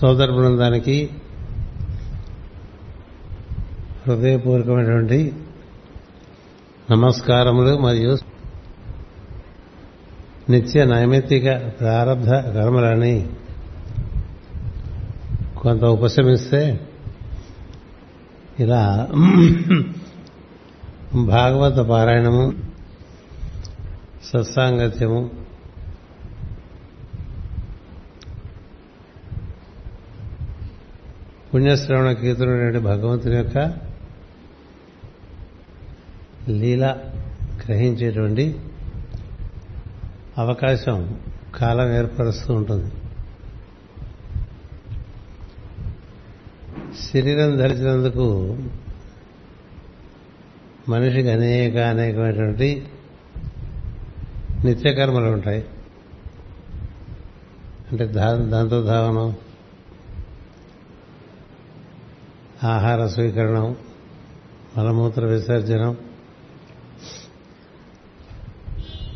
సోదర బృందానికి హృదయపూర్వకమైనటువంటి నమస్కారములు మరియు నిత్య నైమిత్తిక ప్రారంభ కర్మలని కొంత ఉపశమిస్తే ఇలా భాగవత పారాయణము సత్సాంగత్యము పుణ్యశ్రవణ కీర్తన భగవంతుని యొక్క లీల గ్రహించేటువంటి అవకాశం కాలం ఏర్పరుస్తూ ఉంటుంది. శరీరం ధరించినందుకు మనిషికి అనేక అనేకమైనటువంటి నిత్యకర్మలు ఉంటాయి. అంటే దాంతో ధావనం ఆహార స్వీకరణం మలమూత్ర విసర్జనం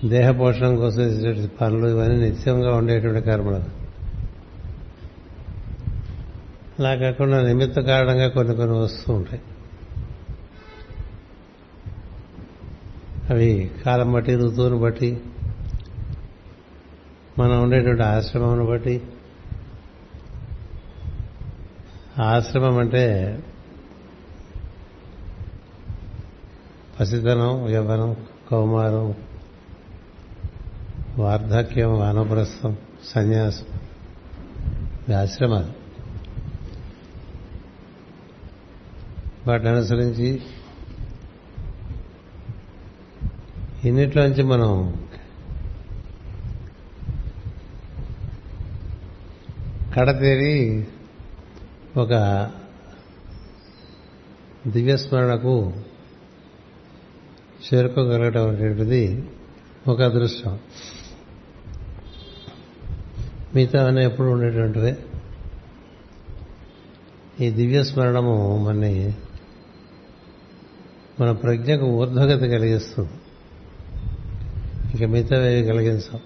దేహ పోషణం కోసం పనులు ఇవన్నీ నిత్యంగా ఉండేటువంటి కర్మలు. అలా కాకుండా నిమిత్త కారణంగా కొన్ని కొన్ని వస్తూ ఉంటాయి. అవి కాలం బట్టి ఋతువును బట్టి మనం ఉండేటువంటి ఆశ్రమం బట్టి ఆశ్రమం అంటే పసితనం యవ్వనం కౌమారం వార్ధక్యం వానప్రస్థం సన్యాసం. ఆశ్రమాలు. వాటిని అనుసరించి ఇన్నిట్లోంచి మనం కడతేరి ఒక దివ్యస్మరణకు చేరుకోగలగటం అనేటువంటిది ఒక అదృష్టం. మిగతా అనే ఎప్పుడు ఉండేటువంటివే. ఈ దివ్య స్మరణము మనని మన ప్రజ్ఞకు ఊర్ధ్వగతి కలిగిస్తుంది. ఇక మిగతావేవి కలిగించాం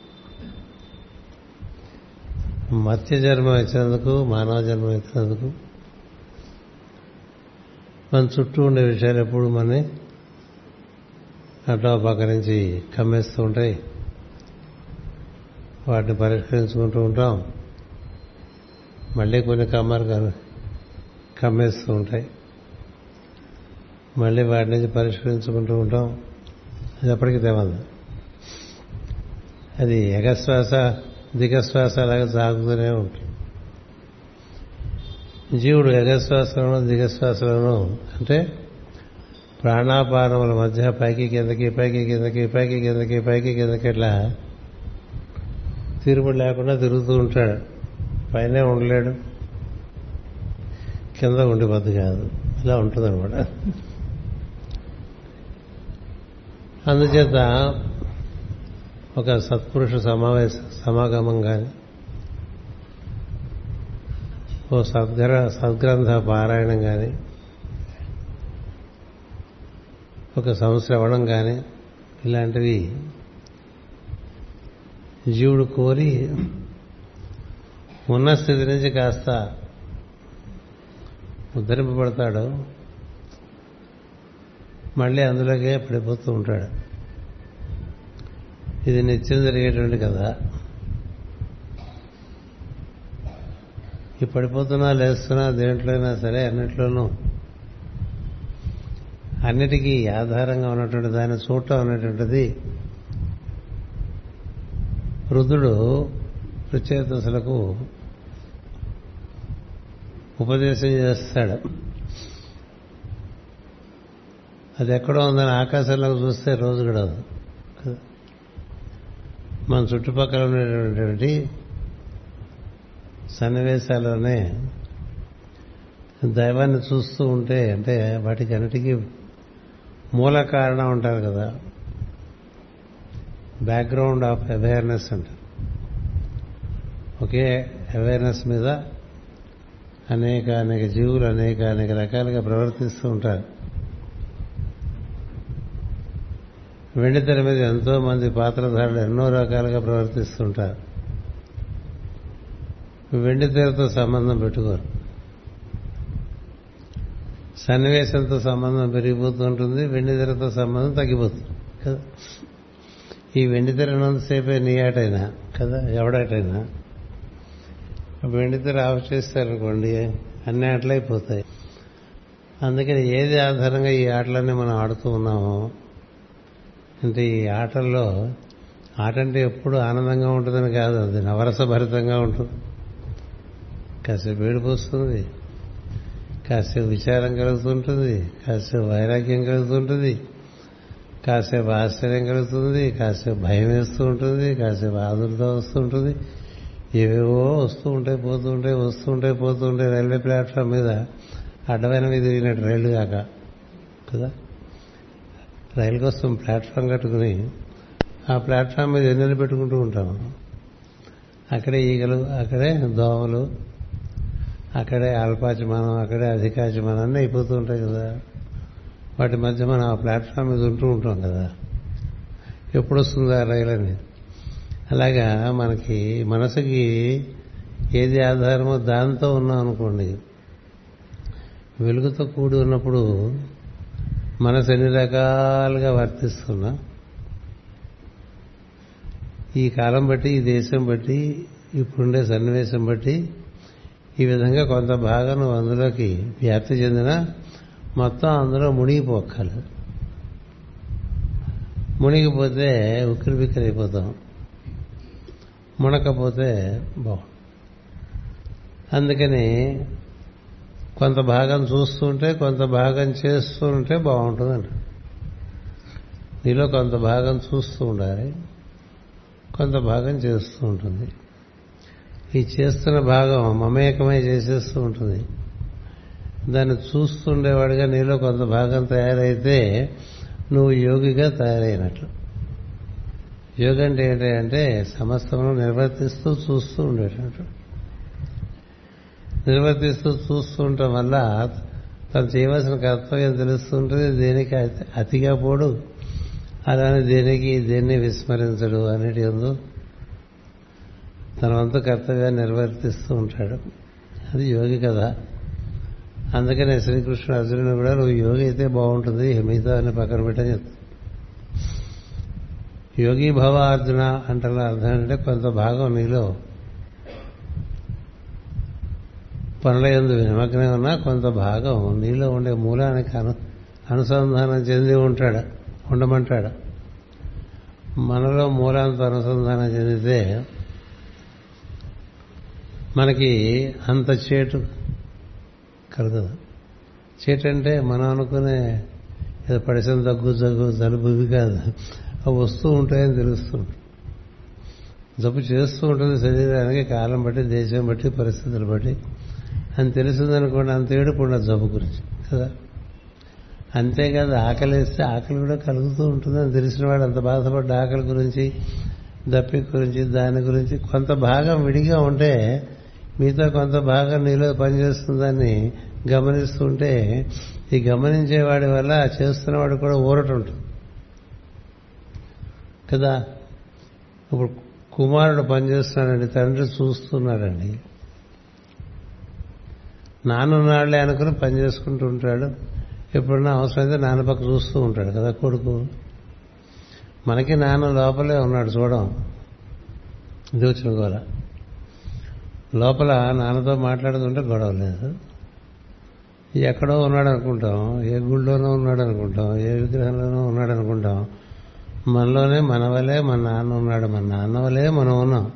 మత్స్య జన్మ ఇచ్చినందుకు మానవ జన్మ ఇచ్చినందుకు. మన చుట్టూ ఉండే విషయాలు ఎప్పుడు మనని అటో పక్క నుంచి కమ్మేస్తూ ఉంటాయి. వాటిని పరిష్కరించుకుంటూ ఉంటాం. మళ్ళీ కొన్ని కమ్మరు కమ్మేస్తూ ఉంటాయి. మళ్ళీ వాటి నుంచి పరిష్కరించుకుంటూ ఉంటాం. అది ఎప్పటికీ తెవదు అది ఎగశ్వాస దిగశ్వాస అలాగే సాగుతూనే ఉంటుంది. జీవుడు ఎగశ్వాసలోనూ దిగశ్వాసలోనూ అంటే ప్రాణాపానముల మధ్య పైకి కిందకి పైకి కిందకి పైకి కిందకి పైకి కిందకి ఇట్లా తీరుబడి లేకుండా తిరుగుతూ ఉంటాడు. పైనే ఉండలేడు. కింద ఉండిపోద్ది కాదు. ఇలా ఉంటుందనమాట అందుచేత ఒక సత్పురుష సమావేశ సమాగమం కానీ ఓ సద్గ్ర సద్గ్రంథ పారాయణం కానీ ఒక సంశ్రవణం కానీ ఇలాంటివి జీవుడు కోరి ఉన్న స్థితి నుంచి కాస్త ఉద్ధరింపబడతాడు. మళ్ళీ అందులోకే పడిపోతూ ఉంటాడు. ఇది నిత్యం జరిగేటువంటి కదా ఈ పడిపోతున్నా లేస్తున్నా దేంట్లోనైనా సరే అన్నిట్లోనూ. అన్నిటికీ ఆధారంగా ఉన్నటువంటి దాన్ని చూడటం అనేటువంటిది వృద్ధుడు ప్రత్యేకతలకు ఉపదేశం చేస్తాడు. అది ఎక్కడో ఉందని ఆకాశంలోకి చూస్తే రోజు గడవదు. మన చుట్టుపక్కల ఉండేటువంటి సన్నివేశాల్లోనే దైవాన్ని చూస్తూ ఉంటే అంటే వాటికి అన్నిటికీ మూల కారణం ఉంటారు కదా బ్యాక్గ్రౌండ్ ఆఫ్ అవేర్నెస్ అంటారు. ఒకే అవేర్నెస్ మీద అనేక అనేక జీవులు అనేక అనేక రకాలుగా ప్రవర్తిస్తూ ఉంటారు. వెండితెర మీద ఎంతో మంది పాత్రధారులు ఎన్నో రకాలుగా ప్రవర్తిస్తుంటారు. వెండి తెరతో సంబంధం పెట్టుకోరు. సన్నివేశంతో సంబంధం పెరిగిపోతుంటుంది వెండి తెరతో సంబంధం తగ్గిపోతుంది కదా? ఈ వెండి తెర ఉన్నంతసేపే నీ ఆటైనా కదా? ఎవడాటైనా? వెండి తెర ఆఫ్ చేస్తారనుకోండి అన్ని ఆటలైపోతాయి. అందుకని ఏది ఆధారంగా ఈ ఆటలన్నీ మనం ఆడుతూ ఉన్నామో అంటే ఈ ఆటల్లో ఆట అంటే ఎప్పుడు ఆనందంగా ఉంటుందని కాదు అది నవరసభరితంగా ఉంటుంది. కాసేపు ఏడుపు వస్తుంది కాసేపు విచారం కలుగుతుంటుంది కాసేపు వైరాగ్యం కలుగుతుంటుంది కాసేపు ఆశ్చర్యం కలుగుతుంది కాసేపు భయం వేస్తూ ఉంటుంది కాసేపు ఆదుర్త వస్తూ ఉంటుంది. ఏవేవో వస్తూ ఉంటాయి పోతూ ఉంటాయి వస్తూ ఉంటాయి పోతూ ఉంటాయి రైల్వే ప్లాట్ఫామ్ మీద అడ్డమైనవి తిరిగినట్టు రైలు కాక కదా? రైలు కోసం ప్లాట్ఫామ్ కట్టుకుని ఆ ప్లాట్ఫామ్ మీద ఎన్నెలు పెట్టుకుంటూ ఉంటాము అక్కడే ఈగలు అక్కడే దోమలు అక్కడే అల్పాచమానం అక్కడే అధికాచమానం అన్నీ అయిపోతూ ఉంటాయి కదా. వాటి మధ్య మనం ఆ ప్లాట్ఫామ్ మీద ఉంటూ ఉంటాం కదా. ఎప్పుడు వస్తుందా రైలు అని అలాగా మనకి మనసుకి ఏది ఆధారమో దాంతో ఉన్నాం అనుకోండి. వెలుగుతో కూడి ఉన్నప్పుడు మనసు ఎన్ని రకాలుగా వర్తిస్తున్నా ఈ కాలం బట్టి ఈ దేశం బట్టి ఇప్పుడుండే సన్నివేశం బట్టి ఈ విధంగా కొంత భాగం నువ్వు అందులోకి వ్యాప్తి చెందిన మొత్తం అందులో మునిగిపోక్కలు మునిగిపోతే ఉక్కిరి బిక్కిరైపోతాం మునకపోతే బాగుంది అందుకని కొంత భాగం చూస్తుంటే కొంత భాగం చేస్తూ ఉంటే బాగుంటుందండి. నీలో కొంత భాగం చూస్తూ ఉండాలి కొంత భాగం చేస్తూ ఉంటుంది. ఈ చేస్తున్న భాగం మమేకమై చేసేస్తూ ఉంటుంది. దాన్ని చూస్తుండేవాడిగా నీలో కొంత భాగం తయారైతే నువ్వు యోగిగా తయారైనట్లు. యోగ అంటే ఏంటంటే సమస్తమును నిర్వర్తిస్తూ చూస్తూ ఉండేటట్టు. నిర్వర్తిస్తూ చూస్తూ ఉండటం వల్ల తను చేయవలసిన కర్తవ్యం తెలుస్తుంటుంది. దేనికి అతిగా పోడు. అలానే దేనికి దేన్ని విస్మరించడు అనేటి ఎందు తన వంతు కర్తవ్యాన్ని నిర్వర్తిస్తూ ఉంటాడు. అది యోగి కదా అందుకనే శ్రీకృష్ణ అర్జునుడు కూడా నువ్వు యోగి అయితే బాగుంటుంది మిగతా అని పక్కన పెట్టని చెప్తా. యోగి భవ అర్జున అంటే అర్థం అంటే కొంత భాగం నీలో పనుల ఎందు నిమగ్నం ఉన్నా కొంత భాగం నీలో ఉండే మూలానికి అను అనుసంధానం చెంది ఉంటాడు ఉండమంటాడు. మనలో మూలాంత అనుసంధానం చెందితే మనకి అంత చేటు కలగదు చేటు అంటే మనం అనుకునే ఏదో పడిసిన దగ్గు జగ్గు జలుబు ఇవి కాదు. అవి వస్తూ ఉంటాయని తెలుస్తుంది. జబ్బు చేస్తూ ఉంటుంది శరీరానికి కాలం బట్టి దేశం బట్టి పరిస్థితులు బట్టి. అని తెలిసిందనుకోండి అంత ఏడుపు ఉండదు జబ్బు గురించి కదా? అంతేకాదు ఆకలి వేస్తే ఆకలి కూడా కలుగుతూ ఉంటుందని తెలిసిన వాడు అంత బాధపడ్డ ఆకలి గురించి దప్పి గురించి దాని గురించి కొంత భాగం విడిగా ఉంటే మీతో కొంత భాగం నీలో పనిచేస్తుందని గమనిస్తుంటే ఈ గమనించేవాడి వల్ల చేస్తున్నవాడు కూడా ఊరట ఉంటుంది. కదా? ఇప్పుడు కుమారుడు పనిచేస్తున్నాడండి తండ్రి చూస్తున్నాడండి. నాన్నున్నాళ్ళే అనుకుని పని చేసుకుంటూ ఉంటాడు. ఎప్పుడన్నా అవసరమైతే నాన్న పక్క చూస్తూ ఉంటాడు కదా కొడుకు. మనకి నాన్న లోపలే ఉన్నాడు చూడం. ఇది వచ్చిన గోల లోపల నాన్నతో మాట్లాడుతుంటే గొడవ లేదు. ఎక్కడో ఉన్నాడు అనుకుంటాం. ఏ గుళ్ళోనో ఉన్నాడు అనుకుంటాం. ఏ విగ్రహంలోనో ఉన్నాడు అనుకుంటాం. మనలోనే మన వలే మన నాన్న ఉన్నాడు. మన నాన్న వలే మనం ఉన్నాం.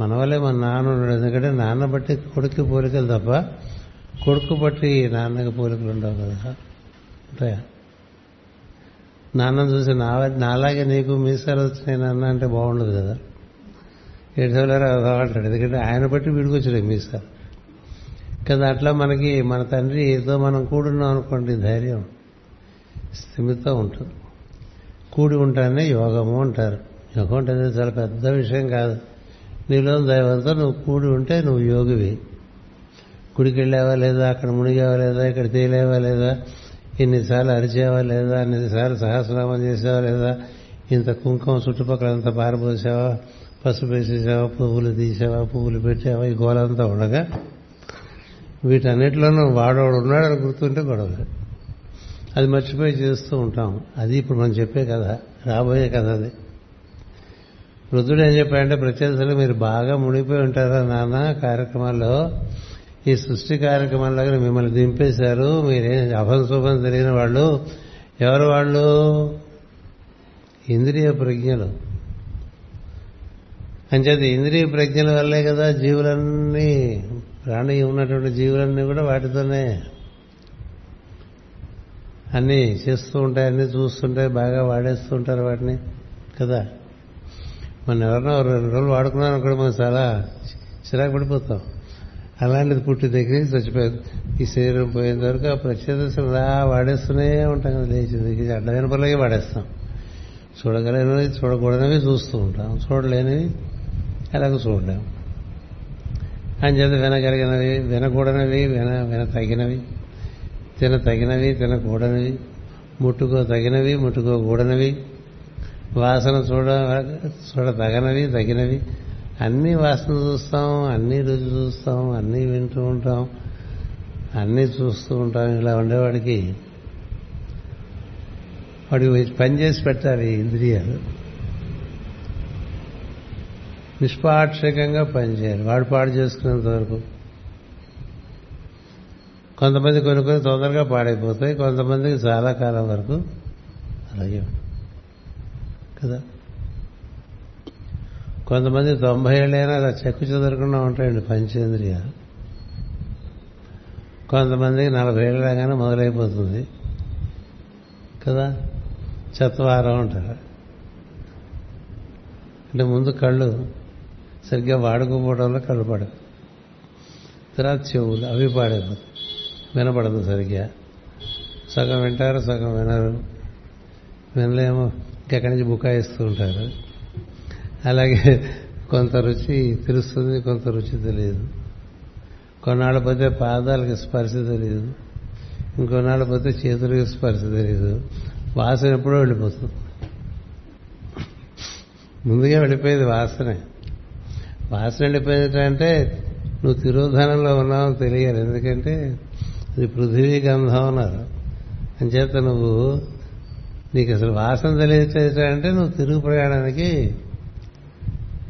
మన వల్లే మన నాన్న ఉన్నాడు. ఎందుకంటే నాన్న బట్టి కొడుకు పోలికలు తప్ప కొడుకు బట్టి నాన్నకి పోలికలు ఉండవు కదా. ఉంటాయా? నాన్నను చూసి నా నాలాగే నీకు మీసాలు వచ్చినాయి నాన్న అంటే బాగుండదు కదా. ఏడవలేరు అంటాడు. ఎందుకంటే ఆయన బట్టి వీడికొచ్చాడు మీసాలు. కదా అట్లా మనకి మన తండ్రితో మనం కూడున్నాం అనుకోండి ధైర్యం స్థిమితం ఉంటుంది. కూడి ఉంటానే యోగము అంటారు. యోగం అంటే చాలా పెద్ద విషయం కాదు. నీలో దైవంతో నువ్వు కూడి ఉంటే నువ్వు యోగివి. గుడికి వెళ్ళావా లేదా? అక్కడ మునిగావా లేదా? ఇక్కడ తేలేవా లేదా? ఇన్నిసార్లు అరిచేవా లేదా? అన్నిసార్లు సహస్రనామం చేసావా లేదా? ఇంత కుంకుమ చుట్టుపక్కల అంత పారబోసావా? పసుపు వేసేసావా? పువ్వులు తీసావా? పువ్వులు పెట్టావా? ఈ గోలంతా ఉండగా వీటన్నిటిలోనూ వాడోడు ఉన్నాడని గుర్తుంటే గొడవ. అది మర్చిపోయి చేస్తూ ఉంటాం. అది ఇప్పుడు మనం చెప్పే కథ. రాబోయే కథ అది. వృద్ధుడు ఏం చెప్పాడంటే ప్రత్యర్థులు మీరు బాగా మునిగిపోయి ఉంటారా నాన్న? కార్యక్రమాల్లో ఈ సృష్టి కార్యక్రమాల్లో మిమ్మల్ని దింపేశారు. మీరేం అభం శుభం తెలియని వాళ్ళు? ఎవరు వాళ్ళు? ఇంద్రియ ప్రజ్ఞలు. అంచేది ఇంద్రియ ప్రజ్ఞల వల్లే కదా జీవులన్నీ ప్రాణి ఉన్నటువంటి జీవులన్నీ కూడా వాటితోనే అన్నీ చేస్తూ ఉంటాయి అన్నీ చూస్తుంటాయి బాగా వాడేస్తూ ఉంటారు వాటిని కదా? మన ఎవరినో రెండు రోజులు వాడుకున్నాను అక్కడ మనం చాలా చిరాకు పడిపోతాం. అలాంటిది పుట్టి దగ్గర చచ్చిపోయింది ఈ శరీరం పోయేంత వరకు ఆ ప్రత్యేకతలు రా వాడేస్తూనే ఉంటాం కదా లేచి దిగి అడ్డమైన పనులకే వాడేస్తాం. చూడగలిగినవి చూడకూడనివి చూస్తూ ఉంటాం. చూడలేనివి అలాగ చూడలేము అని చేత వినగలిగినవి వినకూడనివి విన విన తగినవి తిన తగినవి తినకూడనివి ముట్టుకో తగినవి ముట్టుకోకూడనివి వాసన చూడ చూడ తగనవి తగినవి అన్ని వాసన చూస్తాం అన్ని రుచి చూస్తాం అన్నీ వింటూ ఉంటాం అన్నీ చూస్తూ ఉంటాం. ఇలా ఉండేవాడికి వాడికి పని చేసి పెట్టాలి ఇంద్రియాలు. నిష్పాక్షికంగా పనిచేయాలి వాడు పాడు చేసుకునేంత వరకు. కొంతమంది కొన్ని కొన్ని తొందరగా పాడైపోతాయి కొంతమందికి చాలా కాలం వరకు అలాగే కదా. కొంతమంది తొంభై ఏళ్ళైనా అలా చెక్కు చెదరకుండా ఉంటాయండి పంచేంద్రియ. కొంతమందికి నలభై ఏళ్ళగానే మొదలైపోతుంది. కదా? చెత్తవారం ఉంటారు అంటే ముందు కళ్ళు సరిగ్గా వాడుకోపోవడం వల్ల కళ్ళు పడదు తర్వాత చెవులు అవి పాడైపోతాయి. వినపడదు సరిగ్గా. సగం వింటారు సగం వినరు. వినలేమో. ఇంకెక్కడి నుంచి బుకాయిస్తూ ఉంటారు. అలాగే కొంత రుచి తెలుస్తుంది కొంత రుచి తెలియదు. కొన్నాళ్ళు పోతే పాదాలకి స్పర్శ తెలియదు. ఇంకొన్నాళ్ళు పోతే చేతులకి స్పర్శ తెలియదు. వాసన ఎప్పుడో వెళ్ళిపోతుంది. ముందుగా వెళ్ళిపోయేది వాసనే. వాసన వెళ్ళిపోయిందంటే నువ్వు తిరోధానంలో ఉన్నావు తెలియాలి. ఎందుకంటే అది పృథివీ గంధం అన్నారు. అంచేత నువ్వు నీకు అసలు వాసన తెలియచేసాడంటే నువ్వు తిరుగు ప్రయాణానికి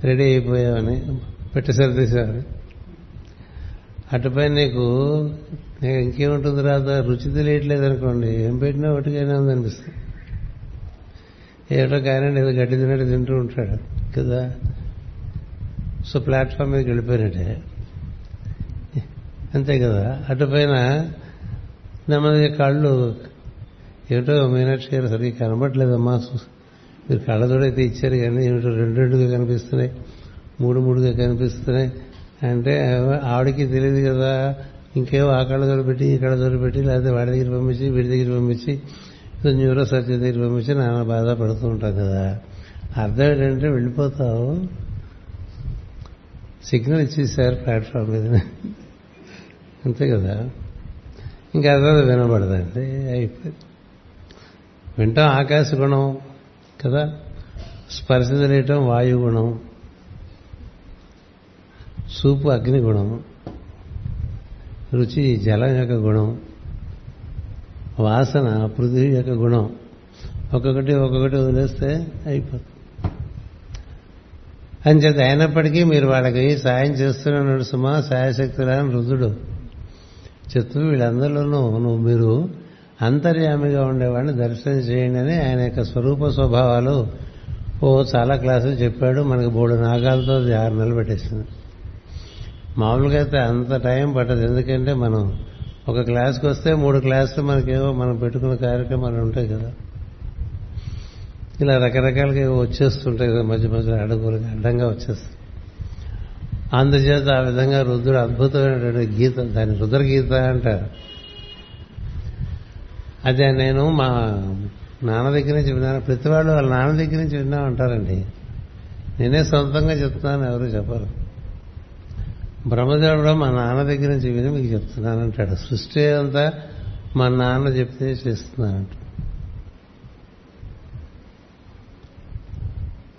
రెడీ అయిపోయావని పెట్టి సర్దేశావని అటుపై నీకు ఇంకేముంటుంది రాదా రుచి తెలియట్లేదు అనుకోండి ఏం పెట్టినా ఒకటిగానే ఉందనిపిస్తుంది. ఏటో కానీ ఏదో గడ్డి తిన్నట్టు తింటూ ఉంటాడు కదా? సో ప్లాట్ఫామ్ మీదకి వెళ్ళిపోయినట్టే. అంతే కదా? అటుపైన నెమ్మదిగా కళ్ళు ఏమిటో మీనాక్షి గారు సరిగ్గా కనబడలేదమ్మా. మీరు కళ్ళతోడైతే ఇచ్చారు కానీ ఏమిటో రెండు రెండుగా కనిపిస్తున్నాయి మూడు మూడుగా కనిపిస్తున్నాయి. అంటే ఆవిడకి తెలియదు కదా ఇంకేవో ఆ కళ్ళతోడు పెట్టి ఈ కళ్ళతోడు పెట్టి లేకపోతే వాడి దగ్గర పంపించి వీడి దగ్గర పంపించి న్యూరో సర్జన్ దగ్గర పంపించి నాన్న బాధపడుతూ ఉంటాం కదా. అర్థం ఏంటంటే వెళ్ళిపోతావు. సిగ్నల్ ఇచ్చేసారు ప్లాట్ఫామ్ మీద. అంతే కదా. ఇంకా అర్థం వినబడదండి. అయిపోయింది. వింటాం ఆకాశ గుణం కదా? స్పర్శించలేయటం వాయుగుణం సూపు అగ్ని గుణం రుచి జలం యొక్క గుణం వాసన పృథ్వీ యొక్క గుణం. ఒక్కొక్కటి ఒక్కొక్కటి వదిలేస్తే అయిపోతుంది. అంచేత అయినప్పటికీ మీరు వాళ్ళకి సాయం చేస్తున్నాడు సుమా సాయశక్తులని రుద్రుడు. చెప్తూ వీళ్ళందరిలోనూ నువ్వు మీరు అంతర్యామిగా ఉండేవాడిని దర్శనం చేయండి అని ఆయన యొక్క స్వరూప స్వభావాలు ఓ చాలా క్లాసులు చెప్పాడు. మనకి మూడు నాగాలతో అది ఆరు నెలలు పెట్టేసింది. మామూలుగా అయితే అంత టైం పట్టదు. ఎందుకంటే మనం ఒక క్లాస్కి వస్తే మూడు క్లాసులు మనకేవో మనం పెట్టుకున్న కార్యక్రమాలు ఉంటాయి కదా. ఇలా రకరకాలుగా వచ్చేస్తుంటాయి కదా మధ్య మధ్యలో అడుగులుగా అడ్డంగా వచ్చేస్తుంది అందుచేత ఆ విధంగా రుద్రుడు అద్భుతమైనటువంటి గీత దాని రుద్రగీత అంటారు. అదే నేను మా నాన్న దగ్గర నుంచి విన్నాను. ప్రతి వాళ్ళు వాళ్ళ నాన్న దగ్గర నుంచి విన్నా అంటారండి. నేనే సొంతంగా చెప్తున్నాను ఎవరు చెప్పరు. బ్రహ్మదేవుడు మా నాన్న దగ్గర నుంచి విని మీకు చెప్తున్నాను అంటాడు. సృష్టి అంతా మా నాన్న చెప్తే చేస్తున్నానంట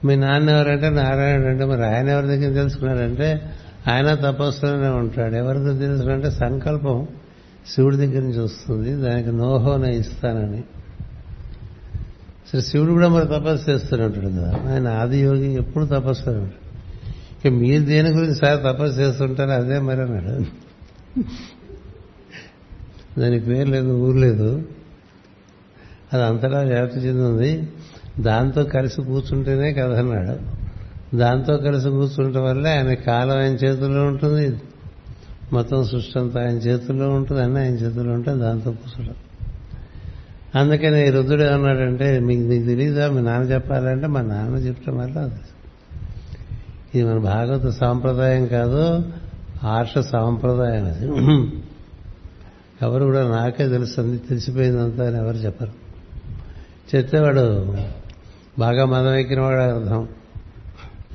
మీ నాన్న ఎవరంటే నారాయణుడు అంటే మరి ఆయన ఎవరి దగ్గర తెలుసుకున్నారంటే ఆయన తపస్సులోనే ఉంటాడు. ఎవరితో తెలుసుకున్నారంటే సంకల్పం. శివుడి దగ్గర నుంచి వస్తుంది. దానికి నోహోన ఇస్తానని. సరే శివుడు కూడా మరి తపస్సు చేస్తూనే ఉంటాడు కదా. ఆయన ఆదియోగి ఎప్పుడు తపస్సు ఇక మీరు దేని గురించి సార్ తపస్సు చేస్తుంటారు అదే మరి అన్నాడు. దానికి పేరు లేదు ఊరు లేదు. అది అంతటా వ్యాప్తి చెందింది దాంతో కలిసి కూర్చుంటేనే కథ అన్నాడు. దాంతో కలిసి కూర్చుంటే వల్ల ఆయన కాలం ఆయన చేతుల్లో ఉంటుంది. మొత్తం సృష్టి అంతా ఆయన చేతుల్లో ఉంటుంది అన్నీ ఆయన చేతుల్లో ఉంటే దాంతో కూర్చోడం అందుకని రుద్రుడు ఏమన్నాడంటే మీకు నీకు తెలియదా మీ నాన్న చెప్పాలంటే మా నాన్న చెప్పడం వల్ల ఇది మన భాగవత సాంప్రదాయం కాదు ఆర్ష సాంప్రదాయం అది. ఎవరు కూడా నాకే తెలుస్తుంది తెలిసిపోయిందంతా అని ఎవరు చెప్పరు. చెప్తే వాడు బాగా మదం ఎక్కిన వాడు అర్థం.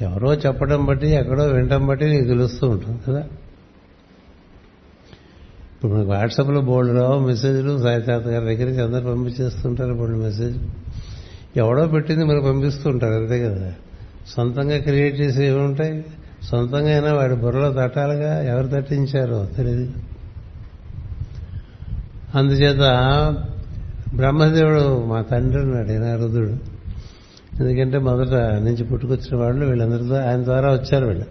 ఎవరో చెప్పడం బట్టి ఎక్కడో వినటం బట్టి నీకు తెలుస్తూ ఉంటుంది కదా? ఇప్పుడు మనకు వాట్సాప్లో బోర్డు రావు మెసేజ్లు సాయితాత గారి దగ్గరికి అందరు పంపించేస్తుంటారు బోర్డు మెసేజ్. ఎవడో పెట్టింది మరి పంపిస్తుంటారు అంతే కదా. సొంతంగా క్రియేట్ చేసి ఏముంటాయి? సొంతంగా అయినా వాడి బుర్రలో తట్టాలుగా? ఎవరు తట్టించారో తెలియదు అందుచేత బ్రహ్మదేవుడు మా తండ్రి ఉన్నాడు నారదుడు ఎందుకంటే మొదట నుంచి పుట్టుకొచ్చిన వాళ్ళు వీళ్ళందరితో ఆయన ద్వారా వచ్చారు వీళ్ళు.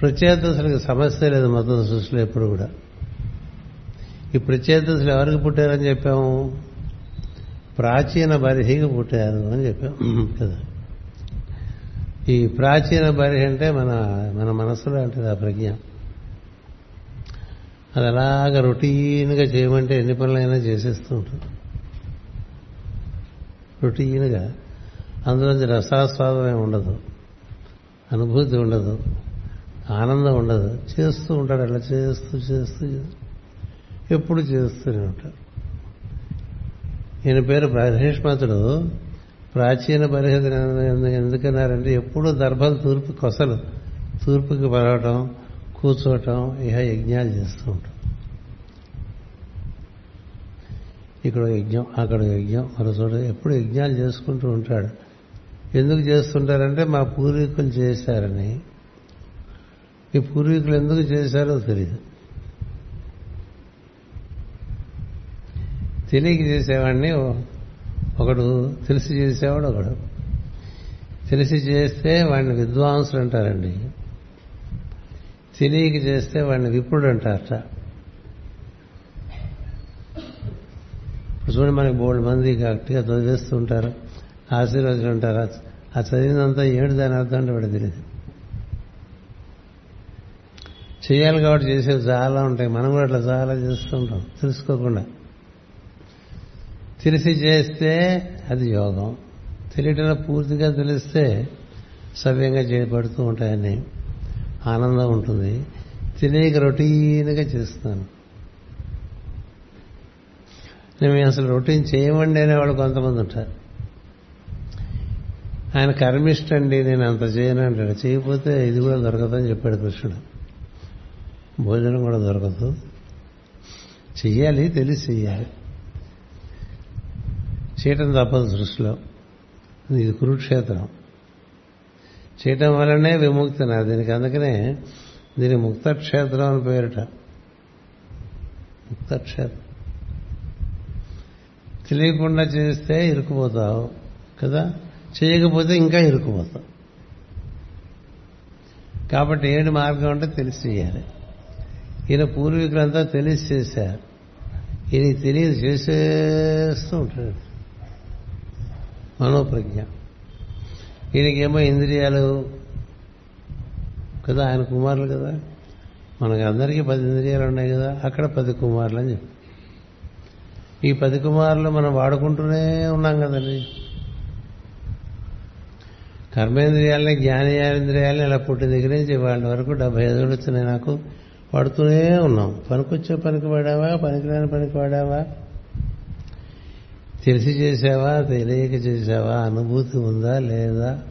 ప్రత్యేకతలకు సమస్య లేదు మొత్తం సృష్టిలో ఎప్పుడు కూడా. ఈ ప్రత్యేతసులు ఎవరికి పుట్టారని చెప్పాము? ప్రాచీన బరిహికి పుట్టారు అని చెప్పాం. కదా. ఈ ప్రాచీన బరిహి అంటే మన మన మనసులో అంటది ఆ ప్రజ్ఞ. అది అలాగ రొటీన్గా చేయమంటే ఎన్ని పనులైనా చేసేస్తూ ఉంటుంది రొటీన్గా. అందులోంచి రసాస్వాదమే ఉండదు. అనుభూతి ఉండదు. ఆనందం ఉండదు. చేస్తూ ఉంటాడు. అలా చేస్తూ చేస్తూ. ఎప్పుడు చేస్తూనే ఉంటారు. ఈయన పేరు బహిష్మతుడు ప్రాచీన పరిహతి ఎందుకన్నారంటే ఎప్పుడూ దర్భలు తూర్పు కొసలు తూర్పుకి పడవటం కూర్చోవటం ఇహ యజ్ఞాలు చేస్తూ ఉంటాం ఇక్కడ యజ్ఞం అక్కడ యజ్ఞం మరో చోట ఎప్పుడు యజ్ఞాలు చేసుకుంటూ ఉంటాడు. ఎందుకు చేస్తుంటారంటే మా పూర్వీకులు చేశారని. ఈ పూర్వీకులు ఎందుకు చేశారో తెలియదు తెలియక చేసేవాడిని ఒకడు తెలిసి చేసేవాడు ఒకడు. తెలిసి చేస్తే వాడిని విద్వాంసులు అంటారండి. తెలియక చేస్తే వాడిని విప్పుడు అంటారట. చూడండి మనకి బోల్డ్ మంది గట్టిగా చదివేస్తూ ఉంటారు ఆశీర్వచనం ఉంటారు. ఆ చదివినంతా ఏడు దాని అర్థం అంటే వాడు తెలియదు చేయాలి కాబట్టి చేసేవి చాలా ఉంటాయి. మనం కూడా అట్లా చాలా చేస్తూ ఉంటాం. తెలుసుకోకుండా. తెలిసి చేస్తే అది యోగం. తెలియటం పూర్తిగా తెలిస్తే సవ్యంగా చేయబడుతూ ఉంటాయని ఆనందం ఉంటుంది. తెలియక రొటీన్గా చేస్తున్నాను. నేను అసలు రొటీన్ చేయమండి అనేవాళ్ళు కొంతమంది ఉంటారు. ఆయన కర్మిష్ట అండి నేను అంత చేయను అంటాడు చేయకపోతే ఇది కూడా దొరకదని చెప్పాడు కృష్ణుడు. భోజనం కూడా దొరకదు. చెయ్యాలి తెలిసి చెయ్యాలి. చేయటం తప్పదు సృష్టిలో. ఇది కురుక్షేత్రం. చేయటం వల్లనే విముక్తి నా దీనికి అందుకనే దీని ముక్తక్షేత్రం అని పేరుట. ముక్తక్షేత్రం. తెలియకుండా చేస్తే ఇరుక్కుపోతావు కదా? చేయకపోతే ఇంకా ఇరుక్కుపోతావు. కాబట్టి ఏడు మార్గం అంటే తెలిసి చేయాలి. ఈయన పూర్వీకులంతా తెలిసి చేశారు. ఈయన తెలియదు చేసేస్తూ ఉంటాడు. మనోప్రజ్ఞ. ఈయనకేమో ఇంద్రియాలు కదా ఆయన కుమారులు కదా. మనకు అందరికీ పది ఇంద్రియాలు ఉన్నాయి కదా అక్కడ పది కుమారులు అని చెప్పి. ఈ పది కుమారులు మనం వాడుకుంటూనే ఉన్నాం కదండి. కర్మేంద్రియాలని జ్ఞానేంద్రియాలని ఇలా పుట్టిన దగ్గర నుంచి వాళ్ళ వరకు డెబ్బై ఐదు వచ్చినాయి నాకు. పడుతూనే ఉన్నాం. పనికొచ్చే పనికి పడావా పనికిరాని పనికి పడావా తెలిసి చేసావా తెలియక చేసావా అనుభూతి ఉందా లేదా?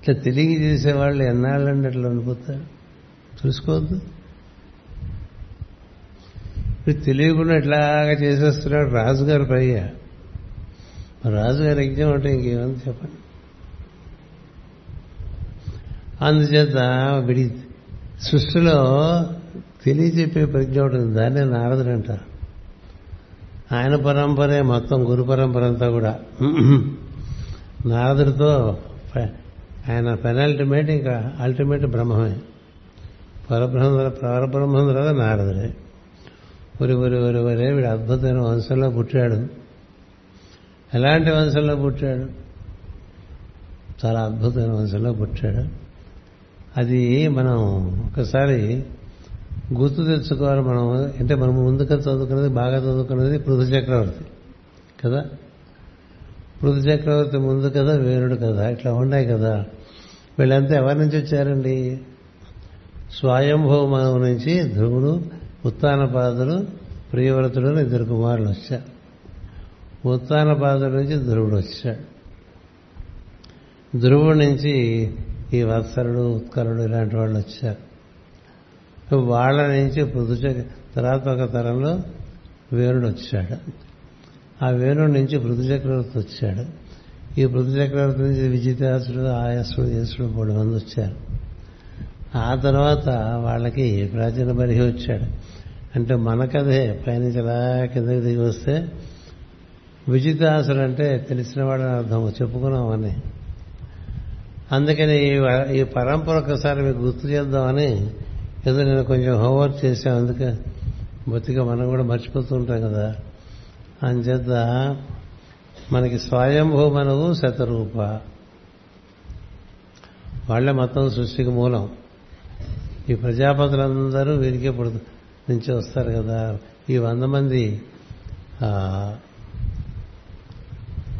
ఇట్లా తెలియ చేసేవాళ్ళు ఎన్నాళ్ళండి అట్లా అనుకుంటారు చూసుకోవద్దు. ఇప్పుడు తెలియకుండా ఇట్లాగా చేసేస్తున్నాడు రాజుగారు పైగా. రాజుగారి యజ్ఞం అంటే ఇంకేముంది చెప్పండి? అందుచేత విడి సృష్టిలో తెలియజెప్పే ప్రజ్ఞ ఉంటుంది దాన్నే నారదుడు అంటారు. ఆయన పరంపరే మొత్తం గురు పరంపర అంతా కూడా. నారదుడితో ఆయన పెనల్టిమేట్ ఇంకా అల్టిమేట్ బ్రహ్మమే. పరబ్రహ్మ పరబ్రహ్మం తర్వాత నారదుడే ఒరి ఒరి ఒరి ఒరే వీడు అద్భుతమైన వంశంలో పుట్టాడు. ఎలాంటి వంశంలో పుట్టాడు? చాలా అద్భుతమైన వంశంలో పుట్టాడు. అది మనం ఒకసారి గుర్తు తెచ్చుకోవాలి మనం. అంటే మనం ముందుగా చదువుకున్నది బాగా చదువుకున్నది పృథు చక్రవర్తి. కదా? పృథు చక్రవర్తి ముందు కదా వేరుడు కదా ఇట్లా ఉన్నాయి కదా. వీళ్ళంతా ఎవరి నుంచి వచ్చారండి? స్వయంభవ నుంచి ధ్రువుడు ఉత్తానపాదుడు ప్రియవ్రతుడు ఇద్దరు కుమారులు వచ్చారు. ఉత్తానపాదుడు నుంచి ధ్రువుడు వచ్చాడు. ధ్రువుడి నుంచి ఈ వత్సరుడు ఉత్కరుడు ఇలాంటి వాళ్ళు వచ్చారు. వాళ్ళ నుంచి పృథుచ తర్వాత ఒక తరంలో వేణుడు వచ్చాడు. ఆ వేణుడి నుంచి పృథు చక్రవర్తి వచ్చాడు. ఈ పృథు చక్రవర్తి నుంచి విజితాసుడు ఆయాసుడు యేసుడు మూడు మంది వచ్చారు. ఆ తర్వాత వాళ్ళకి ప్రాచీన బరిహి వచ్చాడు. అంటే మనకదే పైనుంచి అలా కిందకి దిగి వస్తే విజితాసుడు అంటే తెలిసిన వాడని అర్థం చెప్పుకున్నామని అందుకని ఈ పరంపర ఒకసారి మీకు గుర్తు చేద్దామని కదా నేను కొంచెం హోంవర్క్ చేశాను అందుకే బతిగా మనం కూడా మర్చిపోతుంటాం కదా. అంచేత మనకి స్వయంభూ మనవు శతరూప. వాళ్ళే మొత్తం సృష్టికి మూలం. ఈ ప్రజాపతులందరూ వీరికే పుడు నుంచి వస్తారు కదా. ఈ వంద మంది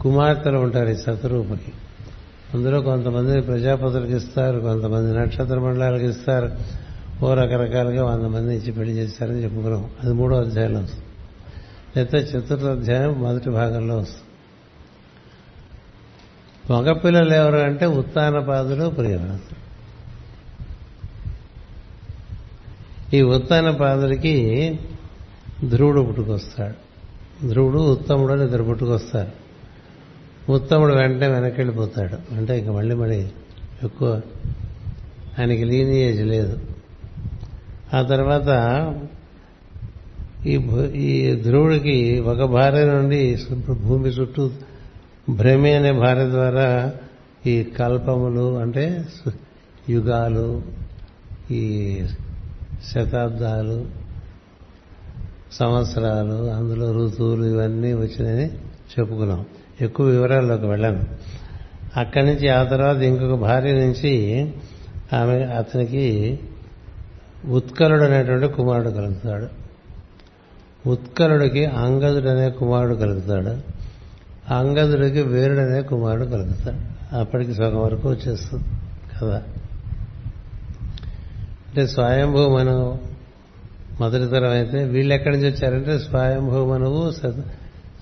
కుమార్తెలు ఉంటారు ఈ శతరూపకి. అందులో కొంతమంది ప్రజాపతులకు ఇస్తారు కొంతమంది నక్షత్ర మండలాలకు ఇస్తారు. ఓ రకరకాలుగా వంద మంది ఇచ్చి పెళ్ళి చేశారని చెప్పుకున్నాం. అది మూడో అధ్యాయంలో వస్తుంది. లేకపోతే చతుర్థ అధ్యాయం మొదటి భాగంలో వస్తుంది. మగపిల్లలు ఎవరు అంటే ఉత్తానపాదులు ప్రియవ్రతులు ఈ ఉత్తానపాదుడికి ధ్రువుడు పుట్టుకొస్తాడు. ధ్రువుడు ఉత్తముడు అని ఇద్దరు పుట్టుకొస్తారు. ఉత్తముడు వెంటనే వెనక్కి వెళ్ళిపోతాడు అంటే ఇంక మళ్ళీ మళ్ళీ ఎక్కువ ఆయనకి లీనియేజ్ లేదు. ఆ తర్వాత ఈ ఈ ధ్రువుడికి ఒక భార్య నుండి భూమి చుట్టూ భ్రమి అనే భార్య ద్వారా ఈ కల్పములు అంటే యుగాలు ఈ శతాబ్దాలు సంవత్సరాలు అందులో ఋతువులు ఇవన్నీ వచ్చినాయని చెప్పుకున్నాం. ఎక్కువ వివరాల్లోకి వెళ్ళాను. అక్కడి నుంచి ఆ తర్వాత ఇంకొక భార్య నుంచి ఆమె అతనికి ఉత్కలుడు అనేటువంటి కుమారుడు కలుగుతాడు. ఉత్కలుడికి అంగదుడు అనే కుమారుడు కలుగుతాడు. అంగదుడికి వీరుడు అనే కుమారుడు కలుగుతాడు. అప్పటికి సగం వరకు వచ్చేస్తుంది కదా. అంటే స్వయంభూ మనం మొదటి తరం అయితే వీళ్ళు ఎక్కడి నుంచి వచ్చారంటే స్వయంభూమనువు శత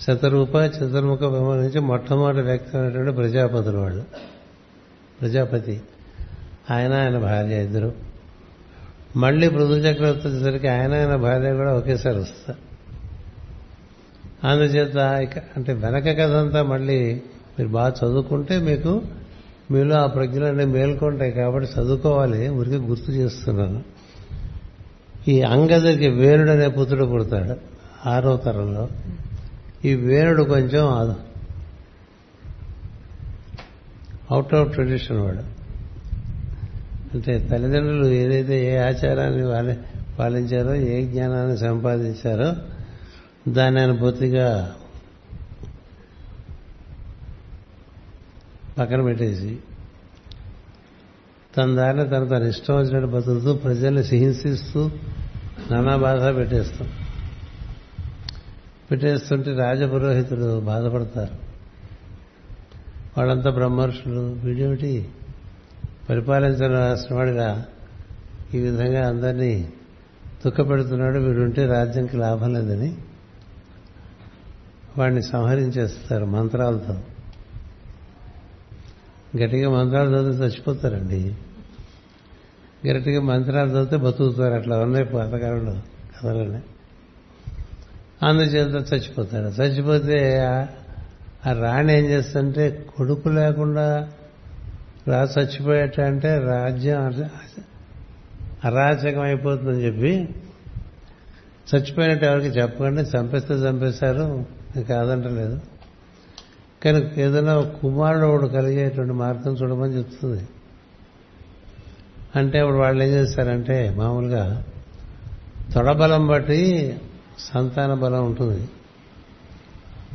శతరూప చతుర్ముఖ బ్రహ్మ నుంచి మొట్టమొదటి వ్యక్తి అయినటువంటి ప్రజాపతులు వాళ్ళు. ప్రజాపతి. ఆయన ఆయన భార్య ఇద్దరు. మళ్ళీ పృథు చక్రవర్తి వచ్చేసరికి ఆయన ఆయన భార్య కూడా ఒకేసారి వస్తారు అందుచేత అంటే వెనక కథ అంతా మళ్ళీ మీరు బాగా చదువుకుంటే మీకు మీలో ఆ ప్రజ్ఞలన్నీ మేల్కొంటాయి కాబట్టి చదువుకోవాలి ఊరికి గుర్తు చేస్తున్నాను. ఈ అంగదకి వేణుడు అనే పుత్రుడు పుడతాడు ఆరో తరంలో. ఈ వేణుడు కొంచెం అవుట్ ఆఫ్ ట్రెడిషన్ వాడు. అంటే తల్లిదండ్రులు ఏదైతే ఏ ఆచారాన్ని పాలించారో ఏ జ్ఞానాన్ని సంపాదించారో దాన్ని ఆయన పూర్తిగా పక్కన పెట్టేసి తన దారిలో తను తన ఇష్టం వచ్చినట్టు బతుకుతూ ప్రజల్ని హింసిస్తూ నానా బాధ పెట్టేస్తాం. పెట్టేస్తుంటే రాజపురోహితుడు బాధపడతారు. వాళ్ళంతా బ్రహ్మర్షులు. వీడేమిటి? పరిపాలించాల్సిన వాడిగా ఈ విధంగా అందరినీ దుఃఖపెడుతున్నాడు. వీడుంటే రాజ్యంకి లాభం లేదని వాడిని సంహరించేస్తారు మంత్రాలతో. గట్టిగా మంత్రాలు చదివితే చచ్చిపోతారండి. గట్టిగా మంత్రాలు చదివితే బతుకుతారు. అట్లా ఉన్నాయి పాతకాలంలో కథలని అందుచేత చచ్చిపోతాడు. చచ్చిపోతే ఆ రాణి ఏం చేస్తుంటే కొడుకు లేకుండా రా చచ్చిపోయేట అంటే రాజ్యం అరాచకం అయిపోతుందని చెప్పి చచ్చిపోయినట్టు ఎవరికి చెప్పకండి. చంపేస్తే చంపేశారు. కాదంటలేదు. కానీ ఏదైనా కుమారుడు ఒకడు కలిగేటువంటి మార్గం చూడమని చెప్తుంది. అంటే అప్పుడు వాళ్ళు ఏం చేస్తారంటే మామూలుగా తొడబలం బట్టి సంతాన బలం ఉంటుంది.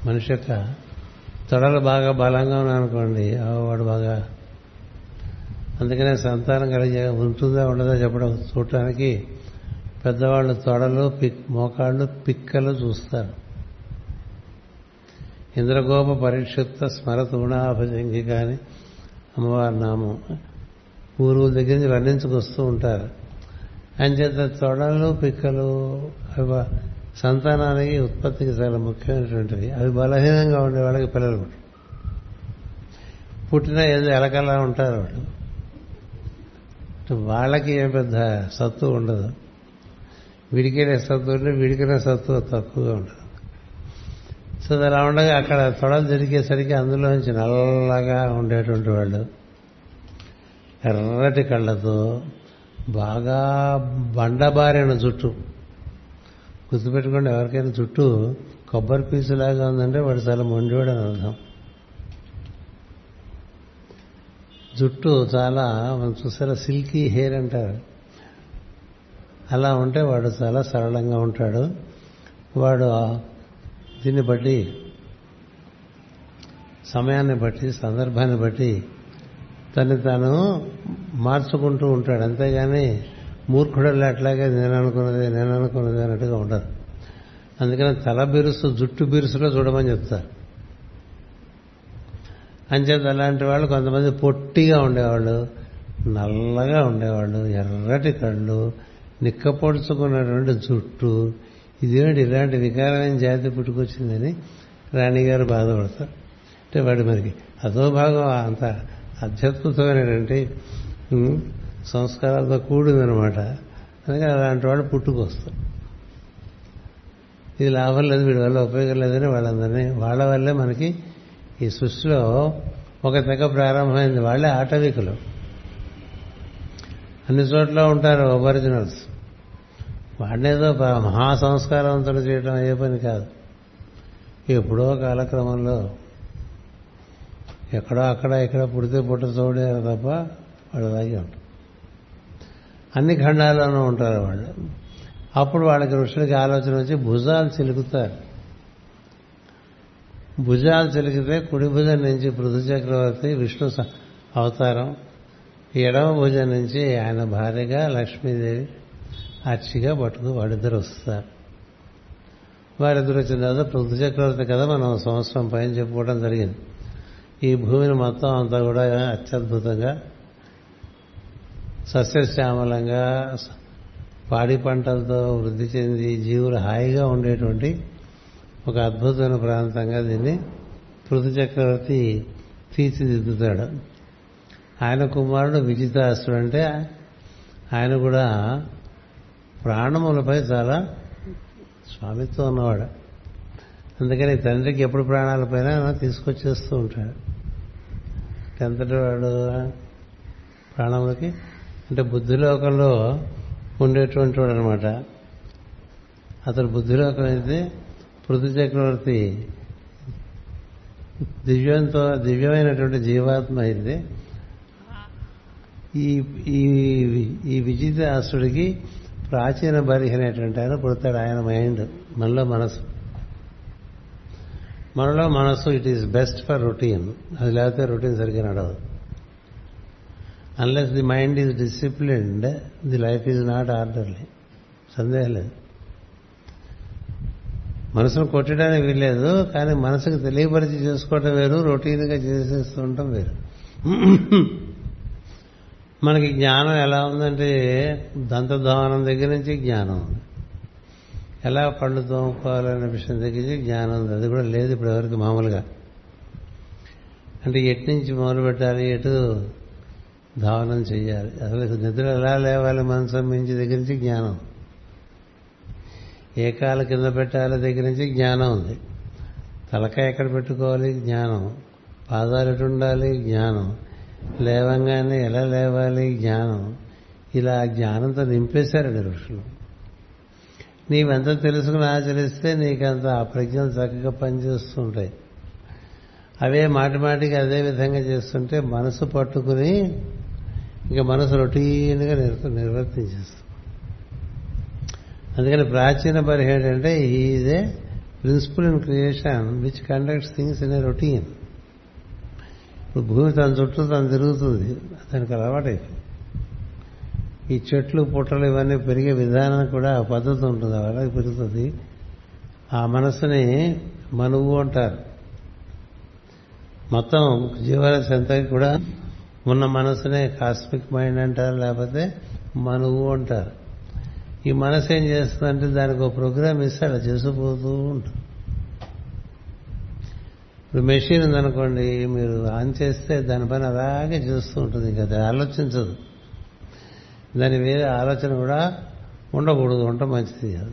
మనిషి యొక్క తొడలు బాగా బలంగా ఉన్నాయనుకోండి వాడు బాగా అందుకనే సంతానం కలిగే ఉంటుందా ఉండదా చెప్పడం చూడటానికి పెద్దవాళ్ళు తొడలు పిక్ మోకాళ్ళు పిక్కలు చూస్తారు. ఇంద్రగోప పరిక్షిప్త స్మరత గుణాభజంగి కానీ అమ్మవారి నామం. పూర్వుల దగ్గర నుంచి వర్ణించుకొస్తూ ఉంటారు. అంచేత తొడలు పిక్కలు అవి సంతానానికి ఉత్పత్తికి చాలా ముఖ్యమైనటువంటివి. అవి బలహీనంగా ఉండే వాళ్ళకి పిల్లలు పుట్టిన ఏదో ఎలకలా ఉంటారు వాళ్ళు. వాళ్ళకి ఏం పెద్ద సత్తు ఉండదు. విడికినే సత్తు ఉంటే విడికిన సత్తు తక్కువగా ఉంటుంది. సో అలా ఉండగా అక్కడ తొడలు దొరికేసరికి అందులోంచి నల్లగా ఉండేటువంటి వాళ్ళు ఎర్రటి కళ్ళతో బాగా బండబారిన జుట్టు. గుర్తుపెట్టుకోండి ఎవరికైనా జుట్టు కొబ్బరి పీసులాగా ఉందంటే వాడు చాలా మొండివాడు అని అర్థం. జుట్టు చాలా మనం చూసారా సిల్కీ హెయిర్ అంటారు. అలా ఉంటే వాడు చాలా సరళంగా ఉంటాడు. వాడు దీన్ని బట్టి సమయాన్ని బట్టి సందర్భాన్ని బట్టి తను తాను మార్చుకుంటూ ఉంటాడు. అంతేగాని మూర్ఖుడల్లా అట్లాగే నేను అనుకున్నది నేను అనుకున్నది అన్నట్టుగా ఉండదు. అందుకని తల బిరుసు జుట్టు బిరుసులో చూడమని చెప్తారు. అంచేత అలాంటి వాళ్ళు కొంతమంది పొట్టిగా ఉండేవాళ్ళు నల్లగా ఉండేవాళ్ళు ఎర్రటి కళ్ళు నిక్కపొడుచుకున్నటువంటి జుట్టు. ఇదేంటి ఇలాంటి వికారమైన జాతి పుట్టుకొచ్చిందని రాణిగారు బాధపడతారు. అంటే వాడి మనకి అదో భాగం అంత అత్యద్భుతమైనటువంటి సంస్కారాలతో కూడిందనమాట. అందుకే అలాంటి వాళ్ళు పుట్టుకొస్తారు. ఇది లాభం లేదు వీడి వల్ల ఉపయోగం లేదని వాళ్ళందరినీ వాళ్ళ వల్లే మనకి ఈ సృష్టిలో ఒక తెగ ప్రారంభమైంది వాళ్ళే ఆటవికులు. అన్ని చోట్ల ఉంటారు ఒరిజినల్స్. వాడినేదో ప- మహా చేయడం అయ్యే పని కాదు. ఎప్పుడో కాలక్రమంలో ఎక్కడో అక్కడ ఇక్కడ పుడితే పుట్ట చూడారు తప్ప వాళ్ళు అలాగే ఉంటారు అన్ని ఖండాల్లోనూ ఉంటారు వాళ్ళు. అప్పుడు వాళ్ళకి ఋషులకి ఆలోచన వచ్చి భుజాలు చిలుకుతారు. భుజాలు చిలికితే కుడి భుజం నుంచి పృథు చక్రవర్తి విష్ణు స- అవతారం ఎడమ భుజం నుంచి ఆయన భార్యగా లక్ష్మీదేవి అర్చిగా పట్టుకు వాడిద్దరు వస్తారు. వారిద్దరు వచ్చిన తర్వాత పృథు చక్రవర్తి కదా మనం సంవత్సరం పైన చెప్పుకోవడం జరిగింది. ఈ భూమిని మొత్తం అంతా కూడా అత్యద్భుతంగా సస్యశ్యామలంగా పాడి పంటలతో వృద్ధి చెంది జీవులు హాయిగా ఉండేటువంటి ఒక అద్భుతమైన ప్రాంతంగా దీన్ని పృథు చక్రవర్తి తీర్చిదిద్దుతాడు. ఆయన కుమారుడు విజితాసుడు అంటే ఆయన కూడా ప్రాణములపై చాలా స్వామిత్వం ఉన్నవాడు. అందుకని తండ్రికి ఎప్పుడు ప్రాణాలపైన తీసుకొచ్చేస్తూ ఉంటాడు. ఎంతటి వాడు ప్రాణములకి? అంటే బుద్ధిలోకంలో ఉండేటువంటి వాడు అనమాట అతను బుద్ధిలోకం అయితే పృథు చక్రవర్తి దివ్యంతో దివ్యమైనటువంటి జీవాత్మ అయితే ఈ ఈ విజితాసుడికి ప్రాచీన బరిహి అనేటువంటి ఆయన పుడతాడు ఆయన మైండ్ మనలో మనసు. మనలో మనసు it is best for routine అది లేకపోతే రొటీన్ సరిగ్గా నడవదు. Unless the mind is disciplined the life is not orderly సందేహం లేదు. మనసును కొట్టడానికి వీల్లేదు కానీ మనసుకు తెలియపరిచి చేసుకోవటం వేరు రొటీన్గా చేసేస్తూ ఉండటం వేరు. మనకి జ్ఞానం ఎలా ఉందంటే దంతధోవనం దగ్గర నుంచి జ్ఞానం. ఉంది ఎలా పండు తోముకోవాలనే విషయం దగ్గర నుంచి జ్ఞానం ఉంది. అది కూడా లేదు ఇప్పుడు ఎవరికి మామూలుగా. అంటే ఎటు నుంచి మొదలు పెట్టాలి ఎటు ధావనం చేయాలి అసలు నిద్ర ఎలా లేవాలి మనసు మించి దగ్గర నుంచి జ్ఞానం. ఏ కాలు కింద పెట్టాలో దగ్గర నుంచి జ్ఞానం ఉంది. తలకాయ ఎక్కడ పెట్టుకోవాలి? జ్ఞానం. పాదాలు ఎటు ఉండాలి? జ్ఞానం. లేవంగానే ఎలా లేవాలి? జ్ఞానం. ఇలా జ్ఞానంతో నింపేశారండి ఋషులు. నీవెంత తెలుసుకుని ఆచరిస్తే నీకంత ఆ ప్రజ్ఞలు చక్కగా పనిచేస్తుంటాయి అవే మాటి మాటికి అదే విధంగా చేస్తుంటే మనసు పట్టుకుని ఇంకా మనసు రొటీన్గా నిర్వర్తించేస్తుంది. అందుకని ప్రాచీన పరిహ ఏంటంటే is a principle in creation which conducts things in a routine ఇప్పుడు భూమి తన చుట్టూ తను తిరుగుతుంది. దానికి అలవాటైపోయింది ఈ చెట్లు పుట్టలు ఇవన్నీ పెరిగే విధానం కూడా ఆ పద్ధతి ఉంటుంది. అలాగే పెరుగుతుంది. ఆ మనసుని మనువు అంటారు. మొత్తం జీవరాశి అంతా కూడా ఉన్న మనసునే కాస్మిక్ మైండ్ అంటారు. లేకపోతే మనువు అంటారు. ఈ మనసు ఏం చేస్తుందంటే దానికి ఒక ప్రోగ్రామ్ ఇస్తే అలా చేసుకుపోతూ ఉంటుంది ఇప్పుడు మెషిన్ ఉందనుకోండి మీరు ఆన్ చేస్తే దానిపైన అలాగే చేస్తూ ఉంటుంది ఇంకా అది ఆలోచించదు. దాని వేరే ఆలోచన కూడా ఉండకూడదు ఉంట మంచిది కాదు.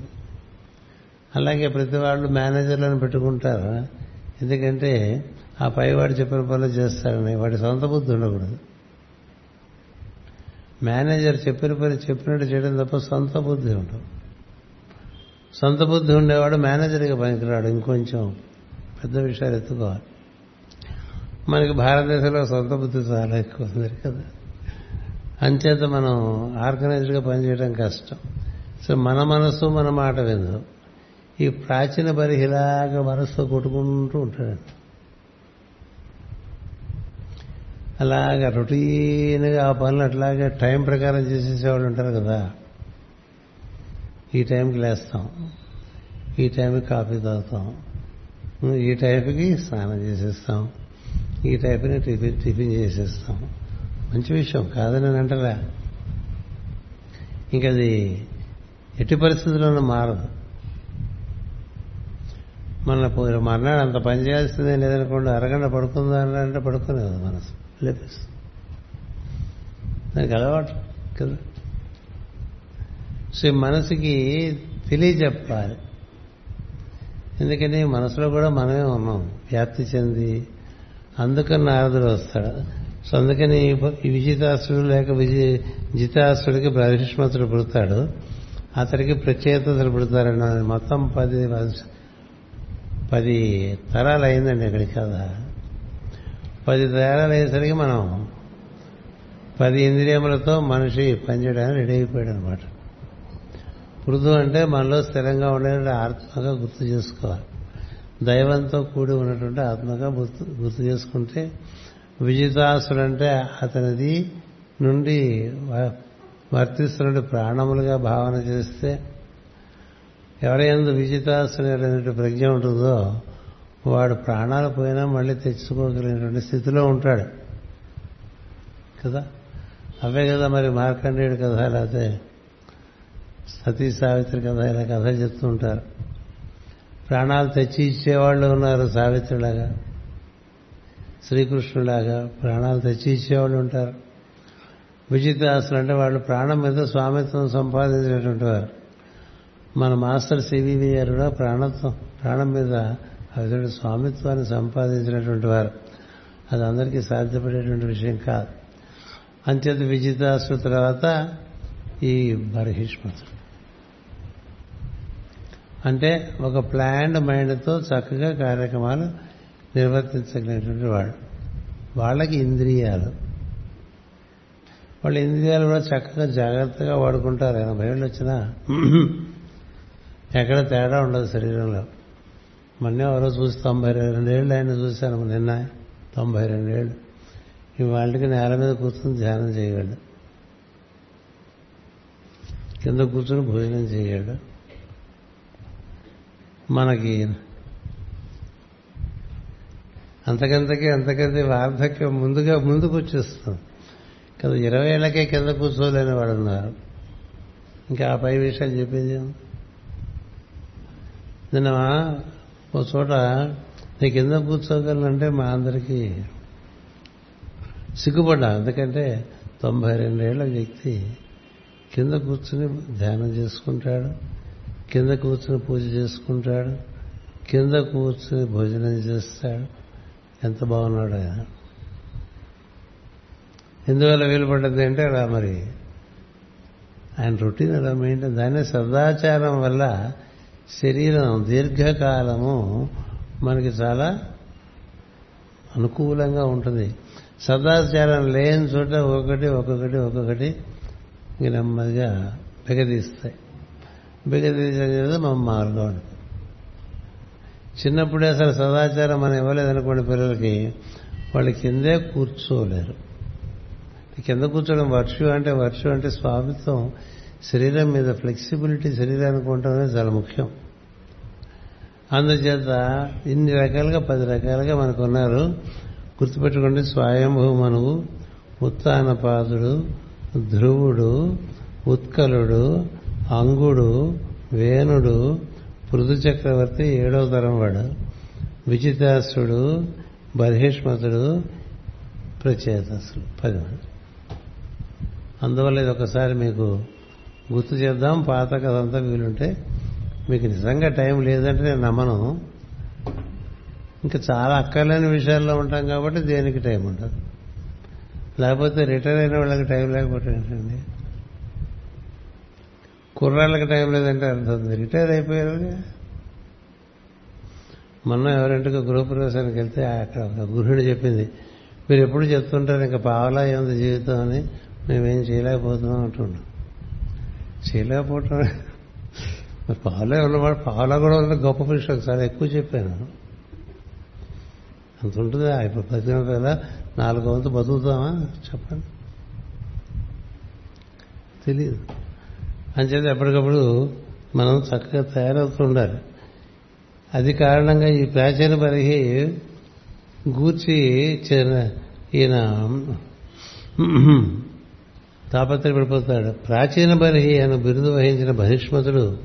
అలాగే ప్రతి వాళ్ళు మేనేజర్లను పెట్టుకుంటారు? ఎందుకంటే ఆ పైవాడు చెప్పిన పనులు చేస్తారని వాడి సొంత బుద్ధి ఉండకూడదు. మేనేజర్ చెప్పిన పని చెప్పినట్టు చేయడం తప్ప సొంత బుద్ధి ఉండదు. సొంత బుద్ధి ఉండేవాడు మేనేజర్గా పనికిరాడు. ఇంకొంచెం పెద్ద విషయాలు ఎత్తుకోవాలి. మనకి భారతదేశంలో సొంత బుద్ధి చాలా ఎక్కువ ఉంది కదా. అంచేత మనం ఆర్గనైజ్డ్గా పనిచేయడం కష్టం. సో మన మనసు మన మాట విందాం ఈ ప్రాచీన పరిహిలాగా మనసుతో కొట్టుకుంటూ ఉంటాడండి. అలాగా రొటీన్గా ఆ పనులు అట్లాగే టైం ప్రకారం చేసేసేవాళ్ళు ఉంటారు కదా. ఈ టైంకి లేస్తాం. ఈ టైంకి కాఫీ తాగుతాం. ఈ టైంకి స్నానం చేసేస్తాం. ఈ టైంకి టిఫిన్ టిఫిన్ చేసేస్తాం. మంచి విషయం కాదని అంటలే. ఇంకది ఎట్టి పరిస్థితుల్లోనూ మారదు. మన మర్నాడు అంత పని చేయాల్సిందే లేదనుకోండి అరగంట పడుకుందా అంటే పడుకునేది మనసు. లేపిస్తుంది దానికి అలవాటు కదా? సో మనసుకి తెలియజెప్పాలి. ఎందుకని మనసులో కూడా మనమే ఉన్నాం. వ్యాప్తి చెంది అందుకని నారదుడు వస్తాడు. సో అందుకని విజితాసుడు లేక విజయ జితాసుడికి బ్రహ్మత్తుడు పుడతాడు. అతడికి ప్రత్యేకతలు పుడతారన్న మొత్తం పది పది తరాలు అయిందండి ఇక్కడికి కదా. పది తరాలు అయ్యేసరికి మనం పది ఇంద్రియములతో మనిషి పనిచేయడానికి రెడీ అయిపోయాడు అనమాట మృదు అంటే మనలో స్థిరంగా ఉండే ఆత్మగా గుర్తు చేసుకోవాలి. దైవంతో కూడి ఉన్నటువంటి ఆత్మగా గుర్తు గుర్తు చేసుకుంటే విజితాసుడు అంటే అతనిది నుండి వర్తిస్తున్న ప్రాణములుగా భావన చేస్తే ఎవరైనా విజితాసుడు ప్రజ్ఞ ఉంటుందో వాడు ప్రాణాలు పోయినా మళ్ళీ తెచ్చుకోగలిగినటువంటి స్థితిలో ఉంటాడు. కదా? అవే కదా మరి మార్కండేయుడు కథ లేకపోతే సతీ సావిత్రి కథ ఇలా కథ చెప్తూ ఉంటారు. ప్రాణాలు తెచ్చి ఇచ్చేవాళ్ళు ఉన్నారు సావిత్రిలాగా. శ్రీకృష్ణులాగా ప్రాణాలు తెచ్చి ఇచ్చేవాళ్ళు ఉంటారు. విజితాసులు అంటే వాళ్ళు ప్రాణం మీద స్వామిత్వం సంపాదించినటువంటి వారు. మన మాస్టర్ సివివి గారు కూడా ప్రాణత్వం ప్రాణం మీద అతడు స్వామిత్వాన్ని సంపాదించినటువంటి వారు. అది అందరికీ సాధ్యపడేటువంటి విషయం కాదు. అంత్యత విజితాసు తర్వాత ఈ బర్హిష్మతుడు అంటే ఒక ప్లాండ్ మైండ్తో చక్కగా కార్యక్రమాలు నిర్వర్తించగలిగినటువంటి వాడు వాళ్ళకి ఇంద్రియాలు. వాళ్ళ ఇంద్రియాలు కూడా చక్కగా జాగ్రత్తగా వాడుకుంటారు. ఎనభై ఏళ్ళు వచ్చినా ఎక్కడ తేడా ఉండదు శరీరంలో. మొన్న ఎవరో చూసి తొంభై రెండేళ్ళు ఆయన చూశాను నిన్న తొంభై రెండేళ్ళు ఇవాళకి నేల మీద కూర్చొని ధ్యానం చేయగలడు. కింద కూర్చొని భోజనం చేయగలడు. మనకి అంతకంతకి అంతకంతే వార్ధక్యం ముందుగా ముందుకు వచ్చేస్తుంది. కదా ఇరవై ఏళ్ళకే కింద కూర్చోలేని వాడు ఉన్నారు. ఇంకా ఆ పై విషయాలు చెప్పేది నిన్న ఓ చోట నీ కింద కూర్చోగలనంటే మా అందరికీ సిగ్గుపడ్డా. ఎందుకంటే తొంభై రెండేళ్ళ వ్యక్తి కింద కూర్చుని ధ్యానం చేసుకుంటాడు కింద కూర్చుని పూజ చేసుకుంటాడు కింద కూర్చుని భోజనం చేస్తాడు. ఎంత బాగున్నాడు. ఆయన ఎందువల్ల వీలు పడ్డది అంటే అలా మరి. ఆయన రొటీన్ అలా మెయింటైన్ దాన్ని సదాచారం వల్ల శరీరం దీర్ఘకాలము మనకి చాలా అనుకూలంగా ఉంటుంది. సదాచారం లేని చోట ఒకటి ఒక్కొక్కటి ఒక్కొక్కటి నెమ్మదిగా బిగదీస్తాయి బిగదీసేది మా మార్గం ఉంటుంది చిన్నప్పుడే అసలు సదాచారం మనం ఇవ్వలేదనుకోండి పిల్లలకి వాళ్ళు కిందే కూర్చోలేరు. కింద కూర్చోవడం వర్షం అంటే వర్షం అంటే స్వామిత్వం. శరీరం మీద ఫ్లెక్సిబిలిటీ శరీరానికి ఉండటం అనేది చాలా ముఖ్యం. అందుచేత ఇన్ని రకాలుగా పది రకాలుగా మనకు ఉన్నారు గుర్తుపెట్టుకోండి స్వయంభూ మనువు ఉత్తానపాదుడు ధ్రువుడు ఉత్కలుడు అంగుడు వేణుడు పృథు చక్రవర్తి ఏడవ తరం వాడు. విజితాసుడు బర్హిష్మతుడు ప్రచేతసుడు పది మంది అందువల్ల ఇది ఒకసారి మీకు గుర్తు చేద్దాం పాత కథంతా వీలుంటే మీకు నిజంగా టైం లేదంటే నేను నమ్మను. ఇంకా చాలా అక్కర్లేని విషయాల్లో ఉంటాం కాబట్టి దేనికి టైం ఉండదు. లేకపోతే రిటైర్ అయిన వాళ్ళకి టైం లేకపోతే ఏంటండి? కుర్రాళ్ళకి టైం లేదంటే అర్థం రిటైర్ అయిపోయారు మొన్న ఎవరింటికి గృహప్రవేశానికి వెళ్తే అక్కడ గృహిణి చెప్పింది మీరు ఎప్పుడు చెప్తుంటారు ఇంకా పావలా ఏంది జీవితం అని. మేమేం చేయలేకపోతున్నాం అంటున్నాం చేయలేకపోవటం. మరి పావులే ఉన్నవాడు పావులా కూడా ఉన్న గొప్ప పురుషుడు ఒకసారి ఎక్కువ చెప్పాను. అంత ఉంటుందా. ఇప్పుడు బతికినంత కదా నాలుగు వంతు బతుకుతామా? చెప్పండి. తెలియదు అంచేత ఎప్పటికప్పుడు మనం చక్కగా తయారవుతూ ఉండాలి. అది కారణంగా ఈ ప్రాచీన పరిహి గూర్చి ఈయన తాపత్రపడిపోతాడు ప్రాచీన బర్హి అను బిరుదు వహించిన బహిష్మతుడు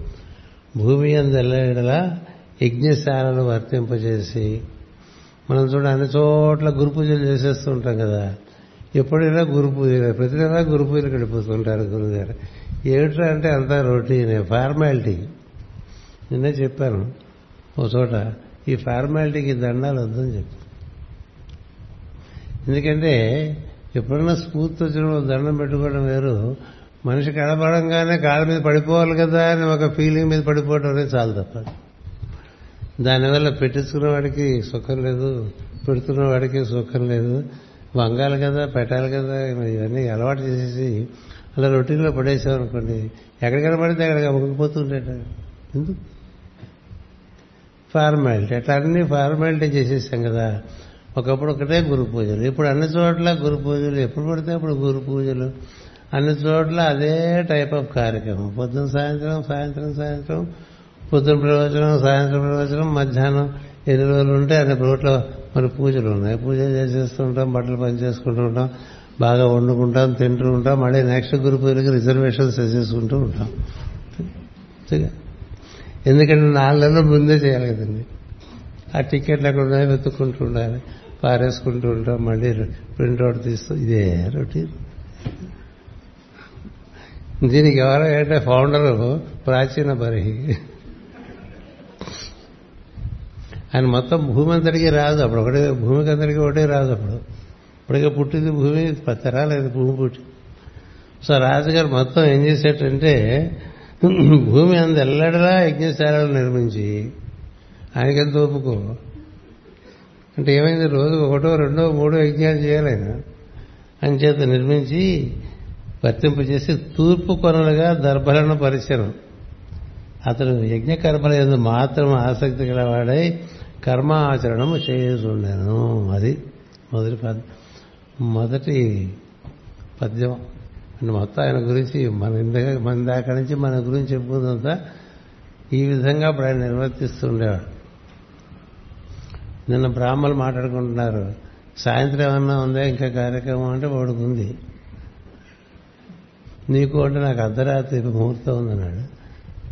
భూమి అందెల్లడలా యజ్ఞశాలను వర్తింపజేసి మనం చూడ అన్ని చోట్ల గురు పూజలు చేసేస్తూ ఉంటాం కదా. ఎప్పుడైనా గురు పూజలు ప్రతి నెలా గురు పూజలు గడిపోతుంటారు గురుగారు. ఏమిట్రా అంటే అంతా రొటీనే ఫార్మాలిటీ. నిన్నే చెప్పాను ఓ చోట ఈ ఫార్మాలిటీకి దండాలు వద్దని చెప్పి. ఎందుకంటే ఎప్పుడన్నా స్ఫూర్తి వచ్చినప్పుడు దండం పెట్టుకోవడం వేరు. మనిషి కనపడంగానే కాళ్ళ మీద పడిపోవాలి కదా అని ఒక ఫీలింగ్ మీద పడిపోవడం అనేది చాలా తప్ప. దానివల్ల పెట్టించుకున్న వాడికి సుఖం లేదు పెడుతున్న వాడికి సుఖం లేదు. వంగాలి కదా పెట్టాలి కదా ఇవన్నీ అలవాటు చేసేసి అలా రొటీన్లో పడేసామనుకోండి ఎక్కడికైనా పడితే అక్కడికి అమ్ముకుపోతుండేట. ఎందుకు? ఫార్మాలిటీ. అట్లా అన్ని ఫార్మాలిటీ చేసేసాం కదా. ఒకప్పుడు ఒకటే గురు పూజలు. ఇప్పుడు అన్ని చోట్ల గురు పూజలు. ఎప్పుడు పడితే అప్పుడు గురు పూజలు. అన్ని చోట్ల అదే టైప్ ఆఫ్ కార్యక్రమం. పొద్దున సాయంత్రం సాయంత్రం సాయంత్రం. పొద్దున ప్రవచనం సాయంత్రం ప్రవచనం మధ్యాహ్నం ఎన్ని రోజులు ఉంటే అన్ని రోడ్ల మరి పూజలు ఉన్నాయి. పూజ చేసేస్తుంటాం బట్టలు పని చేసుకుంటూ ఉంటాం బాగా వండుకుంటాం తింటూ ఉంటాం. మళ్ళీ నెక్స్ట్ గురు పూజలకి రిజర్వేషన్స్ చేసేసుకుంటూ ఉంటాం. ఎందుకంటే నాలుగు నెలలు ముందే చేయాలి కదండి. ఆ టికెట్లు అక్కడ ఉన్నాయి వెతుక్కుంటూ ఉండాలి. పారేసుకుంటూ ఉంటాం మళ్ళీ ప్రింట్అవుట్ తీస్తూ ఇదే రొటీన్. దీనికి ఎవరో ఏంటంటే ఫౌండరు ప్రాచీన బరిహి. ఆయన మొత్తం భూమి అంతటికీ రాదు అప్పుడు. ఒకటే భూమికి అందరికీ ఒకటే రాదు అప్పుడు. ఇప్పటికే పుట్టింది భూమి తరాలేదు భూమి పుట్టి. సో రాజుగారు మొత్తం ఏం చేసేటంటే భూమి అంత ఎల్లడలా యజ్ఞశాలలు నిర్మించి ఆయనకెంత ఒప్పుకో. అంటే ఏమైంది? రోజు ఒకటో రెండో మూడో యజ్ఞాలు చేయాలి ఆయన అంచేత నిర్మించి వర్తింపజేసి తూర్పు కొనలుగా దర్భలను పరిచయం అతను యజ్ఞ కర్మల ఎందు మాత్రం ఆసక్తి గలవాడై కర్మాచరణము చేస్తుండేను అది మొదటి పద్ మొదటి పద్యం. అంటే మొత్తం ఆయన గురించి మన ఇందాక మన దాకా నుంచి మన గురించి చెప్పుకుందంతా ఈ విధంగా ఇప్పుడు ఆయన నిర్వర్తిస్తుండేవాడు. నిన్న బ్రాహ్మలు మాట్లాడుకుంటున్నారు. సాయంత్రం ఏమన్నా ఉందా? ఇంకా కార్యక్రమం అంటే వాడికి ఉంది నీకు అంటే నాకు అర్ధరాత్రి ముహూర్తం ఉందన్నాడు.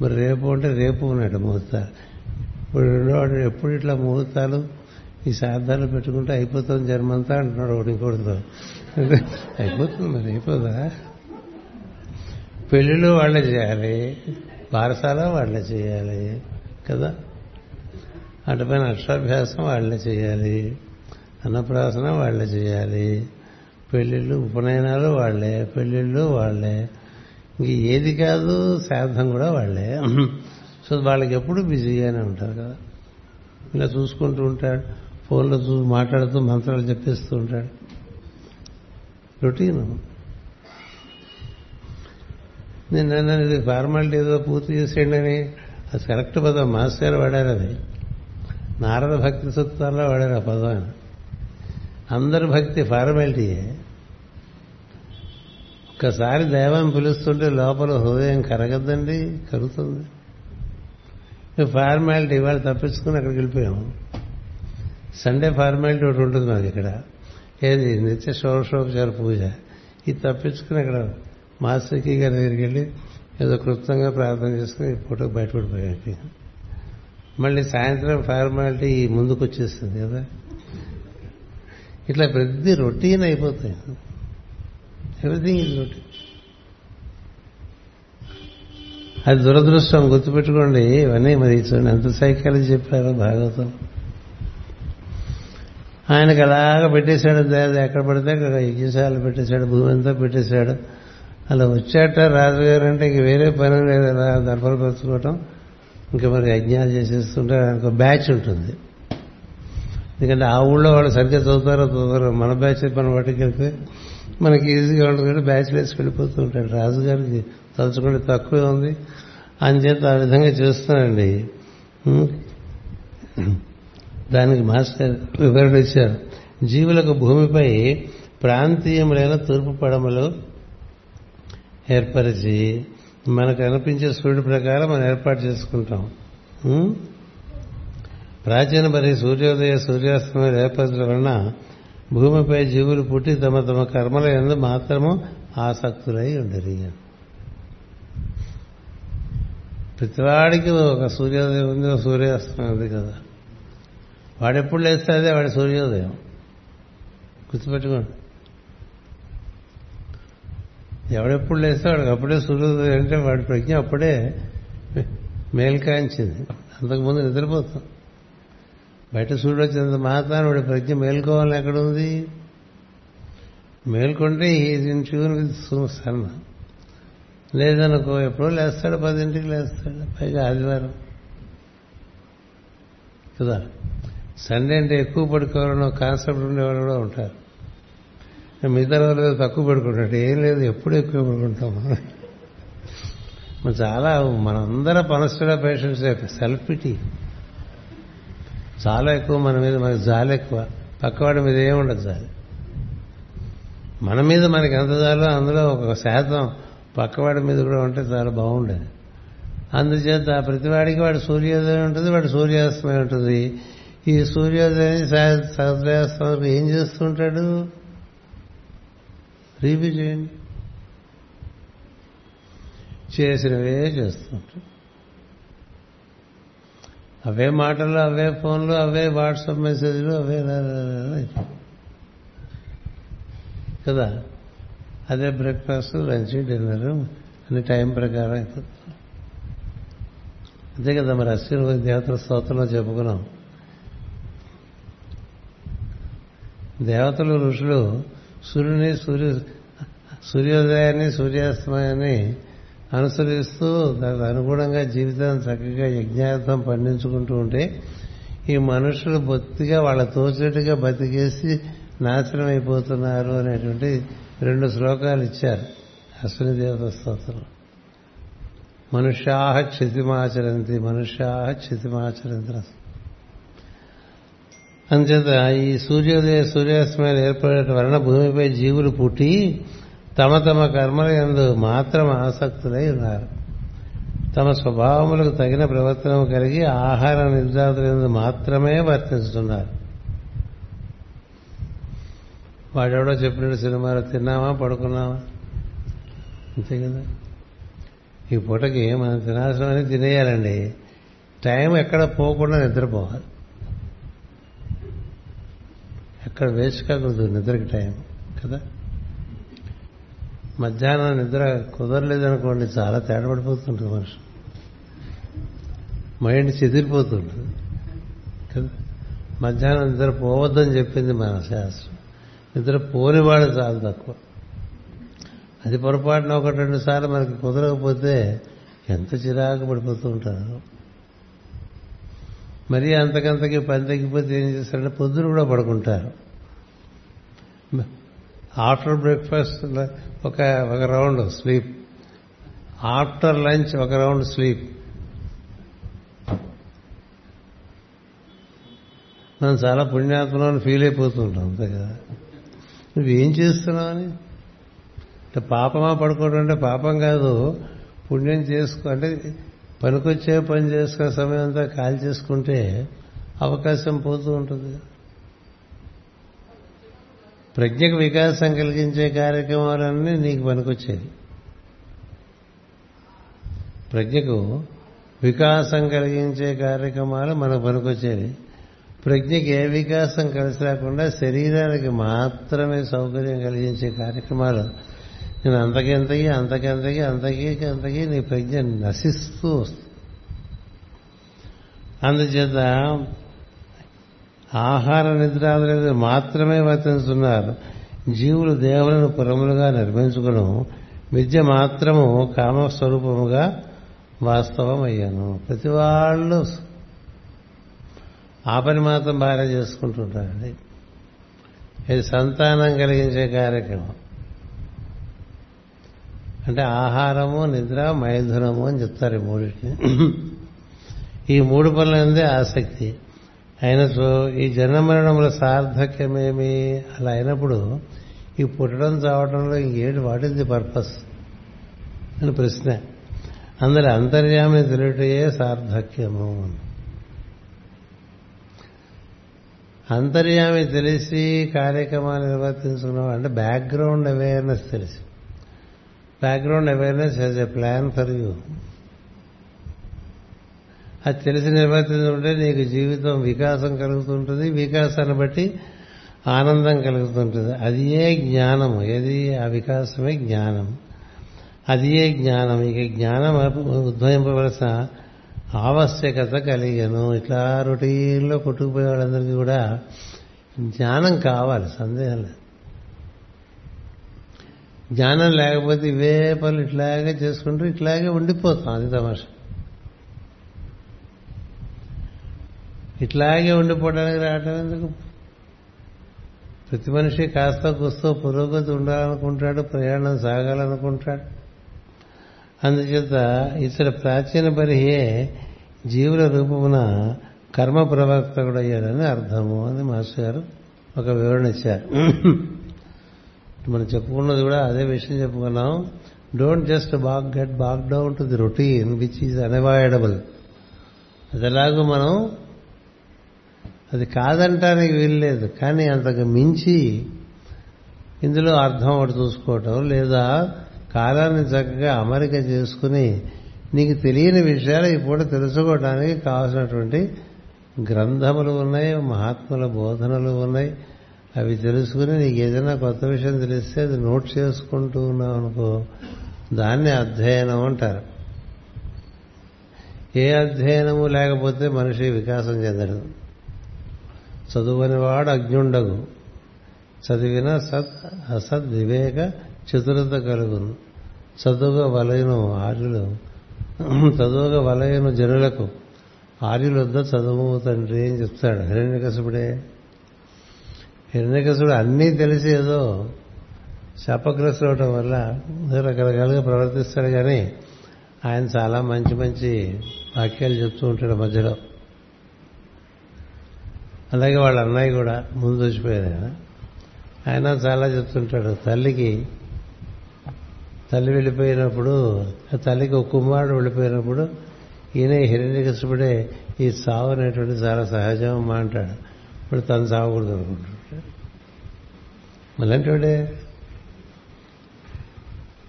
మరి రేపు అంటే రేపు ఉన్నాడు ముహూర్తాలు ఇప్పుడు రెండోవాడు ఎప్పుడు ఇట్లా ముహూర్తాలు? ఈ శార్థాలు పెట్టుకుంటే అయిపోతుంది జన్మంతా అంటున్నాడు ఒకటి ఇంకోటితో అయిపోతుంది మరి అయిపోదా? పెళ్ళిళ్ళు వాళ్ళే చేయాలి. బారసాల వాళ్ళే చేయాలి. కదా? అటుపైన అక్షరాభ్యాసం వాళ్ళే చేయాలి అన్నప్రాసన వాళ్ళే చేయాలి పెళ్ళిళ్ళు ఉపనయనాలు వాళ్ళే పెళ్ళిళ్ళు వాళ్ళే. ఇంక ఏది కాదు శ్రాద్ధం కూడా వాళ్ళే. సో వాళ్ళకి ఎప్పుడు బిజీగానే ఉంటారు కదా. ఇలా చూసుకుంటూ ఉంటాడు ఫోన్లో చూసి మాట్లాడుతూ మంత్రాలు చెప్పేస్తూ ఉంటాడు. రొటీన్. నేను ఇది ఫార్మాలిటీ ఏదో పూర్తి చేసేయండి అని అది కరెక్ట్ పదం మాస్టర్ గారు వాడారు అది. నారద భక్తి సూత్రాల్లో వాడారు ఆ పదం. ఆయన అందరి భక్తి ఫార్మాలిటీయే ఒక్కసారి దైవం పిలుస్తుంటే లోపల హృదయం కరగద్దండి కరుగుతుంది. ఫార్మాలిటీ ఇవాళ తప్పించుకుని అక్కడికి వెళ్ళిపోయాము సండే ఫార్మాలిటీ ఒకటి ఉంటుంది మాకు ఇక్కడ. ఏది? నిత్య షోడశోపచార పూజ. ఇది తప్పించుకుని అక్కడ మాస్టర్కి గారి దగ్గరికి వెళ్ళి ఏదో కృతంగా ప్రార్థన చేసుకుని ఫోటో బయటపడిపోయాడు మళ్ళీ సాయంత్రం ఫార్మాలిటీ ముందుకు వచ్చేస్తుంది కదా. ఇట్లా ప్రతి రొటీన్ అయిపోతాయి. ఎవ్రీథింగ్ ఇది రొటీన్ అది దురదృష్టం గుర్తుపెట్టుకోండి. ఇవన్నీ మరి చూడండి. ఎంత సైకాలజీ చెప్పారో భాగవతం. ఆయనకు అలాగ పెట్టేశాడు. ఎక్కడ పడితే అక్కడ యజ్ఞశాల పెట్టేశాడు భూమి అంతా పెట్టేశాడు. అలా వచ్చాట రాజుగారు అంటే ఇంక వేరే పని లేదు. అలా దర్పలు పెంచుకోవటం ఇంకా మరి యజ్ఞాలు చేసేస్తుంటే ఆయనకు బ్యాచ్ ఉంటుంది. ఎందుకంటే ఆ ఊళ్ళో వాళ్ళు సరిగ్గా చదువుతారో చదువుతారో మన బ్యాచ్ మన పట్టుకెళ్తే మనకి ఈజీగా ఉంటుంది బ్యాచ్ వేసి వెళ్ళిపోతూ ఉంటాడు రాజుగారికి తలుచుకుంటే తక్కువే ఉంది. అంచేత ఆ విధంగా చేస్తున్నానండి దానికి మాస్టర్ వివరణ ఇచ్చారు. జీవులకు భూమిపై ప్రాంతీయములైన తూర్పు పడమలు ఏర్పరిచి మనకు అనిపించే సూర్యుడి ప్రకారం మనం ఏర్పాటు చేసుకుంటాం. ప్రాచీన మరి సూర్యోదయ సూర్యాస్తమయం ఏర్పరచడం వలన భూమిపై జీవులు పుట్టి తమ తమ కర్మల ఎందు మాత్రము ఆసక్తులై ఉండరు. ప్రతివాడికి ఒక సూర్యోదయం ఉంది ఒక సూర్యాస్తమయం ఉంది కదా. వాడెప్పుడు లేస్తే అదే వాడి సూర్యోదయం. గుర్తుపెట్టుకోండి. ఎవడెప్పుడు లేస్తే వాడికి అప్పుడే సూర్యోదయం అంటే వాడి ప్రజ్ఞ అప్పుడే మేల్కాంచింది. అంతకుముందు నిద్రపోతాం. బయట సూర్యుడు వచ్చినంత మాత్రాన్ని వాడి ప్రజ్ఞ మేల్కోవాలని ఎక్కడుంది? మేల్కొంటే is in tune with sun లేదనుకో ఎప్పుడో లేస్తాడు పదింటికి లేస్తాడు పైగా ఆదివారం. కదా? సండే అంటే ఎక్కువ పడుకోవాలని కాన్సెప్ట్ ఉండేవాళ్ళు కూడా ఉంటారు. మిగతా రోజులు తక్కువ పడుకుంటాడు ఏం లేదు ఎప్పుడు ఎక్కువ పడుకుంటాం. మనం చాలా మనందరం పనస్టుగా పేషెంట్స్ సెల్ఫ్ పిటీ చాలా ఎక్కువ మన మీద మనకి జాలి ఎక్కువ. పక్కవాడి మీద ఏముండదు జాలి. మన మీద మనకి ఎంత జాలో అందులో ఒక శాతం పక్కవాడి మీద కూడా ఉంటే చాలా బాగుండేది. అందుచేత ప్రతివాడికి వాడి సూర్యోదయం ఉంటుంది వాడి సూర్యాస్తమయం ఉంటుంది. ఈ సూర్యోదయం సూర్యాస్తమయం ఏం చేస్తుంటాడు? రివ్యూ చేయండి చేసినవే చేస్తుంటాం అవే మాటలు అవే ఫోన్లు అవే వాట్సాప్ మెసేజ్లు అవే కదా? అదే బ్రేక్ఫాస్ట్ లంచ్ డిన్నర్ అన్ని టైం ప్రకారం అయిపోతుంది. అంతే కదా మరి అశ్విని దేవతల స్తోత్రంలో చెప్పుకున్నాం. దేవతలు ఋషులు సూర్యుని సూర్య సూర్యోదయాన్ని సూర్యాస్తమయాన్ని అనుసరిస్తూ దానికి అనుగుణంగా జీవితాన్ని చక్కగా యజ్ఞార్థం పండించుకుంటూ ఉంటే ఈ మనుషులు బొత్తిగా వాళ్ళ తోచేట్టుగా బతికేసి నాశనం అయిపోతున్నారు అనేటువంటి రెండు శ్లోకాలు ఇచ్చారు అశ్విని దేవత స్తోత్రం మనుష్యాహ క్షితిమాచరంతి మనుష్యాహ క్షితిమాచరంతి అంచేత ఈ సూర్యోదయ సూర్యాస్తమయాలు ఏర్పడటం వలన భూమిపై జీవులు పుట్టి తమ తమ కర్మల ఎందు మాత్రం ఆసక్తులై ఉన్నారు. తమ స్వభావములకు తగిన ప్రవర్తన కలిగి ఆహార నిర్ధారణ మాత్రమే వర్తిస్తున్నారు. వాడెవడో చెప్పినట్టు సినిమాలో తిన్నామా పడుకున్నామా అంతే కదా. ఈ పూటకి మనం తినాల్సినవన్నీ తినేయాలండి. టైం ఎక్కడ పోకుండా నిద్రపోవాలి. అక్కడ వేస్ట్ కాకూడదు నిద్రకి టైం కదా? మధ్యాహ్నం నిద్ర కుదరలేదనుకోండి చాలా తేడా పడిపోతుంటుంది మనిషి. మైండ్ చెదిరిపోతుంటుంది కదా? మధ్యాహ్నం నిద్ర పోవద్దని చెప్పింది మన శాస్త్రం. నిద్ర పోనివాడు చాలా తక్కువ. అది పొరపాటున ఒకటి రెండు సార్లు మనకి కుదరకపోతే ఎంత చిరాకు పడిపోతూ ఉంటారు. మరి అంతకంతకి పని తగ్గిపోతే ఏం చేస్తారంటే పొద్దున కూడా పడుకుంటారు. ఆఫ్టర్ బ్రేక్ఫాస్ట్ ఒక ఒక రౌండ్ స్లీప్. ఆఫ్టర్ లంచ్ ఒక రౌండ్ స్లీప్. మనం చాలా పుణ్యాత్మని ఫీల్ అయిపోతుంటాం అంతే కదా? నువ్వేం చేస్తున్నావని అంటే పాపమా పడుకోవడం అంటే పాపం కాదు. పుణ్యం చేసుకో అంటే పనికొచ్చే పని చేసుకునే సమయం అంతా కాల్ చేసుకుంటే అవకాశం పోతూ ఉంటుంది. ప్రజ్ఞకు వికాసం కలిగించే కార్యక్రమాలన్నీ నీకు పనికొచ్చేది ప్రజ్ఞకు వికాసం కలిగించే కార్యక్రమాలు మనకు పనికొచ్చేది ప్రజ్ఞకి ఏ వికాసం కలిసి రాకుండా శరీరానికి మాత్రమే సౌకర్యం కలిగించే కార్యక్రమాలు నేను అంతకెంతకి అంతకెంతకి అంతకి అంతకి నీ ప్రజ్ఞ నశిస్తూ వస్తుంది. అందుచేత ఆహార నిద్రాదులు మాత్రమే వర్తిస్తున్నారు. జీవులు దేవులను పురములుగా నిర్మించుకును. విద్య మాత్రము కామస్వరూపముగా వాస్తవం అయ్యాను ప్రతి వాళ్ళు ఆ పని మాత్రం బాగా చేసుకుంటుంటారండి. ఇది సంతానం కలిగించే కార్యక్రమం. అంటే ఆహారము నిద్ర మైథునము అని చెప్తారు ఈ మూడింటిని. ఈ మూడు పనులందే ఆసక్తి. అయినచో ఈ జన్మ మరణముల సార్థక్యమేమి అలా అయినప్పుడు ఈ పుట్టడం చావటంలో ఇంకేంటి వాట్ ఇస్ ది పర్పస్? అని ప్రశ్న. అందరి అంతర్యామి తెలియటయే సార్థక్యము. అంతర్యామి తెలిసి కార్యక్రమాలు నిర్వర్తించుకున్నాం అంటే బ్యాక్గ్రౌండ్ అవేర్నెస్ తెలిసి. Background awareness as a plan for you అది తెలిసి నిర్వర్తిస్తుంటే నీకు జీవితం వికాసం కలుగుతుంటుంది. వికాసాన్ని బట్టి ఆనందం కలుగుతుంటుంది. అది ఏ జ్ఞానం ఏది? ఆ వికాసమే జ్ఞానం. అది ఏ జ్ఞానం? ఇక జ్ఞానం ఉద్భవింపవలసిన ఆవశ్యకత కలిగను. ఇట్లా రొటీన్లో కొట్టుకుపోయే వాళ్ళందరికీ కూడా జ్ఞానం కావాలి. సందేహం లేదు. జ్ఞానం లేకపోతే ఇవే పనులు ఇట్లాగే చేసుకుంటూ ఇట్లాగే ఉండిపోతాం. అది తమాష. ఇట్లాగే ఉండిపోవడానికి రావటం ఎందుకు? ప్రతి మనిషి కాస్త కూస్తో పురోగతి ఉండాలనుకుంటాడు ప్రయాణం సాగాలనుకుంటాడు. అందుచేత ఇతడు ప్రాచీన పరిహే జీవుల రూపమున కర్మ ప్రవర్తకుడు అయ్యాడని అర్థము అని మాస్టర్ గారు ఒక వివరణ ఇచ్చారు. మనం చెప్పుకున్నది కూడా అదే విషయం చెప్పుకున్నాం. Don't just back get back down to the routine which is unavoidable అది ఎలాగో మనం అది కాదంటానికి వీల్లేదు కానీ అంతకు మించి ఇందులో అర్థం ఒకటి చూసుకోవటం లేదా కాలాన్ని చక్కగా అమరిక చేసుకుని నీకు తెలియని విషయాలు ఇప్పుడు తెలుసుకోవడానికి కావాల్సినటువంటి గ్రంథములు ఉన్నాయి మహాత్ముల బోధనలు ఉన్నాయి. అవి తెలుసుకుని నీకు ఏదైనా కొత్త విషయం తెలిస్తే అది నోట్ చేసుకుంటూ ఉన్నావు అనుకో దాన్ని అధ్యయనం అంటారు. ఏ అధ్యయనము లేకపోతే మనిషి వికాసం చెందడు. చదువునివాడు అజ్ఞుండగు. చదివిన సత్ అసద్ వివేక చతురత కలుగును. చదువుగా వలయను ఆర్యులు చదువుగా వలయను జనులకు ఆర్యులొద్ద చదువు తండ్రి అని చెప్తాడు. హిరణ్యకసుపుడే హిరణ్యకసుడు అన్నీ తెలిసి ఏదో శాపగ్రస్తులు అవటం వల్ల రకరకాలుగా ప్రవర్తిస్తాడు కానీ ఆయన చాలా మంచి మంచి వాక్యాలు చెప్తూ ఉంటాడు మధ్యలో. అలాగే వాళ్ళ అన్నయ్య కూడా ముందు వచ్చిపోయారు ఆయన. ఆయన చాలా చెప్తుంటాడు తల్లికి తల్లి వెళ్ళిపోయినప్పుడు తల్లికి ఒక కుమారుడు వెళ్ళిపోయినప్పుడు ఈయన హిరణ్యకృష్ణుడే ఈ సావు అనేటువంటి చాలా సహజం అమ్మా అంటాడు. ఇప్పుడు తను సావకూడదు అనుకుంటాడు. మళ్ళంటే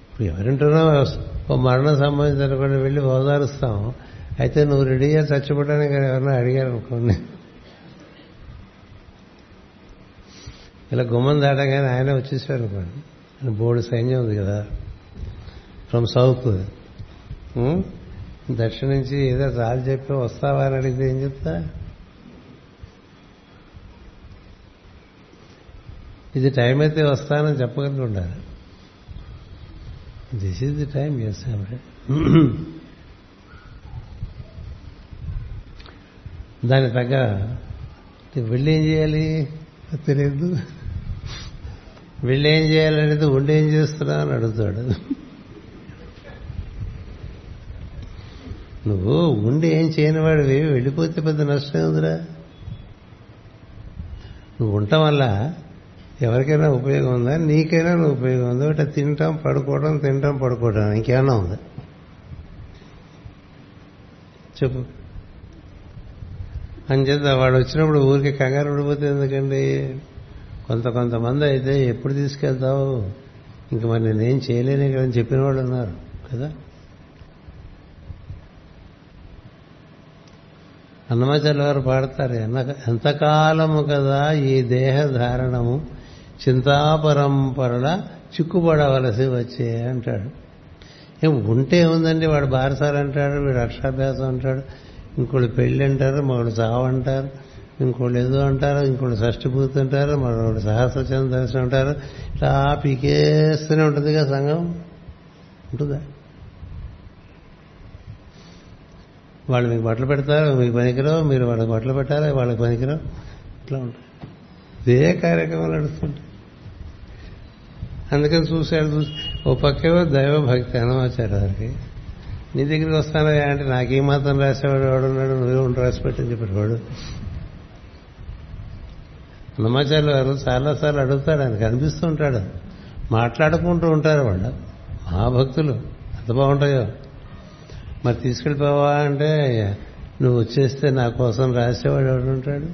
ఇప్పుడు ఎవరింటున్నా ఓ మరణం సంబంధించి అనుకోండి వెళ్ళి ఓదారుస్తాం అయితే నువ్వు రెడీగా చచ్చిపోవడానికి ఎవరన్నా అడిగారు అనుకోండి ఇలా గుమ్మం దాటగానే ఆయన వచ్చేసాడు అనుకోండి ఆయన బోర్డు సైన్యం ఉంది కదా ఫ్రమ్ సౌత్ దక్షిణ నుంచి ఏదో రాజు చెప్పి వస్తావా అని అడిగితే ఏం చెప్తా ఇది టైం అయితే వస్తానని చెప్పగలిగి ఉండాలి. This is the time yes దాని తగ్గ వెళ్ళి ఏం చేయాలి? తెలియదు. వెళ్ళి ఏం చేయాలనేది ఉండి ఏం చేస్తున్నావు అని అడుగుతాడు. నువ్వు ఉండి ఏం చేయని వాడివి వెళ్ళిపోతే పెద్ద నష్టం ఉందిరా నువ్వు ఉండటం వల్ల ఎవరికైనా ఉపయోగం ఉందా? నీకైనా ఉపయోగం ఉందా? ఒకటి తింటాం పడుకోవడం తింటాం పడుకోవడం. ఇంకేమన్నా ఉందా? చెప్పు. అంచేత వాడు వచ్చినప్పుడు ఊరికి కంగారు పడిపోతే ఎందుకండి? కొంత కొంతమంది అయితే ఎప్పుడు తీసుకెళ్తావు? ఇంక మరి నేనేం చేయలేనే కదని చెప్పిన వాళ్ళు ఉన్నారు కదా? అన్నమాచార్య వారు పాడతారు ఎంతకాలము కదా ఈ దేహ ధారణము చింతాపరంపరల చిక్కుపడవలసి వచ్చే అంటాడు. ఏం ఉంటే ఉందండి వాడు బారసాలు అంటాడు వీడు అక్షరాభ్యాసం అంటాడు ఇంకోళ్ళు పెళ్ళి అంటారు మరొకడు చావు అంటారు ఇంకోళ్ళు ఏదో అంటారు ఇంకోళ్ళు షష్టిపూర్తి అంటారు మరొకటి సహస్రచంద్ర దర్శనం అంటారు. ఇట్లా పీకేస్తూనే ఉంటుందిగా సంఘం? ఉంటుందా? వాళ్ళు మీకు బట్టలు పెడతారు మీకు పనికిరావు మీరు వాళ్ళకి బట్టలు పెట్టాలి వాళ్ళకి పనికిరావు ఇట్లా ఉంటారు. ఇదే కార్యక్రమాలు నడుస్తుంటాయి. అందుకని చూశాడు చూసి ఓ పక్కేవో దైవ భక్తి అనమాచారు వారికి నీ దగ్గరికి వస్తానా అంటే నాకు ఈ మాత్రం రాసేవాడు ఎవడున్నాడు నువ్వే ఉండి రాసి పెట్టని చెప్పాడు వాడు. అన్నమాచార్యులు గారు చాలాసార్లు అడుగుతాడు ఆయనకు అనిపిస్తూ ఉంటాడు. మాట్లాడుకుంటూ ఉంటారు వాళ్ళు. మహాభక్తులు. అంత బాగుంటాయో. మరి తీసుకెళ్ళిపోవా అంటే నువ్వు వచ్చేస్తే నా కోసం రాసేవాడు ఎవడు ఉంటాడు?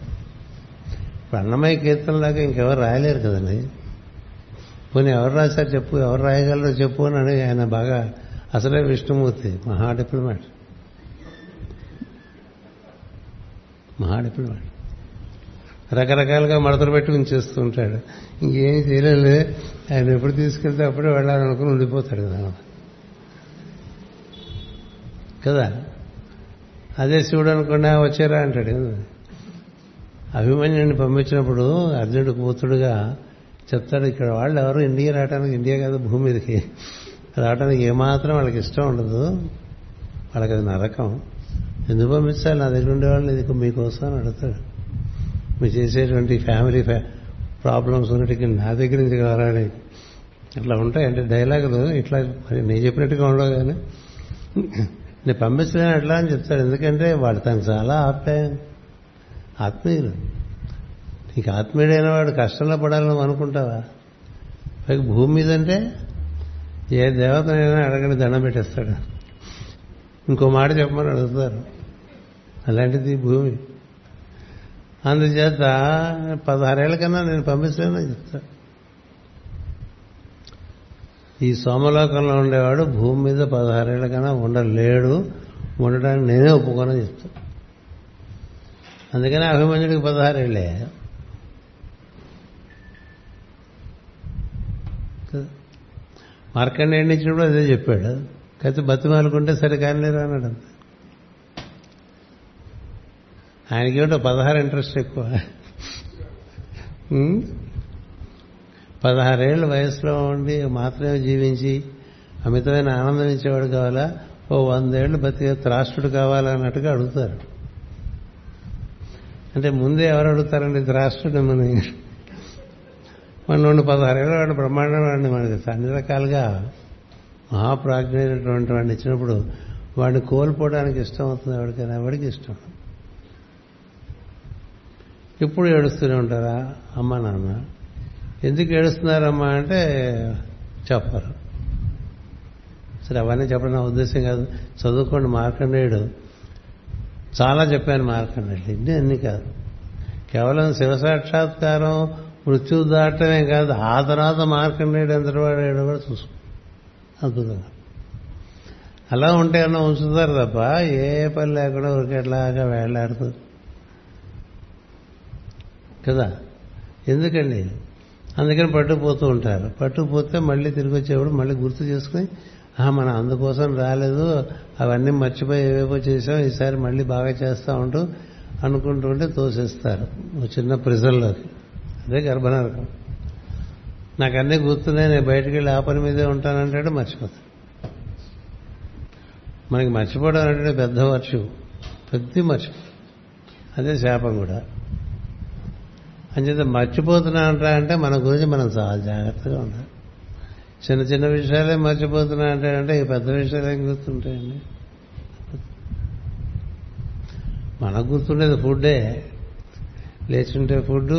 ఇప్పుడు అన్నమయ్య కీర్తనలాగా ఇంకెవరు రాయలేరు కదండి. పోనీ ఎవరు రాశారు చెప్పు ఎవరు రాయగలరో చెప్పు అని అడిగి ఆయన బాగా అసలే విష్ణుమూర్తి మహా డిప్లొమాట్ మహా డిప్లొమాట్ రకరకాలుగా మడతలు పెట్టి ఉంచేస్తూ ఉంటాడు. ఇంకేం చేయలేదు ఆయన ఎప్పుడు తీసుకెళ్తే అప్పుడే వెళ్ళాలనుకుని ఉండిపోతాడు కదా. కదా? అదే శివుడు అనుకున్నా వచ్చారా అంటాడు అభిమన్యుని పంపించినప్పుడు అర్జునుడు కూతుడుగా చెప్తాడు ఇక్కడ వాళ్ళు ఎవరు ఇండియా రావడానికి ఇండియా కాదు భూమి మీదకి. రావడానికి ఏమాత్రం వాళ్ళకి ఇష్టం ఉండదు. వాళ్ళకి అది నరకం. ఎందుకు పంపించాలి నా దగ్గర ఉండేవాళ్ళు ఇది మీకోసం అని అడుగుతాడు. మీరు చేసేటువంటి ఫ్యామిలీ ప్రాబ్లమ్స్ ఉన్నటికి నా దగ్గర నుంచి కావాలని ఇట్లా ఉంటాయంటే డైలాగులు ఇట్లా మరి నేను చెప్పినట్టుగా ఉండవు కానీ. నేను పంపించలేను ఎట్లా అని చెప్తాడు. ఎందుకంటే వాడు తనకు చాలా ఆప్యాయం. ఆత్మీయులు నీకు ఆత్మీయుడైన వాడు కష్టంలో పడాలని అనుకుంటావా? పైకి భూమి మీద అంటే ఏ దేవతనైనా అడగని దండం పెట్టేస్తాడు. ఇంకో మాట చెప్పమని అడుగుతారు. అలాంటిది భూమి. అందుచేత పదహారేళ్ళ కన్నా నేను పంపిస్తానని చెప్తా ఈ సోమలోకంలో ఉండేవాడు భూమి మీద పదహారేళ్ళ కన్నా ఉండలేడు. ఉండడానికి నేనే ఒప్పుకోనని చెప్తా అందుకని అభిమన్యుడికి పదహారేళ్ళే మార్కండేయుడిని నుంచి కూడా అదే చెప్పాడు. కాకపోతే బతిమాలుకుంటే సరే కానిలేరు అన్నాడు ఆయనకి ఆయనకేమిటో పదహారు ఇంట్రెస్ట్ ఎక్కువ. ఉం? పదహారేళ్ళ వయసులో ఉండి మాత్రమే జీవించి అమితమైన ఆనందం ఇచ్చేవాడు కావాలా? ఓ వందేళ్ళు బతికే త్రాష్టుడు కావాలా అన్నట్టుగా అడుగుతారు. అంటే ముందే ఎవరు అడుగుతారండి? త్రాష్టుడు మన మన పదహారు ఏళ్ళ వాడు బ్రహ్మాండం వాడిని మనకి అన్ని రకాలుగా మహాప్రాజ్ఞైనటువంటి వాడిని ఇచ్చినప్పుడు వాడిని కోల్పోవడానికి ఇష్టం అవుతుంది ఎవరికైనా? ఎవరికి ఇష్టం? ఎప్పుడు ఏడుస్తూనే ఉంటారా? అమ్మ నాన్న. ఎందుకు ఏడుస్తున్నారమ్మా అంటే చెప్పరు. సరే అవన్నీ చెప్పడం నా ఉద్దేశం కాదు. చదువుకోండి మార్కండేయుడు. చాలా చెప్పాను మార్కండేయుడు ఇన్ని అన్ని కాదు. కేవలం శివసాక్షాత్కారం మృత్యువు దాటమే కాదు ఆ తర్వాత మార్కండేయుడు ఎంతటి వాడాడో కూడా చూసుకో. అద్భుతంగా. అలా ఉంటే అన్న ఉంచుతారు తప్ప ఏ పని లేకుండా ఉరికెట్లాగా వేళ్ళాడుతుంది కదా? ఎందుకండి? అందుకని పట్టుకుపోతూ ఉంటారు. పట్టుకుపోతే మళ్ళీ తిరిగి వచ్చేవాడు మళ్ళీ గుర్తు చేసుకుని మనం అందుకోసం రాలేదు అవన్నీ మర్చిపోయి ఏవేవో చేసాం ఈసారి మళ్ళీ బాగా చేస్తా ఉంటూ అనుకుంటుంటే తోసేస్తారు చిన్న ప్రిజల్లోకి అదే గర్భనరకం. నాకు అన్నీ గుర్తున్నాయి నేను బయటికి వెళ్ళి ఆ పని మీదే ఉంటానంటాడు మర్చిపోతాను మనకి మర్చిపోవడం అంటే పెద్ద వర్షం. పెద్ద మర్చిపో అదే శాపం కూడా. అంచేత మర్చిపోతున్నా అంటా అంటే మన గురించి మనం చాలా జాగ్రత్తగా ఉండాలి. చిన్న చిన్న విషయాలే మర్చిపోతున్నా అంటే అంటే ఈ పెద్ద విషయాలు ఏం గుర్తుంటాయండి? మనకు గుర్తుండేది ఫుడ్డే. లేచుంటే ఫుడ్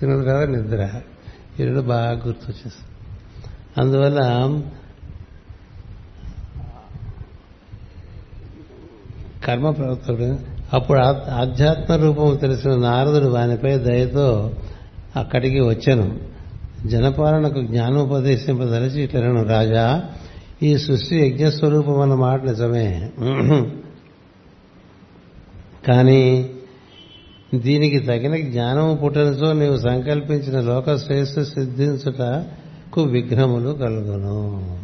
తిన్న తర్వాత నిద్ర. ఈ రెండు బాగా గుర్తొచ్చేస్తుంది అందువల్ల కర్మ ప్రవర్తకుడు అప్పుడు ఆధ్యాత్మ రూపం తెలిసిన నారదుడు వానిపై దయతో అక్కడికి వచ్చాను. జనపాలనకు జ్ఞానోపదేశింపదలిచి ఇట్లను రాజా ఈ సృష్టి యజ్ఞస్వరూపం అన్న మాట నిజమే. కానీ దీనికి తగిన జ్ఞానము పుట్టనిచో నీవు సంకల్పించిన లోక శ్రేయస్సు సిద్ధించుటకు విఘ్నములు కలుగును.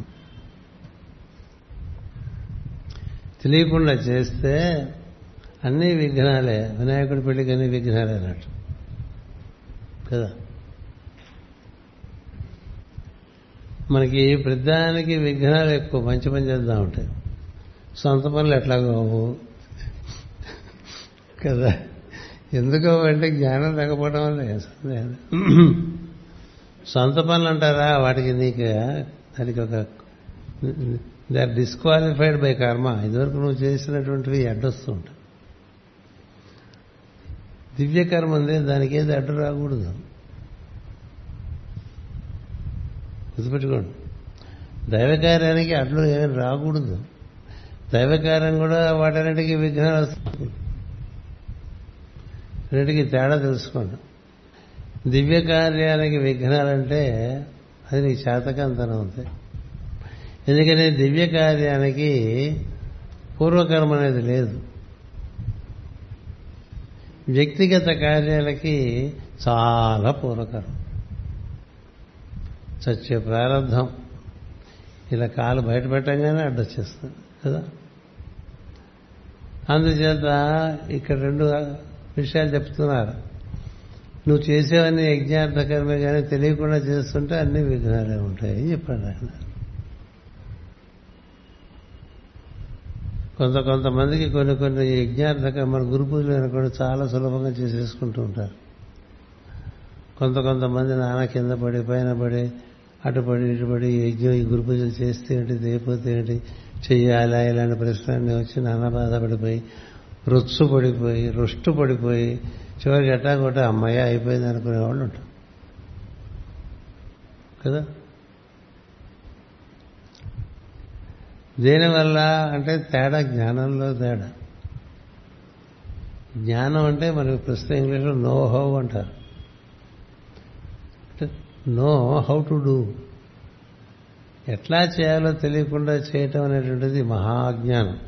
తెలియకుండా చేస్తే అన్ని విఘ్నాలే వినాయకుడి పెళ్ళికి అన్ని విఘ్నాలే అన్నట్టు. కదా? మనకి ప్రతిదానికి విఘ్నాలు ఎక్కువ మంచి పని చేద్దాం ఉంటాయి సొంత పనులు ఎట్లాగో కదా? ఎందుకో అంటే జ్ఞానం లేకపోవడం వల్ల సొంత పనులు అంటారా? వాటికి నీకు దానికి ఒక దే ఆర్ డిస్క్వాలిఫైడ్ బై కర్మ. ఇదివరకు నువ్వు చేసినటువంటివి అడ్డొస్తూ ఉంటాయి. దివ్య కర్మ ఉంది దానికి ఏది అడ్డు రాకూడదు. గుర్తుపెట్టుకోండి. దైవకార్యానికి అడ్లు ఏమి రాకూడదు. దైవకార్యం కూడా వాటన్నిటికీ విఘ్నాలు వస్తుంది రెండుకి తేడా తెలుసుకోండి దివ్య కార్యానికి విఘ్నాలంటే అది నీకు శాతకంతనం ఉంది ఎందుకంటే దివ్య కార్యానికి పూర్వకర్మ అనేది లేదు. వ్యక్తిగత కార్యాలకి చాలా పూర్వకర్మ. చచ్చే ప్రారంభం. ఇలా కాలు బయట పెట్టంగానే అడ్డొచ్చేస్తుంది కదా? అందుచేత ఇక్కడ రెండు విషయాలు చెప్తున్నారు. నువ్వు చేసేవన్నీ యజ్ఞార్థకరమే కానీ తెలియకుండా చేస్తుంటే అన్ని విఘ్నాలే ఉంటాయి చెప్పాడు ఆయన. కొంత కొంతమందికి కొన్ని కొన్ని యజ్ఞార్థక మన గురు పూజలు అనుకోండి చాలా సులభంగా చేసేసుకుంటూ ఉంటారు. కొంత కొంతమంది నాన్న కింద పడి పైన పడి అటుపడి ఇటుపడి యజ్ఞం ఈ గురు పూజలు చేస్తే ఏంటి దేపోతే ఏంటి చెయ్యాలా ఇలాంటి ప్రశ్నలన్నీ వచ్చి నాన్న బాధపడిపోయి రుచ్చు పడిపోయి రుష్టు పడిపోయి చివరికి ఎట్టా కొట్ట అమ్మాయి అయిపోయింది అనుకునే వాళ్ళు ఉంటారు. కదా? దేనివల్ల అంటే తేడా జ్ఞానంలో తేడా. జ్ఞానం అంటే మనకి ప్రస్తుతం ఇంగ్లీష్లో నో హౌ అంటారు. Know how to do. ఎట్లా చేయాలో తెలియకుండా చేయటం అనేటువంటిది మహాజ్ఞానం మా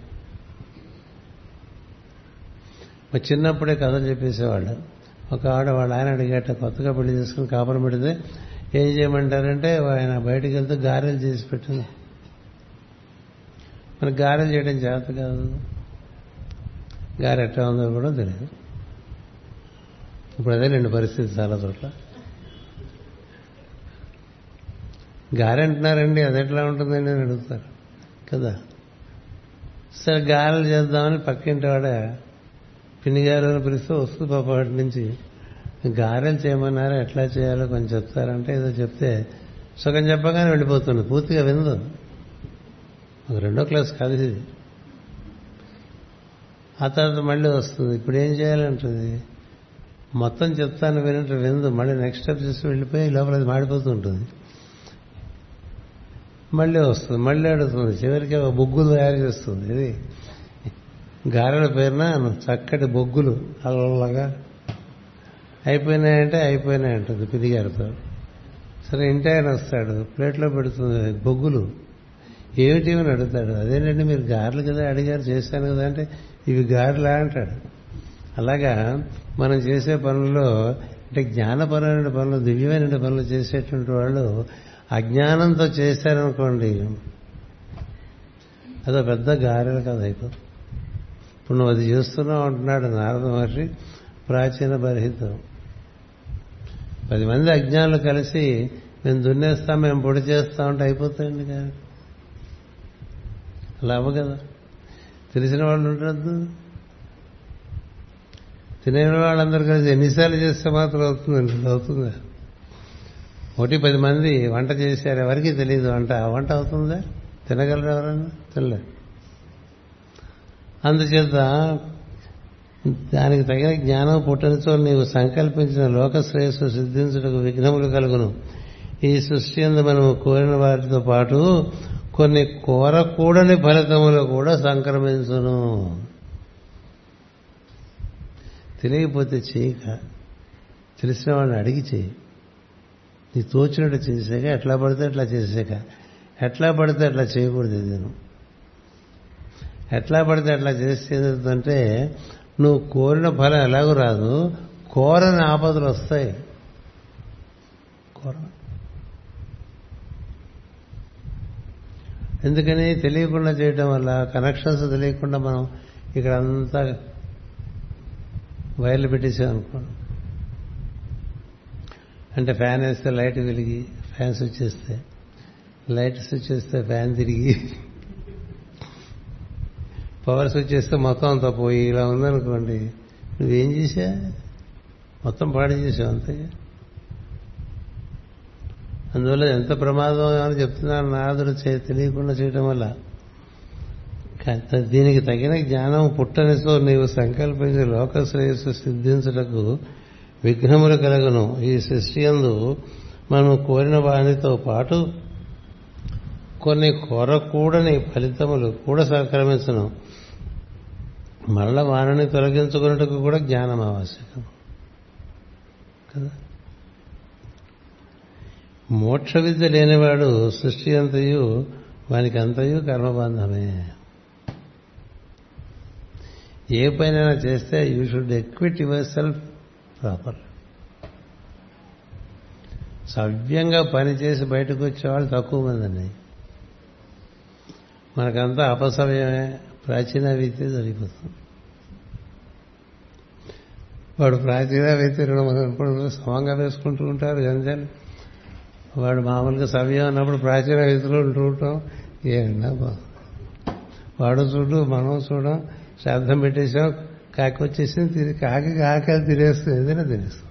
చిన్నప్పుడే కథలు చెప్పేసేవాళ్ళు. ఒక ఆవిడ వాళ్ళ ఆయన అడిగేట కొత్తగా పెళ్ళి చేసుకుని కాపురం పెడితే ఏం చేయమంటారంటే ఆయన బయటకు వెళ్తే గారెలు చేసి పెట్టింది మనకు గారెలు చేయడం చేత కాదు. గారె ఎట్లా ఉందో కూడా తెలియదు. ఇప్పుడు అదే రెండు పరిస్థితి చాలా చోట్ల. గారె అంటున్నారండి అది ఎట్లా ఉంటుందండి అని అడుగుతారు. కదా? సరే గారెలు చేద్దామని పక్కింటి వాడే పిన్ని గారు అని పిలిస్తే వస్తుంది పాప వాటి నుంచి. గారెలు చేయమన్నారు ఎట్లా చేయాలో కొంచెం చెప్తారంటే ఏదో చెప్తే సుఖం చెప్పగానే వెళ్ళిపోతుంది. పూర్తిగా విందు రెండో క్లాస్ కాదు ఇది. ఆ తర్వాత మళ్ళీ వస్తుంది. ఇప్పుడు ఏం చేయాలంటుంది? మొత్తం చెప్తాను వినట్టు విందు మళ్ళీ నెక్స్ట్ స్టెప్ చేసి వెళ్ళిపోయి లోపల అది మాడిపోతూ ఉంటుంది. మళ్ళీ వస్తుంది. మళ్ళీ అడుగుతుంది. చివరికి ఒక బొగ్గులు తయారు చేస్తుంది. ఇది గారెల పేరున చక్కటి బొగ్గులు అల్లగా అయిపోయినాయంటే అయిపోయినాయంటుంది పిదిగారితో సరే. ఇంటి ఆయన వస్తాడు. ప్లేట్లో పెడుతుంది బొగ్గులు. ఏమిటి అని అడుగుతాడు. అదేనండి మీరు గారెలు కదా అడిగారు చేశాను కదా అంటే ఇవి గారెలా అంటాడు. అలాగా మనం చేసే పనుల్లో అంటే జ్ఞానపరమైన పనులు దివ్యమైన పనులు చేసేటువంటి వాళ్ళు అజ్ఞానంతో చేశారనుకోండి అదో పెద్ద గారెల కథ అయిపోతుంది. ఇప్పుడు నువ్వు అది చేస్తున్నావు అంటున్నాడు నారద మహర్షి ప్రాచీన బర్హితం. పది మంది అజ్ఞానులు కలిసి మేము దున్నేస్తాం మేము పొడి చేస్తాం అంటే అయిపోతాయండి కానీ అలా అవ్వ కదా. తెలిసిన వాళ్ళు ఉండద్దు తినేని వాళ్ళందరూ కలిసి ఎన్నిసార్లు చేస్తే మాత్రం అవుతుందండి అవుతుందా? ఒకటి పది మంది వంట చేశారు ఎవరికి తెలియదు వంట వంట అవుతుందా? తినగలరు ఎవరైనా తినలేదు అందుచేత దానికి తగిన జ్ఞానం పుట్టనితో నీవు సంకల్పించిన లోక శ్రేయస్సు సిద్ధించుటకు విఘ్నములు కలుగును. ఈ సృష్టి అందు మనము కోరిన వాటితో పాటు కొన్ని కోరకూడని ఫలితములు కూడా సంక్రమించును. తెలియకపోతే చేయక తెలిసిన వాళ్ళని అడిగి చేయి. నీ తోచినట్టు చేసాక ఎట్లా పడితే అట్లా చేసాక ఎట్లా పడితే అట్లా చేయకూడదు ఇది ఎట్లా పడితే అట్లా చేసేదంటే నువ్వు కోరిన ఫలం ఎలాగూ రాదు కోరని ఆపదలు వస్తాయి. కోర ఎందుకని తెలియకుండా చేయటం వల్ల కనెక్షన్స్ తెలియకుండా మనం ఇక్కడ అంతా వైర్లు పెట్టేసాం అనుకోండి. అంటే ఫ్యాన్ వేస్తే లైట్ వెలిగి ఫ్యాన్ స్విచ్ వేస్తే లైట్ స్విచ్ వేస్తే ఫ్యాన్ తిరిగి పవర్ స్విచ్ చేస్తే మొత్తం అంతా పోయి ఇలా ఉందనుకోండి నువ్వేం చేశా? మొత్తం పాడు చేసావు అంతే. అందువల్ల ఎంత ప్రమాదం అని చెప్తున్నాను నాదుడు తెలియకుండా చేయటం వల్ల. దీనికి తగిన జ్ఞానం పుట్టనితో నీవు సంకల్పించి లోక శ్రేయస్సు సిద్ధించుటకు విఘ్నములు కలగను. ఈ సృష్టి అందు మనం కోరిన వానితో పాటు కొన్ని కోరకూడని ఫలితములు కూడా సంక్రమించను మరల వారిని తొలగించుకున్నట్టుకు కూడా జ్ఞానం ఆవశ్యకం. కదా? మోక్ష విద్య లేనివాడు సృష్టి అంతయు వానికి అంతయు కర్మబంధమే. ఏ పైన చేస్తే you should acquit yourself proper సవ్యంగా పనిచేసి బయటకు వచ్చేవాళ్ళు తక్కువ మందండి మనకంతా అపసవ్యమే. ప్రాచీన విద్య జరిగిపోతుంది. వాడు ప్రాచీన విద్య రెండు సమంగా వేసుకుంటూ ఉంటారు జనజన్ వాడు మామూలుగా సమయం అన్నప్పుడు ప్రాచీన విద్యలో ఉంటూ ఉంటాం. ఏమన్నా వాడు చూడు మనం చూడం శ్రాద్ధం పెట్టేసాం కాకి వచ్చేసింది తిరిగి కాకి కాకలు తినేస్తుంది ఏదైనా తినేస్తుంది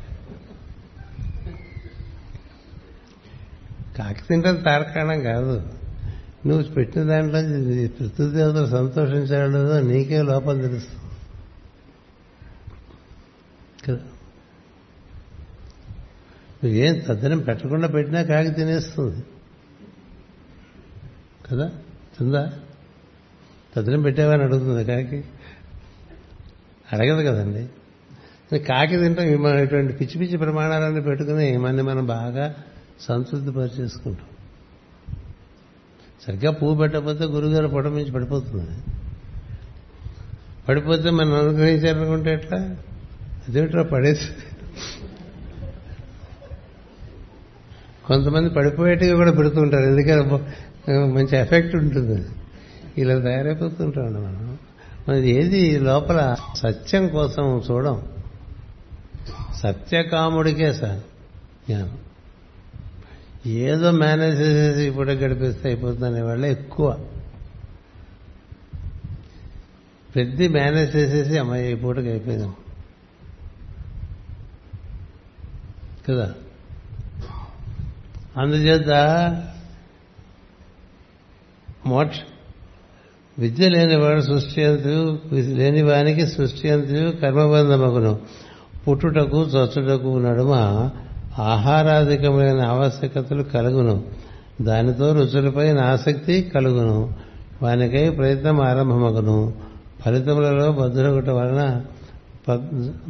కాకి తింటాం తారకాణం కాదు. నువ్వు పెట్టిన దాంట్లో పితృదేవతలు సంతోషించాడో నీకే లోపం తెలుస్తుంది కదా? నువ్వేం తద్దనం పెట్టకుండా పెట్టినా కాకి తినేస్తుంది. కదా? తిందా? తద్దనం పెట్టావని అడుగుతుంది కాకి. అడగదు కదండి. కాకి తింటాం మనం ఇటువంటి పిచ్చి పిచ్చి ప్రమాణాలన్నీ పెట్టుకుని మన మనం బాగా సంతృప్తి పరిచేసుకుంటాం సరిగ్గా పువ్వు పెట్టకపోతే గురుగారు పొట నుంచి పడిపోతుంది. పడిపోతే మనం అనుగ్రహించారనుకుంటే ఎట్లా? అదేమిట్రా పడేసి కొంతమంది పడిపోయేట్టుగా కూడా పెడుతుంటారు. ఎందుకంటే మంచి ఎఫెక్ట్ ఉంటుంది. ఇలా తయారైపోతుంటాం మనం మనది ఏది లోపల సత్యం కోసం చూడం. సత్యకాముడికే సార్ జ్ఞానం. ఏదో మేనేజ్ చేసేసి ఇప్పుడే గడిపిస్తే అయిపోతుందనే వాళ్ళే ఎక్కువ. పెద్ద మేనేజ్ చేసేసి అమ్మాయి ఈ పూటకి అయిపోయింది. కదా? అందుచేత మోక్ష. విద్య లేనివాడు సృష్టి అంతు లేని వానికి సృష్టి అంతు కర్మబంధమగును. పుట్టుటకు చచ్చుటకు నడుమ ఆహారాధికమైన ఆవశ్యకతలు కలుగును. దానితో రుచులపై ఆసక్తి కలుగును. వానికై ప్రయత్నం ఆరంభమగును. ఫలితములలో భద్రగుట వలన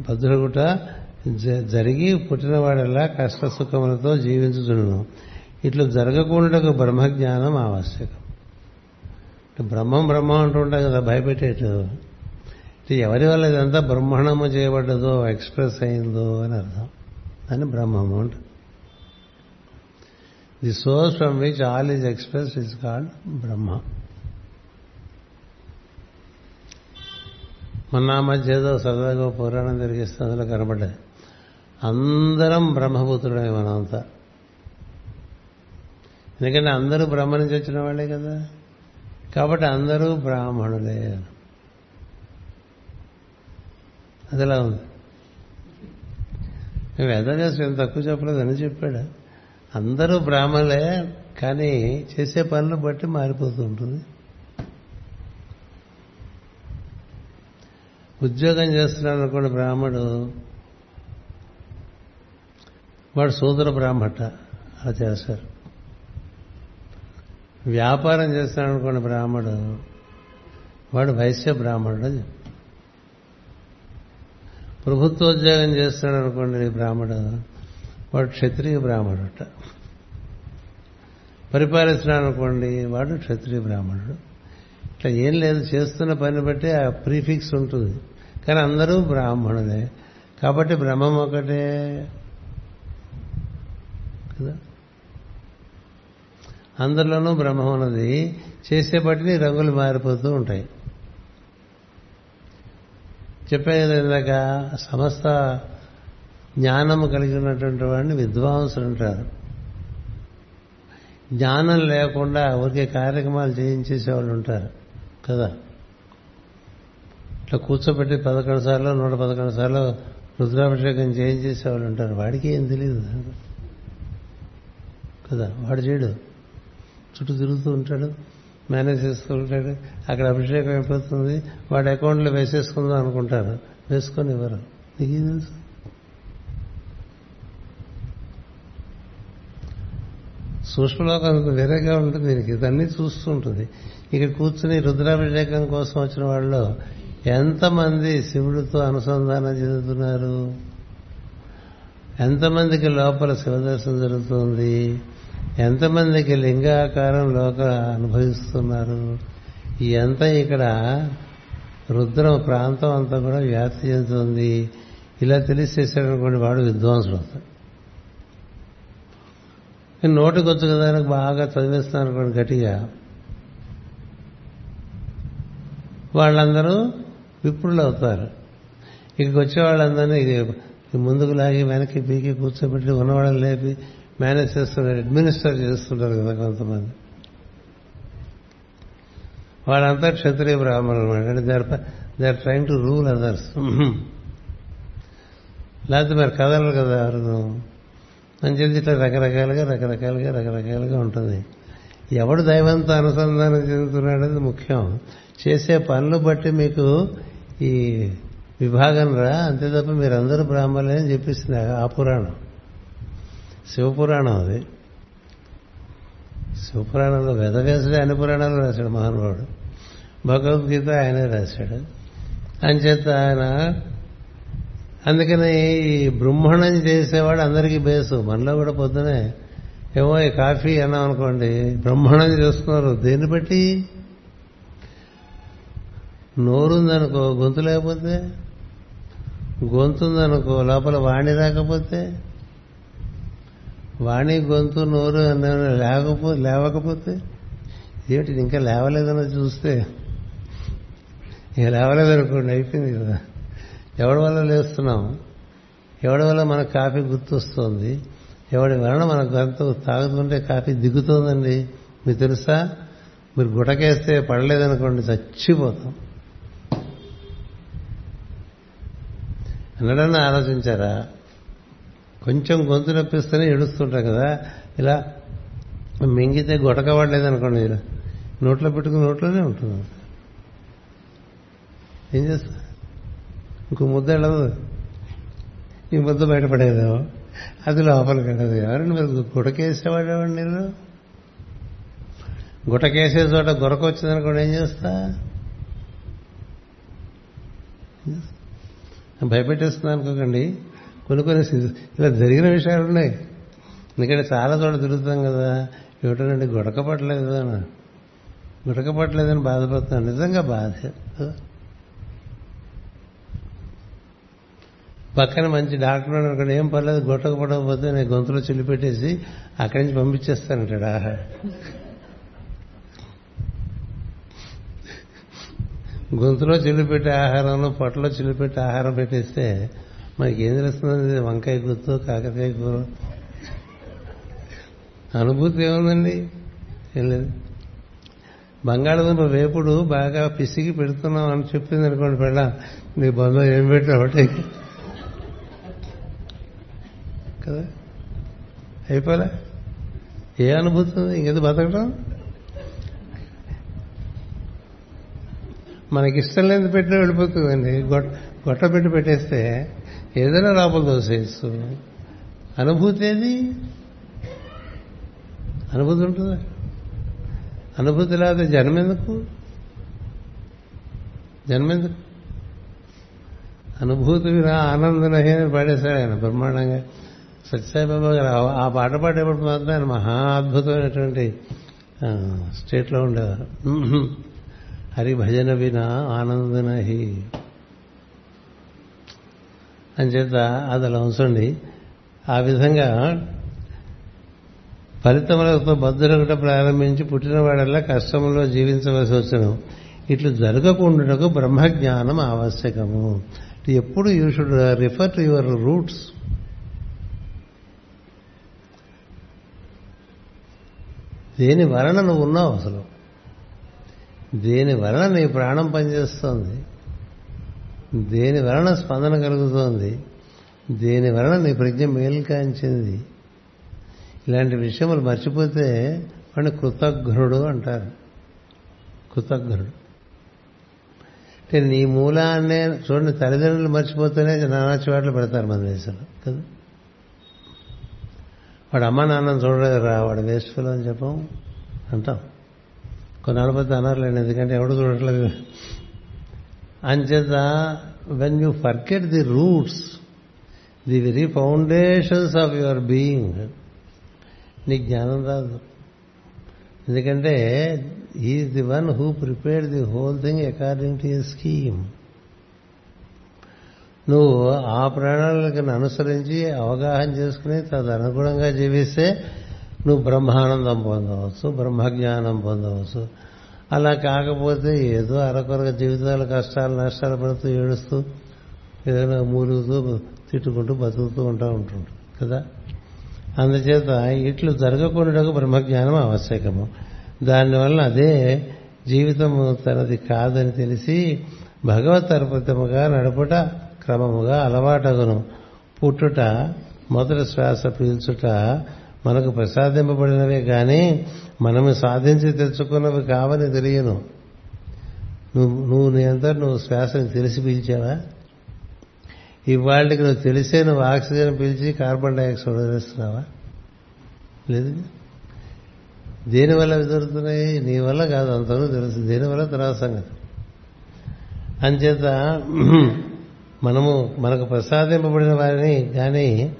భద్రగుట జరిగి పుట్టినవాడల్లా కష్ట సుఖములతో జీవించుచును ఇట్లు జరగకుండాకు బ్రహ్మజ్ఞానం ఆవశ్యకం. బ్రహ్మం బ్రహ్మం అంటుంటాం కదా భయపెట్టేటు ఎవరి వల్ల ఇదంతా బ్రహ్మణము చేయబడ్డదో ఎక్స్ప్రెస్ అయిందో అని అర్థం. అని బ్రహ్మము అంట. The source from which all is express is called Brahma మొన్న మధ్య ఏదో సరదాగా పురాణం జరిగిస్తే అందులో కనబడ్డది అందరం బ్రహ్మపుత్రుడే మనంతా ఎందుకంటే అందరూ బ్రహ్మ నుంచి వచ్చిన వాళ్ళే కదా. కాబట్టి అందరూ బ్రాహ్మణులే అదిలా ఉంది? వేదవ్యాసం ఏం తక్కువ చెప్పలేదు అని చెప్పాడు. అందరూ బ్రాహ్మణులే కానీ చేసే పనులు బట్టి మారిపోతూ ఉంటుంది. ఉద్యోగం చేస్తున్నాడు అనుకోండి బ్రాహ్మడు. వాడు సూదర బ్రాహ్మట అలా చేస్తారు. వ్యాపారం చేస్తున్నాడు అనుకోండి బ్రాహ్మడు. వాడు వైశ్య బ్రాహ్మణుడు అని ప్రభుత్వోద్యోగం చేస్తున్నాడు అనుకోండి బ్రాహ్మడు వాడు క్షత్రియ బ్రాహ్మణుట పరిపాలిస్తున్నాడు అనుకోండి వాడు క్షత్రియ బ్రాహ్మణుడు ఇట్లా ఏం లేదు చేస్తున్న పని బట్టి ఆ ప్రీఫిక్స్ ఉంటుంది. కానీ అందరూ బ్రాహ్మణులే. కాబట్టి బ్రహ్మం ఒకటే. కదా? అందరిలోనూ బ్రహ్మం ఉన్నది. చేసే బట్టి రంగులు మారిపోతూ ఉంటాయి. చెప్పాను ఇందాక సమస్త జ్ఞానము కలిగినటువంటి వాడిని విద్వాంసులు అంటారు. జ్ఞానం లేకుండా ఊరికే కార్యక్రమాలు చేయించేసేవాళ్ళు ఉంటారు కదా? ఇట్లా కూర్చోబెట్టి పదకొండు సార్లు నూట పదకొండు సార్లు రుద్రాభిషేకం చేయించేసేవాళ్ళు ఉంటారు. వాడికి ఏం తెలియదు కదా? వాడు చేయడు. చుట్టూ తిరుగుతూ ఉంటాడు. మేనేజ్ చేసుకుంటాడు అక్కడ అభిషేకం అయిపోతుంది. వాడి అకౌంట్లో వేసేసుకుందాం అనుకుంటారు. వేసుకొని ఇవ్వరు. నీకేం తెలుసు? సూక్ష్మలోకం వేరేగా ఉంటుంది. దీనికి ఇదన్నీ చూస్తూ ఉంటుంది. ఇక్కడ కూర్చుని రుద్రాభిషేకం కోసం వచ్చిన వాళ్ళు ఎంతమంది శివుడితో అనుసంధానం చెందుతున్నారు? ఎంతమందికి లోపల శివదర్శనం జరుగుతుంది? ఎంతమందికి లింగాకారం లోక అనుభవిస్తున్నారు? ఈ అంతా ఇక్కడ రుద్రం ప్రాంతం అంతా కూడా వ్యాప్తి చెందుతుంది? ఇలా తెలిసేసాడనుకోండి వాడు విద్వాంసుడు అవుతాడు నోటికొచ్చు కదా బాగా చదివిస్తున్నాను అనుకోండి గట్టిగా. వాళ్ళందరూ విప్రులు అవుతారు. ఇక్కడికి వచ్చే వాళ్ళందరినీ ముందుకు లాగి వెనక్కి పీకి కూర్చోబెట్టి ఉన్నవాళ్ళని లేపి మేనేజ్ చేస్తున్నారు అడ్మినిస్టర్ చేస్తుంటారు కదా కొంతమంది. వాళ్ళంతా క్షత్రియ బ్రాహ్మణులు అనమాట they are they are trying to rule others లేకపోతే మరి కదలరు కదా ఎవరు అని చెప్పి ఇట్లా రకరకాలుగా రకరకాలుగా రకరకాలుగా ఉంటుంది. ఎవడు దైవంతో అనుసంధానం చెందుతున్నాడు అనేది ముఖ్యం. చేసే పనులు బట్టి మీకు ఈ విభాగం రా అంతే తప్ప మీరందరూ బ్రాహ్మణులే అని చెప్పిస్తుంది ఆ పురాణం. శివపురాణం అది. శివపురాణంలో వేదవ్యాసుడే అన్ని పురాణాలు రాశాడు మహానుభావుడు. భగవద్గీత ఆయనే రాశాడు. అంచేత ఆయన అందుకని ఈ బ్రహ్మణం చేసేవాడు అందరికీ బేసు. మనలో కూడా పొద్దునే ఏమో ఈ కాఫీ అన్నాం అనుకోండి బ్రహ్మణం చేస్తున్నారు. దేన్ని బట్టి? నోరుందనుకో గొంతు లేకపోతే? గొంతుందనుకో లోపల వాణి రాకపోతే? వాణి గొంతు నోరు అన్న లేకపో లేవకపోతే ఏమిటి ఇంకా లేవలేదని చూస్తే? ఇంకా లేవలేదనుకోండి అయిపోయింది కదా. ఎవడి వల్ల లేస్తున్నాం? ఎవడి వల్ల మనకు కాఫీ గుర్తొస్తుంది? ఎవడి వలన మన గొంతు తాగుతుంటే కాఫీ దిగుతోందండి? మీకు తెలుసా? మీరు గుటకేస్తే పడలేదనుకోండి చచ్చిపోతాం. ఎన్నడన్నా ఆలోచించారా? కొంచెం గొంతు నొప్పిస్తేనే ఏడుస్తుంటాం కదా. ఇలా మింగితే గుటక పడలేదనుకోండి ఇలా నోట్లో పెట్టుకుని నోట్లోనే ఉంటుంది. ఏం చేస్తా? ఇంకో ముద్ద వెళ్ళదు. ఈ ముద్ద బయటపడేదో అది లోపలికి వెళ్ళదు. ఎవరండి మీరు? గుటకేసేవాడేవాడు నేను గుటకేసే చోట గొరక వచ్చిందనుకోండి ఏం చేస్తా? భయపెట్టేస్తున్నా అనుకోకండి కొన్ని కొన్ని ఇలా జరిగిన విషయాలు ఉన్నాయి. ఎందుకంటే చాలా చోట్ల తిరుగుతాం కదా. ఏమిటంటే గుడక పట్టలేదు అని. గుడక పట్టలేదని బాధపడుతున్నాను నిజంగా బాధ. పక్కన మంచి డాక్టర్ అక్కడ ఏం పర్లేదు గుట్టక పడకపోతే నేను గొంతులో చిల్లి పెట్టేసి అక్కడి నుంచి పంపించేస్తానంటాడు. ఆహా. గొంతులో చిల్లిపెట్టే ఆహారంలో పొట్టలో చిల్లిపెట్టే ఆహారం పెట్టేస్తే మనకి ఏం తెలుస్తుంది వంకాయ గుర్తు కాకతీయ కూర. అనుభూతి ఏముందండి? ఏం లేదు. బంగాళదుంప వేపుడు బాగా పిసికి పెడుతున్నాం అని చెప్పింది అనుకోండి పెళ్ళ. నీ బంధం ఏం పెట్టావు ఒకటి. కదా? అయిపోలే. ఏ అనుభూతి ఉంది? బతకడం మనకి ఇష్టం లేని పెట్టిన వెళ్ళిపోతుందండి. గొట్ట గొట్ట పెట్టి పెట్టేస్తే ఏదైనా లోపల దోసేయచ్చు అనుభూతి ఏది? అనుభూతి ఉంటుందా? అనుభూతి లేకపోతే జన్మెందుకు? జన్మెందుకు? అనుభూతి వినా ఆనందనహి అని పాడేశాడు ఆయన బ్రహ్మాండంగా. సత్యసాయిబాబా గారు ఆ- పాట పాడేప్పుడు మాత్రం ఆయన మహా అద్భుతమైనటువంటి స్టేట్లో ఉండేవారు. హరి భజన వినా ఆనందనహి అంచేత అది అలా ఉంచండి ఆ విధంగా ఫలితములతో బద్దులకట ప్రారంభించి పుట్టినవాడల్లా కష్టంలో జీవించవలసి వచ్చను. ఇట్లు జరగకుండాకు బ్రహ్మజ్ఞానం ఆవశ్యకము. ఎప్పుడు you should refer to your roots. దేని వలన నువ్వు ఉన్నావు అసలు? దేని వలన నీ ప్రాణం పనిచేస్తుంది? దేని వలన స్పందన కలుగుతోంది? దేని వలన నీ ప్రజ్ఞ మేల్కాంచింది ఇలాంటి విషయములు మర్చిపోతే వాడిని కృతజ్ఞుడు అంటారు. కృతజ్ఞుడు. అంటే నీ మూలాన్నే చూడండి తల్లిదండ్రులు మర్చిపోతేనే నానా చివాట్లు పెడతారు మన దేశంలో కదా? వాడు అమ్మ నాన్నని చూడలేదురా వాడు వేస్ట్ఫుల్ అని చెప్పం అంటాం. కొన్నాళ్ళ పోతే అనర్లేండి ఎందుకంటే ఎవడు చూడట్లేదు. అంచేత when you forget the roots the very foundations of your being నీ జ్ఞానం రాదు ఎందుకంటే is the one who prepare the whole thing according to you scheme నువ్వు ఆ ప్రణాళికను అనుసరించి అవగాహన చేసుకుని తదనుగుణంగా జీవిస్తే నువ్వు బ్రహ్మానందం పొందవచ్చు బ్రహ్మజ్ఞానం పొందవచ్చు. అలా కాకపోతే ఏదో అరకొరక జీవితాలు కష్టాలు నష్టాలు పడుతూ ఏడుస్తూ ఏదైనా మూలుగుతూ తిట్టుకుంటూ బతుకుతూ ఉంటా ఉంటుంటారు కదా? అందుచేత ఇట్లు జరగకుండా బ్రహ్మజ్ఞానం ఆవశ్యకము. దానివల్ల అదే జీవితము తనది కాదని తెలిసి భగవత్ అర్పితముగా నడుపుట క్రమముగా అలవాటగును. పుట్టుట మొదటి శ్వాస పీల్చుట మనకు ప్రసాదింపబడినవే కానీ మనము సాధించి తెచ్చుకున్నవి కావని తెలియను. నువ్వు నువ్వు నీ అంతా నువ్వు శ్వాసని తెలిసి పీల్చావా? ఇవాళకి నువ్వు తెలిసే నువ్వు ఆక్సిజన్ పీల్చి కార్బన్ డైఆక్సైడ్ వదిలేస్తున్నావా? లేదు. దేనివల్ల అవి దొరుకుతున్నాయి నీ వల్ల కాదు అంతవరకు తెలుసు. దేనివల్ల తర్వాత సంగతి. అంచేత మనము మనకు ప్రసాదింపబడిన వారిని కానీ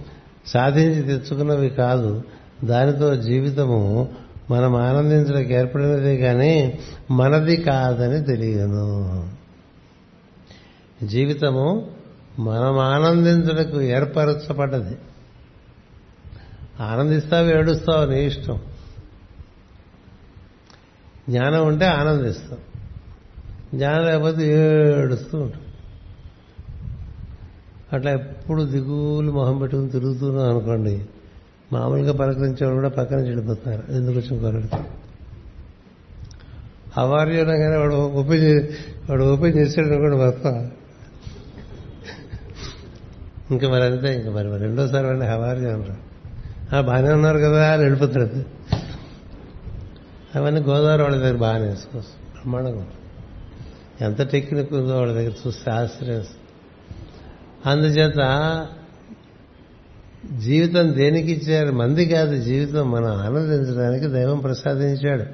సాధించి తెచ్చుకున్నవి కాదు. దానితో జీవితము మనం ఆనందించడానికి ఏర్పడినదే కానీ మనది కాదని తెలియను జీవితము మనం ఆనందించడానికి ఏర్పరచబడ్డది. ఆనందిస్తావు ఏడుస్తావు నీ ఇష్టం. జ్ఞానం ఉంటే ఆనందిస్తాం జ్ఞానం లేకపోతే ఏడుస్తూ ఉంటాం అట్లా ఎప్పుడు దిగులు మొహం పెట్టుకుని తిరుగుతున్నాం అనుకోండి మామూలుగా పలకరించేవాడు కూడా పక్కన చెడిపోతున్నారు. ఎందుకు వచ్చిన కొరడితే అవార్యనగానే వాడు ఓపెన్ వాడు ఓపెన్ చేసాడు అనుకోండి మొత్తం ఇంకా మరి అంతే ఇంకా మరి మరి రెండోసారి వాడిని హవార్య అంటారు ఆ బాగానే ఉన్నారు కదా అని వెళ్ళిపోతాడు అవన్నీ గోదావరి వాళ్ళ దగ్గర బాగానే వేసుకోవచ్చు బ్రహ్మాండంగా ఎంత టెక్నిక్ ఉందో వాళ్ళ దగ్గర చూస్తే ఆశ్చర్యం అందుచేత జీవితం దేనికి ఇచ్చారు? మంది కాదు జీవితం మనం ఆనందించడానికి దైవం ప్రసాదించాడు.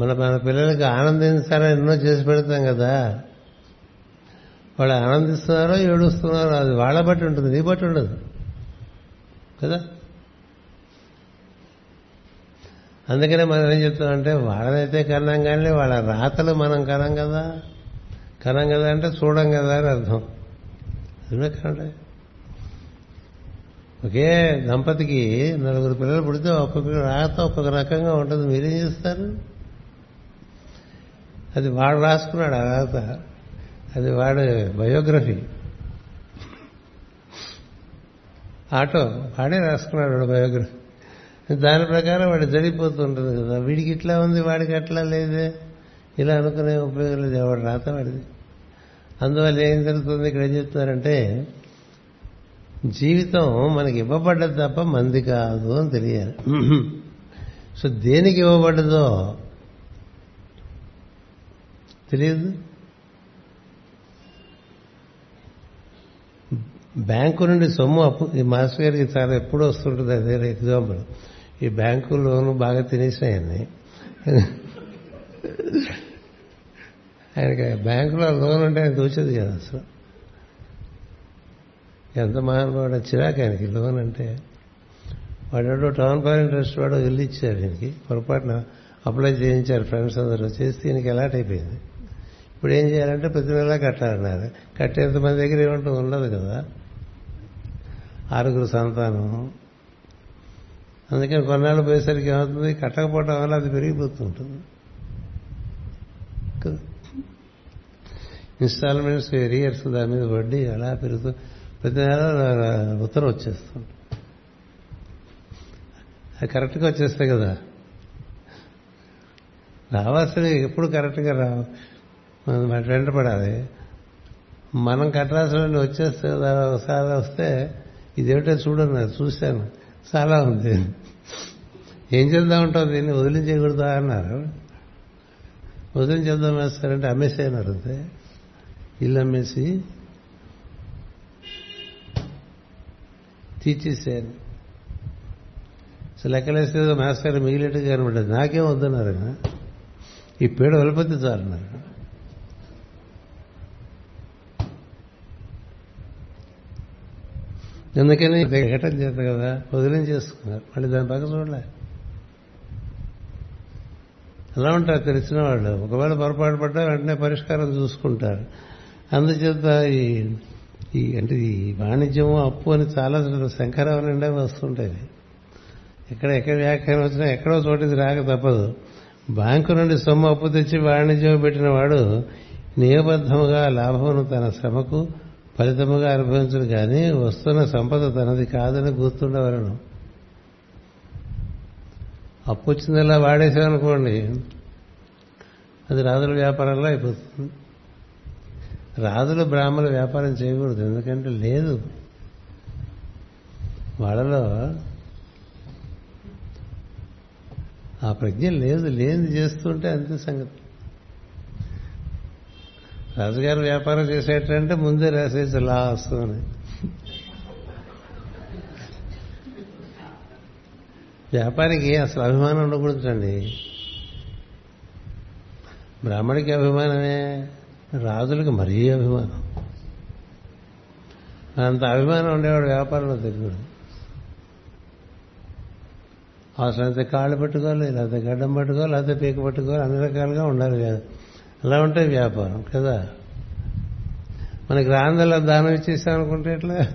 మన మన పిల్లలకి ఆనందించాలని ఎన్నో చేసి పెడతాం కదా. వాళ్ళు ఆనందిస్తున్నారో ఏడుస్తున్నారో అది వాళ్ళ బట్టి ఉంటుంది నీ బట్టి ఉండదు. కదా? అందుకనే మనం ఏం చెప్తామంటే వాళ్ళనైతే కన్నాం కానీ వాళ్ళ రాతలు మనం కనం కదా. కనం కదా అంటే చూడం కదా అని అర్థం. ఎందుకంటే ఒకే దంపతికి నలుగురు పిల్లలు పుడితే ఒక్కొక్క రాత ఒక్కొక్క రకంగా ఉంటుంది. మీరేం చేస్తారు? అది వాడు రాసుకున్నాడు ఆ రాత. అది వాడు బయోగ్రఫీ. ఆటో వాడే రాసుకున్నాడు వాడు బయోగ్రఫీ. దాని ప్రకారం వాడు జరిగిపోతుంటుంది కదా. వీడికి ఇట్లా ఉంది వాడికి అట్లా లేదే. ఇలా అనుకునే ఉపయోగం లేదు. వాడు రాత వాడిది. అందువల్ల ఏం జరుగుతుంది? ఇక్కడ ఏం చెప్తున్నారంటే జీవితం మనకి ఇవ్వబడ్డది తప్ప మంది కాదు అని తెలియాలి. సో దేనికి ఇవ్వబడ్డదో తెలియదు? బ్యాంకు నుండి సొమ్ము అప్పు ఈ మాస్టర్ గారికి చాలా ఎప్పుడు వస్తుంటుంది అదే ఎగ్జాంపుల్. ఈ బ్యాంకు లోను బాగా తినేసాయని ఆయనకి బ్యాంకులో లోన్ అంటే ఆయన తోచేది కదా అసలు. ఎంత మహానుభావుడు చిరాకు ఆయనకి లోన్ అంటే వాడేడో టౌన్ ప్లానింగ్ ట్రస్ట్ వాడు ఇల్లు ఇచ్చారు ఈయనకి పొరపాటున అప్లై చేయించారు ఫ్రెండ్స్ అందరూ చేస్తే ఈయనకి ఎలాట్ అయిపోయింది. ఇప్పుడు ఏం చేయాలంటే ప్రతి నెలా కట్టాలన్నారు. కట్టేంత మంది దగ్గర ఏమంటూ ఉండదు కదా. ఆరుగురు సంతానం. అందుకని కొన్నాళ్ళు పోయేసరికి ఏమవుతుంది? కట్టకపోవటం వల్ల అది పెరిగిపోతుంటుంది. ఇన్స్టాల్మెంట్స్ ఎరియర్స్ దాని మీద వడ్డీ అలా పెరుగుతూ ప్రతి నెల ఉత్తరం వచ్చేస్తుంది అది కరెక్ట్గా వచ్చేస్తాయి కదా. రావాల్సినవి ఎప్పుడు కరెక్ట్గా రావు మనం వెంట పడాలి. మనం కట్టాల్సిన వచ్చేస్తే కదా ఒకసారి వస్తే ఇదేమిటో చూడండి చూశాను. చాలా ఉంది. ఏం చేద్దాం ఉంటుంది దీన్ని? వదిలించేయకూడదా అన్నారు. వదిలించేద్దాం వేస్తారంటే అమ్మేసేయన్నారు అంతే. ఇల్లు అమ్మేసి తీర్చేసేయాలి అసలు లెక్కలేస్తే మాస్టర్ మిగిలిట్టు కనబడ్డది నాకేం వద్దన్నారు ఈ పేడ వలిపోతే చాలన్నారు ఎందుకని? ఎగటం చేత కదా వదిలేం చేసుకున్నారు. మళ్ళీ దాని పక్క చూడలే. అలా ఉంటారు తెలిసిన వాళ్ళు? ఒకవేళ పొరపాటు పడ్డా వెంటనే పరిష్కారం చూసుకుంటారు. అందుచేత ఈ ఈ అంటే ఈ వాణిజ్యము అప్పు అని చాలా శంకరావు నిండా వస్తుంటాయి. ఎక్కడ ఎక్కడ వ్యాఖ్యానం వచ్చినా ఎక్కడో చోటిది రాక తప్పదు. బ్యాంకు నుండి సొమ్ము అప్పు తెచ్చి వాణిజ్యం పెట్టిన వాడు నియబద్ధముగా లాభమును తన శ్రమకు ఫలితముగా అనుభవించడు కానీ వస్తున్న సంపద తనది కాదని గుర్తుండవలను. అప్పు వచ్చిందల్లా వాడేసామనుకోండి అది రాజుల వ్యాపారంలో అయిపోతుంది. రాజులు బ్రాహ్మణులు వ్యాపారం చేయకూడదు. ఎందుకంటే లేదు. వాళ్ళలో ఆ ప్రజ్ఞ లేదు. లేనిది చేస్తుంటే అంతే సంగతి. రాజుగారు వ్యాపారం చేసేటంటే ముందే రాసేసి లా వస్తుంది. వ్యాపారికి అసలు అభిమానం ఉండకూడదండి. బ్రాహ్మడికి అభిమానమే. రాజులకు మరీ అభిమానం. అంత అభిమానం ఉండేవాడు వ్యాపారంలో తిరుగుడు. అవసరమైతే కాళ్ళు పట్టుకోవాలి లేకపోతే గడ్డం పట్టుకోవాలి లేకపోతే పీక పట్టుకోవాలి అన్ని రకాలుగా ఉండాలి కదా అలా ఉంటే వ్యాపారం కదా? మనకి రాందల్లా దానం ఇచ్చేసామనుకుంటే ఎట్లా?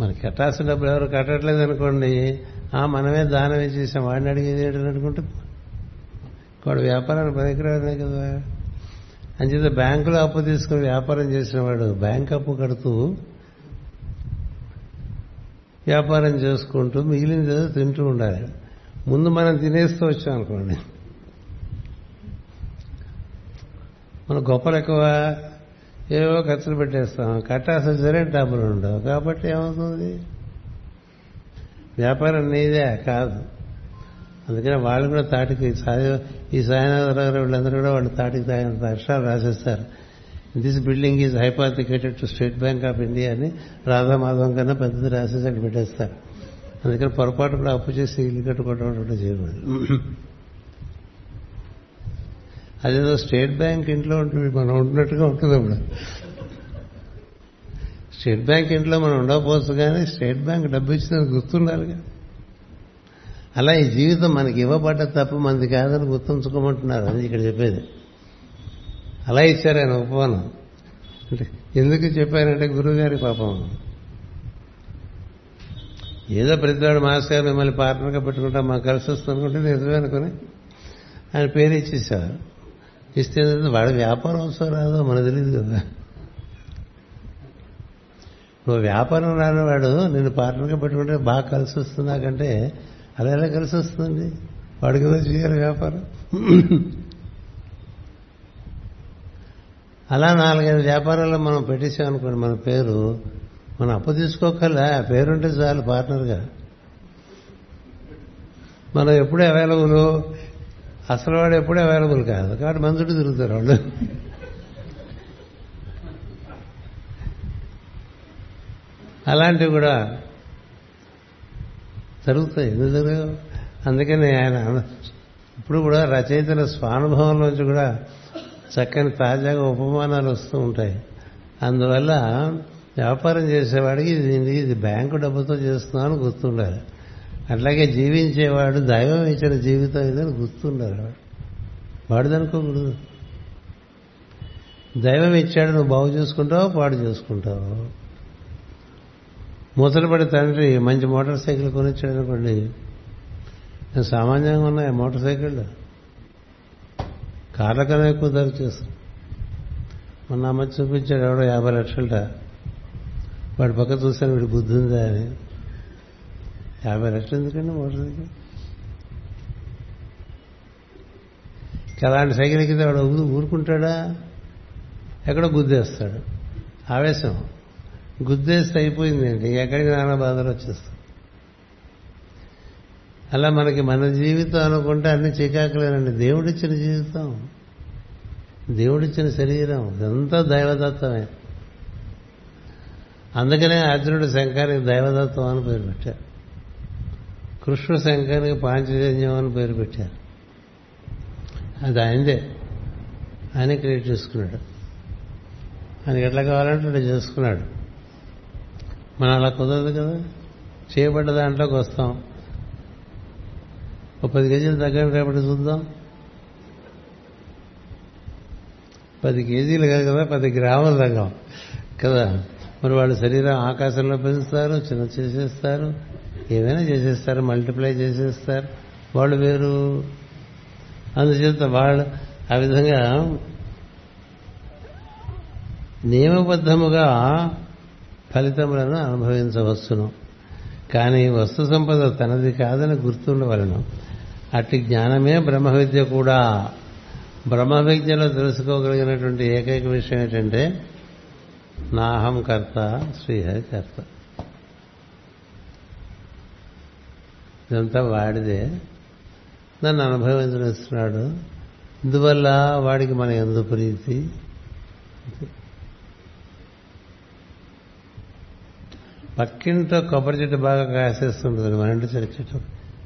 మనకి కట్టాల్సిన డబ్బులు ఎవరు కట్టట్లేదు అనుకోండి ఆ మనమే దానం ఇచ్చేసాం వాడిని అడిగేది ఏంటనుకుంటే అనుకుంటే వాడు వ్యాపారాన్ని పనికిరాదే కదా? అంచేత బ్యాంకులో అప్పు తీసుకుని వ్యాపారం చేసిన వాడు బ్యాంక్ అప్పు కడుతూ వ్యాపారం చేసుకుంటూ మిగిలింది ఏదో తింటూ ఉండాలి. ముందు మనం తినేస్తూ వచ్చాం అనుకోండి. మన గొప్పలు ఎక్కువ ఏవో ఖర్చులు పెట్టేస్తాం. కట్టాల్సిన సరే డబ్బులు ఉండవు. కాబట్టి ఏమవుతుంది? వ్యాపారం నీదే కాదు. అందుకనే వాళ్ళు కూడా తాటికి ఈ సాయనాథరావు వీళ్ళందరూ కూడా వాళ్ళు తాటికి తాగినంత అక్షరాలు రాసేస్తారు. This building is hypothecated to State Bank of India అని రాధామాధవం కన్నా పెద్దది రాసేసి అక్కడ పెట్టేస్తారు. అందుకని పొరపాటు కూడా అప్పు చేసి ఇల్లు కట్టుకోవడం చేయకూడదు అదేదో స్టేట్ బ్యాంక్ ఇంట్లో ఉంటుంది మనం ఉంటున్నట్టుగా ఉంటుంది అప్పుడు. స్టేట్ బ్యాంక్ ఇంట్లో మనం ఉండకపోవచ్చు కానీ స్టేట్ బ్యాంక్ డబ్బు ఇచ్చిన గుర్తుండాలిగా. అలా ఈ జీవితం మనకి ఇవ్వబడ్డ తప్ప మంది కాదని గుర్తుంచుకోమంటున్నారు. అని ఇక్కడ చెప్పేది. అలా ఇచ్చారు ఆయన ఉపవనం అంటే ఎందుకు చెప్పారంటే గురువుగారి పాపం. ఏదో ప్రతివాడు మాస్టర్ గారు మిమ్మల్ని పార్ట్నర్గా పెట్టుకుంటా మాకు కలిసి వస్తుందనుకుంటే నిజమే అనుకుని ఆయన పేరు ఇచ్చేసారు ఇస్తే వాడు వ్యాపారం వస్తో రాదో మనకు తెలియదు కదా. నువ్వు వ్యాపారం రానివాడు నేను పార్ట్నర్గా పెట్టుకుంటే బాగా కలిసి వస్తుంది అలా ఎలా కలిసి వస్తుంది వాడికి ఏదో చేయాలి వ్యాపారం? అలా నాలుగైదు వ్యాపారాల్లో మనం పెట్టేసామనుకోండి మన పేరు. మనం అప్పు తీసుకోకల్లా ఆ పేరుంటే చాలు పార్ట్నర్గా. మనం ఎప్పుడు అవైలబుల్? అసలు వాడు ఎప్పుడు అవైలబుల్ కాదు. కాబట్టి మన చుట్టూ తిరుగుతారు వాళ్ళు. అలాంటివి కూడా జరుగుతాయి. ఎందుకు జరగవు అందుకని ఆయన ఇప్పుడు కూడా రచయితల స్వానుభవంలోంచి కూడా చక్కని తాజాగా ఉపమానాలు వస్తూ ఉంటాయి. అందువల్ల వ్యాపారం చేసేవాడికి ఇది ఇది బ్యాంకు డబ్బుతో చేస్తున్నాను గుర్తుండాలి. అట్లాగే జీవించేవాడు దైవం ఇచ్చిన జీవితం ఇదని గుర్తుండాలి. వాడు వాడిదనుకోకూడదు దైవం ఇచ్చాడు నువ్వు బాగు చేసుకుంటావు పాడు చేసుకుంటావు? మూతలపడి తండ్రి మంచి మోటార్ సైకిల్ కొనిచ్చాడు అనుకోండి సామాన్యంగా ఉన్నాయి మోటార్ సైకిళ్ళు? కార్ల కన్నా ఎక్కువ ధర చేస్తాం మొన్న అమ్మ చూపించాడు ఎవడో యాభై లక్షలట. వాడి పక్క చూశాను వీడి బుద్ధి ఉందా అని. యాభై లక్షలు ఎందుకండి మోటార్ సైకిల్? అలాంటి సైకిల్ ఎక్కితే వాడు ఊరుకుంటాడా? ఎక్కడో గుద్దేస్తాడు. ఆవేశం. గుద్దేస్తే అయిపోయిందండి. ఎక్కడికి నానా బాధలు వచ్చేస్తాం అలా మనకి మన జీవితం అనుకుంటే అన్ని చికాకులేనండి. దేవుడిచ్చిన జీవితం. దేవుడిచ్చిన శరీరం. ఇదంతా దైవదత్తమే అందుకనే అర్జునుడు శంకరానికి దైవదత్తం అని పేరు పెట్టారు. కృష్ణ శంకరానికి పాంచజన్యం అని పేరు పెట్టారు. అది ఆయనదే. ఆయన క్రియేట్ చేసుకున్నాడు. ఆయనకి ఎట్లా కావాలంటే అట్లా చేసుకున్నాడు. మనం అలా కుదరదు కదా? చేయబడ్డ దాంట్లోకి వస్తాం. ఒక పది కేజీలు తగ్గండి రేపటి చూద్దాం. పది కేజీలు కాదు కదా పది గ్రాములు తగ్గం కదా? మరి వాళ్ళ శరీరం ఆకాశంలో పెంచుతారు చిన్న చేసేస్తారు ఏమైనా చేసేస్తారు మల్టిప్లై చేసేస్తారు. వాళ్ళు వేరు. అందుచేత వాళ్ళు ఆ విధంగా నియమబద్ధముగా ఫలితములను అనుభవించవచ్చును. కానీ వస్తు సంపద తనది కాదని గుర్తుండవలను. అట్టి జ్ఞానమే బ్రహ్మ విద్య కూడా. బ్రహ్మ విద్యలో తెలుసుకోగలిగినటువంటి ఏకైక విషయం ఏంటంటే నాహం కర్త శ్రీహరి కర్త. ఇదంతా వాడిదే. నన్ను అనుభవించనిస్తున్నాడు ఇందువల్ల వాడికి మన ఎందు ప్రీతి? పక్కింట్లో కొబ్బరి చెట్టు బాగా కాసేస్తుంటుంది మన ఇంటి చెట్టు చెట్టు.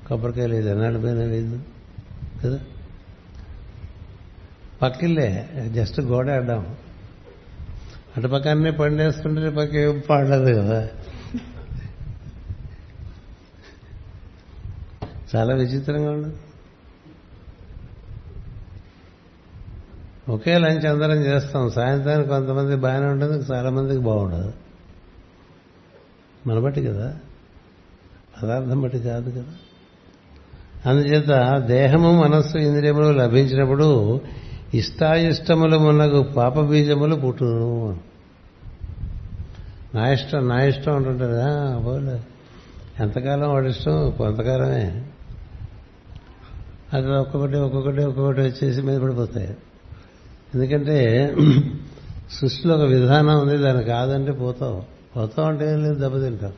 కొబ్బరికాయ లేదు ఎన్నాళ్ళు పోయినా లేదు. కదా? పక్కిల్లే జస్ట్ గోడ ఆడ్డాం అటు పక్క పక్కనే పండేస్తుంటే పక్క ఏం పాడలేదు కదా. చాలా విచిత్రంగా ఉండదు ఒకే లంచ్ అందరం చేస్తాం. సాయంత్రానికి కొంతమంది బాగానే ఉంటుంది చాలా మందికి బాగుండదు. మన బట్టి కదా? పదార్థం బట్టి కాదు కదా? అందుచేత దేహము మనస్సు ఇంద్రియములు లభించినప్పుడు ఇష్టాయిష్టములు మనకు పాప బీజములు పుట్టును. నా ఇష్టం నా ఇష్టం అంటుంటారా. బోలే ఎంతకాలం వాడి ఇష్టం? కొంతకాలమే. అది ఒక్కొక్కటి ఒక్కొక్కటి ఒక్కొక్కటి వచ్చేసి మీద పడిపోతాయి. ఎందుకంటే సృష్టిలో ఒక విధానం ఉంది దాన్ని కాదంటే పోతావు. పోతాం అంటే ఏం లేదు దెబ్బతింటాం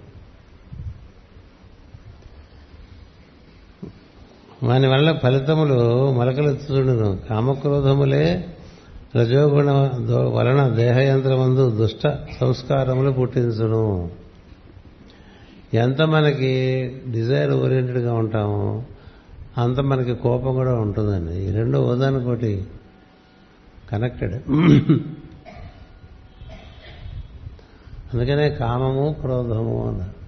వాని వల్ల ఫలితములు మొలకలెత్తుతుండను కామక్రోధములే రజోగుణ వలన దేహయంత్రమందు దుష్ట సంస్కారములు పుట్టించును. ఎంత మనకి డిజైర్ ఓరియంటెడ్గా ఉంటామో అంత మనకి కోపం కూడా ఉంటుందండి. ఈ రెండు ఓదానికోటి కనెక్టెడ్. అందుకనే కామము క్రోధము అన్నారు.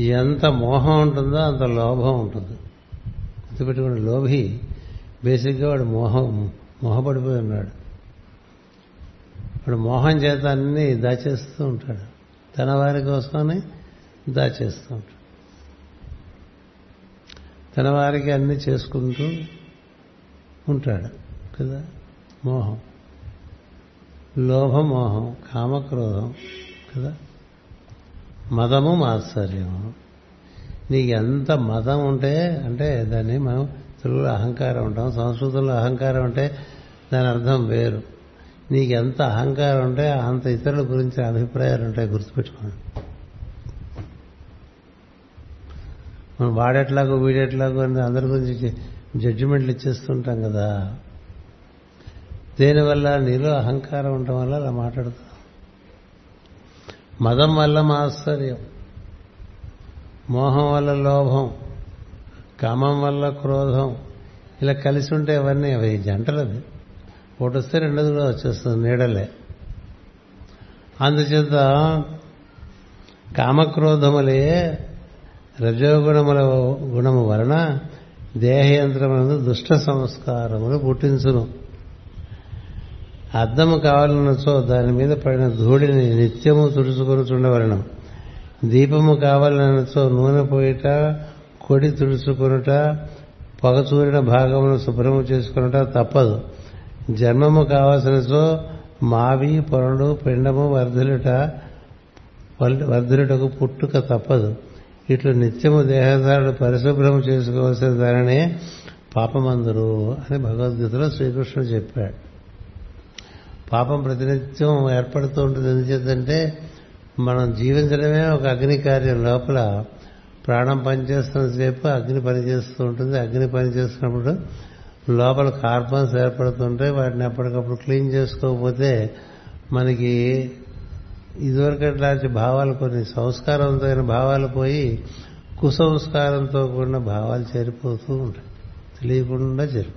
ఎంత మోహం ఉంటుందో అంత లోభం ఉంటుంది. గుర్తుపెట్టుకుని లోభి బేసిక్గా వాడు మోహం మోహపడిపోయి ఉన్నాడు. వాడు మోహం చేత అన్ని దాచేస్తూ ఉంటాడు. తన వారి కోసమని దాచేస్తూ ఉంటాడు. తన వారికి అన్ని చేసుకుంటూ ఉంటాడు. కదా? మోహం. లోభమోహం కామక్రోధం కదా? మదము మాత్సర్యము. నీకు ఎంత మతం ఉంటే అంటే దాన్ని మనం తెలుగులో అహంకారం ఉంటాం సంస్కృతంలో అహంకారం అంటే దాని అర్థం వేరు. నీకు ఎంత అహంకారం ఉంటే అంత ఇతరుల గురించి అభిప్రాయాలు ఉంటాయి గుర్తుపెట్టుకోండి. మనం వాడేట్లాగో వీడేట్లాగో అని అందరి గురించి జడ్జిమెంట్లు ఇచ్చేస్తుంటాం కదా. దేనివల్ల నీలో అహంకారం ఉండటం వల్ల అలా మాట్లాడుతాం మదం వల్ల మాత్సర్యం మోహం వల్ల లోభం కామం వల్ల క్రోధం ఇలా కలిసి ఉంటే ఇవన్నీ అవి జంటలు అది ఒకటి వస్తే రెండోది కూడా వచ్చేస్తుంది నీడలే. అందుచేత కామక్రోధములే రజోగుణముల గుణము వలన దేహయంత్రములందు దుష్ట సంస్కారములు పుట్టించును. అద్దము కావాలన్నచో దాని మీద పడిన ధూళిని నిత్యము తుడుచుకొని చుండవలను దీపము కావాలన్నచో నూనె పోయిట కొడి తుడుచుకొనుట పొగచూరిన భాగమును శుభ్రము చేసుకునుట తప్పదు. జన్మము కావలసినచో మావి పొరలు పిండము వర్ధులుట వర్ధులుటకు పుట్టుక తప్పదు. ఇట్లు నిత్యము దేహదారుడు పరిశుభ్రము చేసుకోవాల్సిన దానినే పాపమందురు అని భగవద్గీతలో శ్రీకృష్ణుడు చెప్పాడు. పాపం ప్రతినిత్యం ఏర్పడుతూ ఉంటుంది. ఎందుచేతంటే మనం జీవించడమే ఒక అగ్ని కార్యం. లోపల ప్రాణం పనిచేస్తున్నంతసేపు అగ్ని పనిచేస్తూ ఉంటుంది. అగ్ని పనిచేస్తున్నప్పుడు లోపల కార్బన్స్ ఏర్పడుతుంటాయి వాటిని ఎప్పటికప్పుడు క్లీన్ చేసుకోకపోతే మనకి ఇదివరకు లాంటి భావాలు కొన్ని సంస్కారంతో అయిన భావాలు పోయి కుసంస్కారంతో కూడిన భావాలు చేరిపోతూ ఉంటాయి. తెలియకుండా చేరి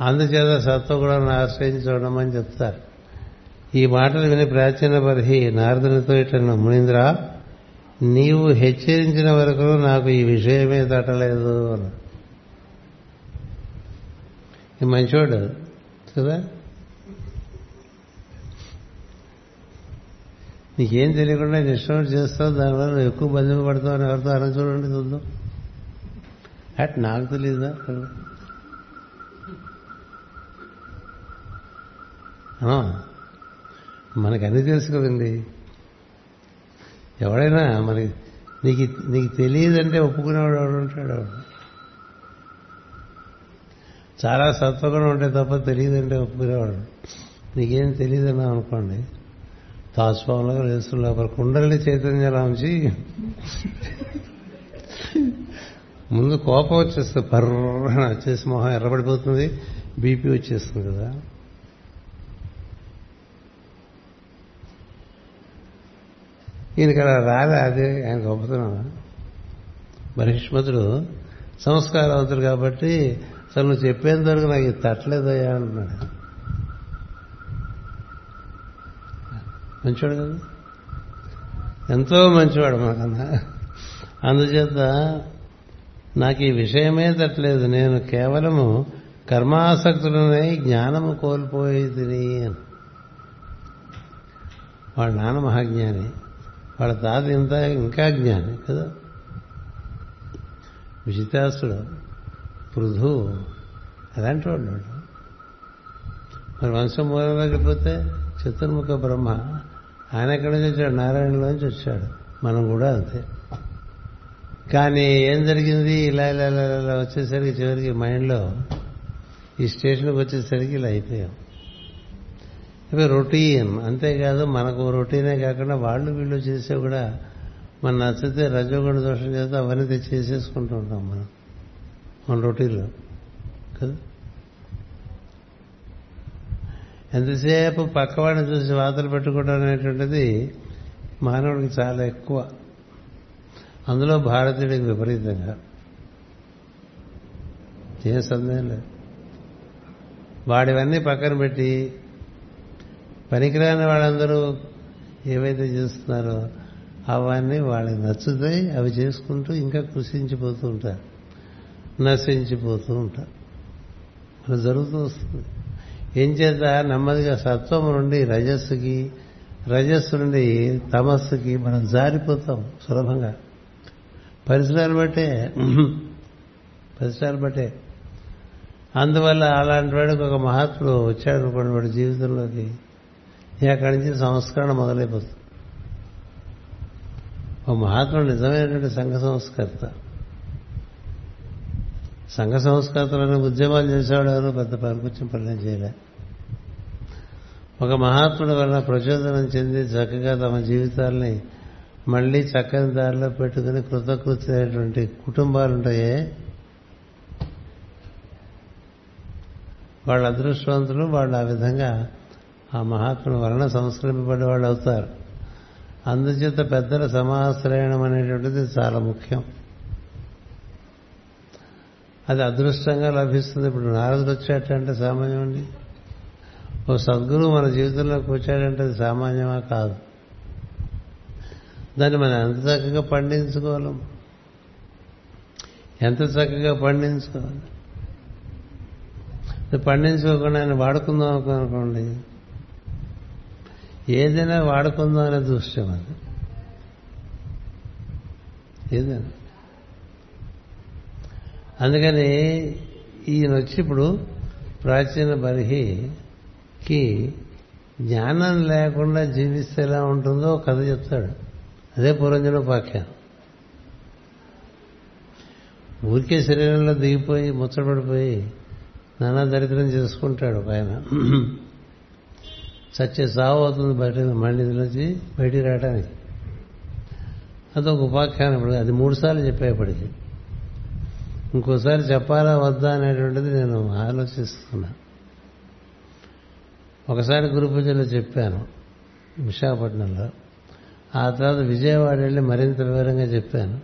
అందుచేత సత్వగుణాన్ని ఆశ్రయించి చూడమని చెప్తారు. ఈ మాటలు విని ప్రాచీన పరిహి నారదునితో ఇట్లను మునీంద్ర నీవు హెచ్చరించిన వరకు నాకు ఈ విషయమే తట్టలేదు ఈ మంచోడు కదా? నీకేం తెలియకుండా ఇష్టం చేస్తావు దానివల్ల నువ్వు ఎక్కువ బంధువు పడతావు అని ఎవరితో అన చూడండి చూద్దాం. అట్ నాకు తెలియదా మనకు అన్ని తెలుసు కదండి. ఎవడైనా మనకి నీకు నీకు తెలియదంటే ఒప్పుకునేవాడు ఎవడు ఉంటాడు? చాలా సత్వగుణం ఉంటే తప్ప తెలియదంటే ఒప్పుకునేవాడు. నీకేం తెలియదన్నా అనుకోండి. తాస్వాంలో వేస్తున్న లోపల కుండల్ని చైతన్యంలో ఉంచి ముందు కోపం వచ్చేస్తుంది. పర్రన వచ్చేసి మొహం ఎర్రబడిపోతుంది. బీపీ వచ్చేస్తుంది కదా. ఈయన ఇక్కడ రాలే అదే ఆయన గొప్పతనం. బహిష్మతుడు సంస్కారవంతుడు కాబట్టి అసలు నువ్వు చెప్పేంత వరకు నాకు ఇది తట్టలేదయ్యా అంటున్నాడు. మంచివాడు కదా? ఎంతో మంచివాడు మాకన్నా. అందుచేత నాకు ఈ విషయమే తట్టలేదు. నేను కేవలము కర్మాసక్తులనై జ్ఞానము కోల్పోయేది అని. వాడు నాన్న మహాజ్ఞాని. వాళ్ళ తాత ఇంత ఇంకా జ్ఞాని కదా? విజితాసుడు పృథు అలాంటి వాడు. వాడు మరి వంశం మూలంలోకి పోతే చతుర్ముఖ బ్రహ్మ ఆయన ఎక్కడి నుంచి వచ్చాడు? నారాయణలోంచి వచ్చాడు. మనం కూడా అంతే. కానీ ఏం జరిగింది? ఇలా ఇలా ఇలా ఇలా వచ్చేసరికి చివరికి మైండ్లో ఈ స్టేషన్కి వచ్చేసరికి ఇలా అయిపోయాం. ఇవి రొటీన్. అంతేకాదు మనకు రొటీనే కాకుండా వాళ్ళు వీళ్ళు చేసే కూడా మన నచ్చితే రజోగుణ దోషం చేస్తే అవన్నీ తెచ్చి చేసేసుకుంటూ ఉంటాం మనం. మన రొటీన్లో. కదా? ఎంతసేపు పక్కవాడిని చూసి వాతలు పెట్టుకోవడం అనేటువంటిది మానవుడికి చాలా ఎక్కువ. అందులో భారతీయుడికి విపరీతంగా. ఏం సందేహం లేదు. వాడివన్నీ పక్కన పెట్టి పనికిరాని వాళ్ళందరూ ఏవైతే చేస్తున్నారో అవన్నీ వాళ్ళకి నచ్చుతాయి అవి చేసుకుంటూ ఇంకా కృషించిపోతూ ఉంటారు. నశించిపోతూ ఉంటారు. అలా జరుగుతూ వస్తుంది. ఏం చేత నెమ్మదిగా సత్వం నుండి రజస్సుకి రజస్సు నుండి తమస్సుకి మనం జారిపోతాం సులభంగా. పరిసరాలు బట్టే పరిసరాలు బట్టే. అందువల్ల అలాంటి వాడికి ఒక మహాత్ముడు వచ్చాడు అనుకోండి వాడి జీవితంలోకి. ఇక అక్కడి నుంచి సంస్కరణ మొదలైపోతుంది. ఒక మహాత్ముడు నిజమైనటువంటి సంఘ సంస్కర్త. సంఘ సంస్కర్తలను ఉద్యమాలు చేసేవాడు ఎవరు? పెద్ద పనికొచ్చిన పనులు చేయలే. ఒక మహాత్ముడి వలన ప్రచోదనం చెంది చక్కగా తమ జీవితాల్ని మళ్ళీ చక్కని దారిలో పెట్టుకుని కృతకృత్యమైనటువంటి కుటుంబాలు ఉంటాయే? వాళ్ళ అదృష్టవంతులు వాళ్ళు ఆ విధంగా ఆ మహాత్ముడు వలన సంస్కరింపబడే వాళ్ళు అవుతారు. అందుచేత పెద్దల సమాశ్రయణం అనేటువంటిది చాలా ముఖ్యం. అది అదృష్టంగా లభిస్తుంది. ఇప్పుడు నారదుడు వచ్చాడంటే సామాన్యం అండి. ఓ సద్గురువు మన జీవితంలోకి వచ్చాడంటే అది సామాన్యమా కాదు. దాన్ని మనం ఎంత చక్కగా పండించుకోవాలి? ఎంత చక్కగా పండించుకోవాలి? పండించుకోకుండా ఆయన వాడుకుందాం అనుకోండి. ఏదైనా వాడుకుందాం అనే దృశ్యం అది. ఏదైనా. అందుకని ఈయన వచ్చి ఇప్పుడు ప్రాచీన బర్హికి జ్ఞానం లేకుండా జీవిస్తే ఎలా ఉంటుందో కథ చెప్తాడు. అదే పురంజనోపాఖ్యానం. ఊరికే శరీరంలో దిగిపోయి ముచ్చటపడిపోయి నానా దరిద్రం చేసుకుంటాడు ఒక ఆయన. సత్య సావు అవుతుంది బయట మళ్ళీ నుంచి బయటికి రావడానికి అదొక ఉపాఖ్యానం ఇప్పుడు. అది మూడు సార్లు చెప్పేప్పటికి. ఇంకోసారి చెప్పాలా వద్దా అనేటువంటిది నేను ఆలోచిస్తున్నా. ఒకసారి గురు పూజలో చెప్పాను విశాఖపట్నంలో. ఆ తర్వాత విజయవాడ వెళ్ళి మరింత వివరంగా చెప్పాను.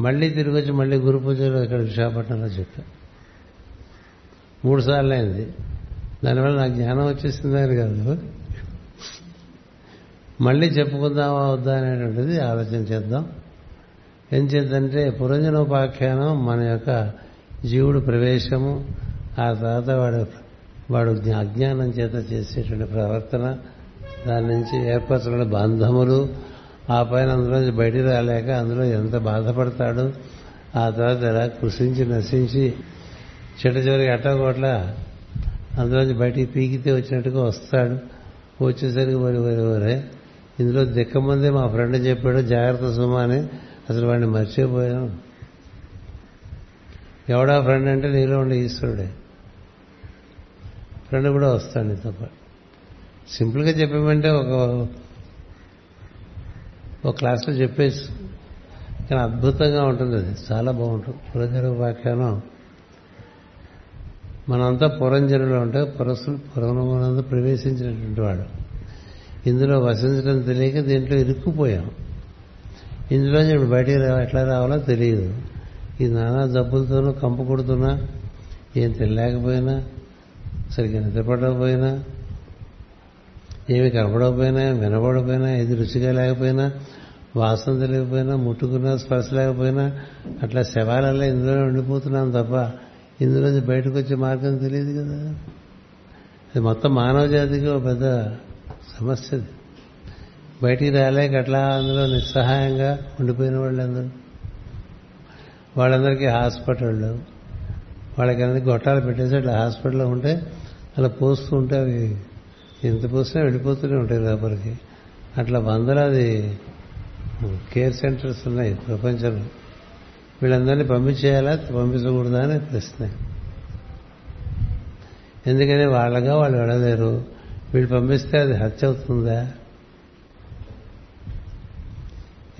మళ్ళీ తిరిగి వచ్చి మళ్ళీ గురు పూజలో ఇక్కడ విశాఖపట్నంలో చెప్పాను మూడు సార్లు అయింది. దానివల్ల నాకు జ్ఞానం వచ్చేసింది అని కాదు. మళ్ళీ చెప్పుకుందామా వద్దా అనేటువంటిది ఆలోచన చేద్దాం. ఏం చేద్దంటే పురంజనోపాఖ్యానం మన యొక్క జీవుడు ప్రవేశము ఆ తర్వాత వాడు వాడు అజ్ఞానం చేత చేసేటువంటి ప్రవర్తన దాని నుంచి ఏర్పరచుకున్న బంధములు ఆ పైన అందులోంచి బయటికి రాలేక అందులో ఎంత బాధపడతాడు ఆ తర్వాత ఎలా కృషించి నశించి చెట్టు చివరికి అట్టగోట్ల అందులోంచి బయటికి పీకితే వచ్చినట్టుగా వస్తాడు. వచ్చేసరికి మరి వరే ఇందులో దిక్కమందే మా ఫ్రెండ్ చెప్పాడు జాగ్రత్త సుమా అని. అసలు వాడిని మర్చిపోయాం ఎవడా ఫ్రెండ్ అంటే నీలో ఉండే ఈశ్వరుడే. ఫ్రెండ్ కూడా వస్తాడు నీతో పాటు. సింపుల్గా చెప్పామంటే ఒక ఒక క్లాస్లో చెప్పేసి కానీ అద్భుతంగా ఉంటుంది అది. చాలా బాగుంటుంది. పురంజన వ్యాఖ్యానం. మనంతా పురంజనులు ఉంటే పురస్సులు పురమునందు ప్రవేశించినటువంటి వాడు. ఇందులో వసించడం తెలియక దీంట్లో ఇరుక్కుపోయాం. ఇందులో ఇప్పుడు బయటికి రా ఎట్లా రావాలో తెలియదు. ఈ నానా జబ్బులతోనూ కంపు కొడుతున్నా ఏం తెలియకపోయినా సరిగ్గా నిద్రపడకపోయినా ఏమి కనపడకపోయినా వినపడకపోయినా ఏది రుచిగా లేకపోయినా వాసన తెలియకపోయినా ముట్టుకున్నా స్పర్శ లేకపోయినా అట్లా శవాలల్లో ఇందులో ఉండిపోతున్నాం తప్ప ఇందులో బయటకు వచ్చే మార్గం తెలియదు కదా. అది మొత్తం మానవ జాతికి ఒక పెద్ద సమస్య అది. బయటికి రాలేక అట్లా అందులో నిస్సహాయంగా ఉండిపోయిన వాళ్ళందరూ. వాళ్ళందరికీ హాస్పిటళ్ళు వాళ్ళకి గొట్టాలు పెట్టేసి అట్లా హాస్పిటల్లో ఉంటే అలా పోస్తూ ఉంటే అవి ఎంత పోసినా వెళ్ళిపోతూనే ఉంటాయి లోపలికి. అట్లా వందలాది కేర్ సెంటర్స్ ఉన్నాయి ప్రపంచంలో. వీళ్ళందరినీ పంపించేయాలా? పంపించకూడదా? అనే ప్రశ్న. ఎందుకని వాళ్ళగా వాళ్ళు వెళ్ళలేరు. వీళ్ళు పంపిస్తే అది హత్య అవుతుందా?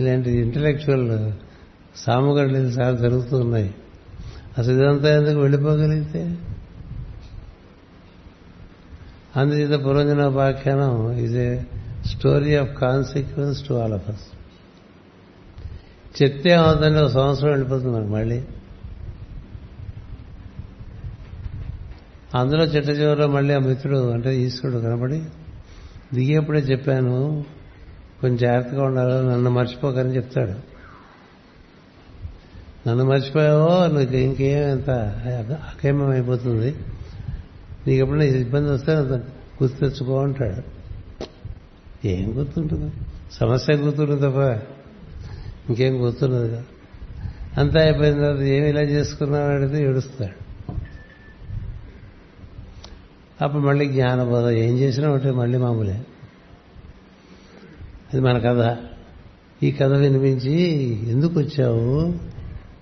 ఇలాంటి ఇంటలెక్చువల్ సాముగడ్డలు చాలా జరుగుతూ ఉన్నాయి. అసలు ఇదంతా ఎందుకు వెళ్ళిపోగలిగితే? అందుచేత పురంజనోపాఖ్యానం is a story of consequence to all of us చెప్తే అవుతుందంటే ఒక సంవత్సరం వెళ్ళిపోతుంది మనకు మళ్ళీ. అందులో చిట్ట చివరిలో మళ్ళీ ఆ మిత్రుడు అంటే ఈశ్వరుడు కనబడి దిగేప్పుడే చెప్పాను కొంచెం జాగ్రత్తగా ఉండాలి నన్ను మర్చిపోకని చెప్తాడు. నన్ను మర్చిపోయావో నీకు ఇంకేం ఎంత అకేమం అయిపోతుంది. నీకు ఎప్పుడైనా ఇబ్బంది వస్తే గుర్తు తెచ్చుకో అంటాడు. ఏం గుర్తుంటుంది? సమస్య గుర్తుంటుంది తప్ప. ఇంకేం గుర్తున్నది అంతా అయిపోయిన తర్వాత ఏమి ఇలా చేసుకున్నావు అడిగితే ఏడుస్తాడు. అప్పుడు మళ్ళీ జ్ఞానబోధ ఏం చేసినా ఒకటి మళ్ళీ మామూలే. అది మన కథ. ఈ కథ వినిపించి ఎందుకు వచ్చావు?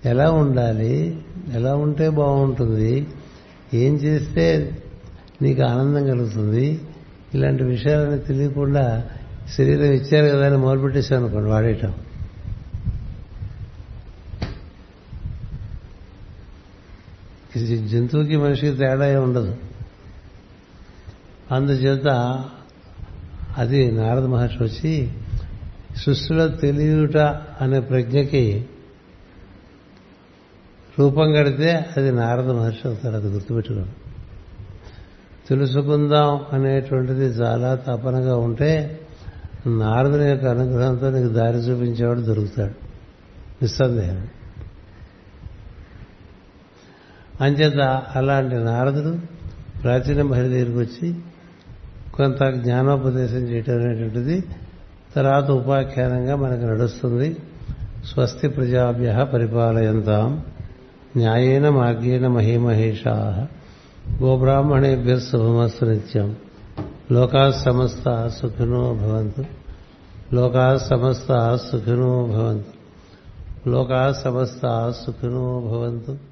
ఎలా ఉండాలి? ఎలా ఉంటే బాగుంటుంది? ఏం చేస్తే నీకు ఆనందం కలుగుతుంది? ఇలాంటి విషయాలని తెలియకుండా శరీరం ఇచ్చారు కదా అని మొదలుపెట్టేసాం అనుకోండి వాడేయటం. జంతువుకి మనిషికి తేడా ఏం ఉండదు. అందుచేత అది నారద మహర్షి వచ్చి సృష్టిలో తెలియట అనే ప్రజ్ఞకి రూపం కడితే అది నారద మహర్షి అవుతారు అది గుర్తుపెట్టుకోండి. తెలుసుకుందాం అనేటువంటిది చాలా తపనగా ఉంటే నారదుని యొక్క అనుగ్రహంతో నీకు దారి చూపించేవాడు దొరుకుతాడు. నిస్సందేహం అంచేత అలాంటి నారదుడు ప్రాచీన మహిళ దగ్గరికి వచ్చి కొంత జ్ఞానోపదేశం చేయటం అనేటువంటిది తర్వాత ఉపాఖ్యానంగా మనకు నడుస్తుంది. స్వస్తి ప్రజాభ్య పరిపాలయంతాం. న్యాయేన మార్గేణ మహిమహేషా. గోబ్రాహ్మణేభ్య శుభమస్తు నిత్యం. లోకా సమస్త సుఖినో భవంతు. లోకా సమస్త సుఖినో భవంతు. లోకా సమస్త సుఖినో భవంతు.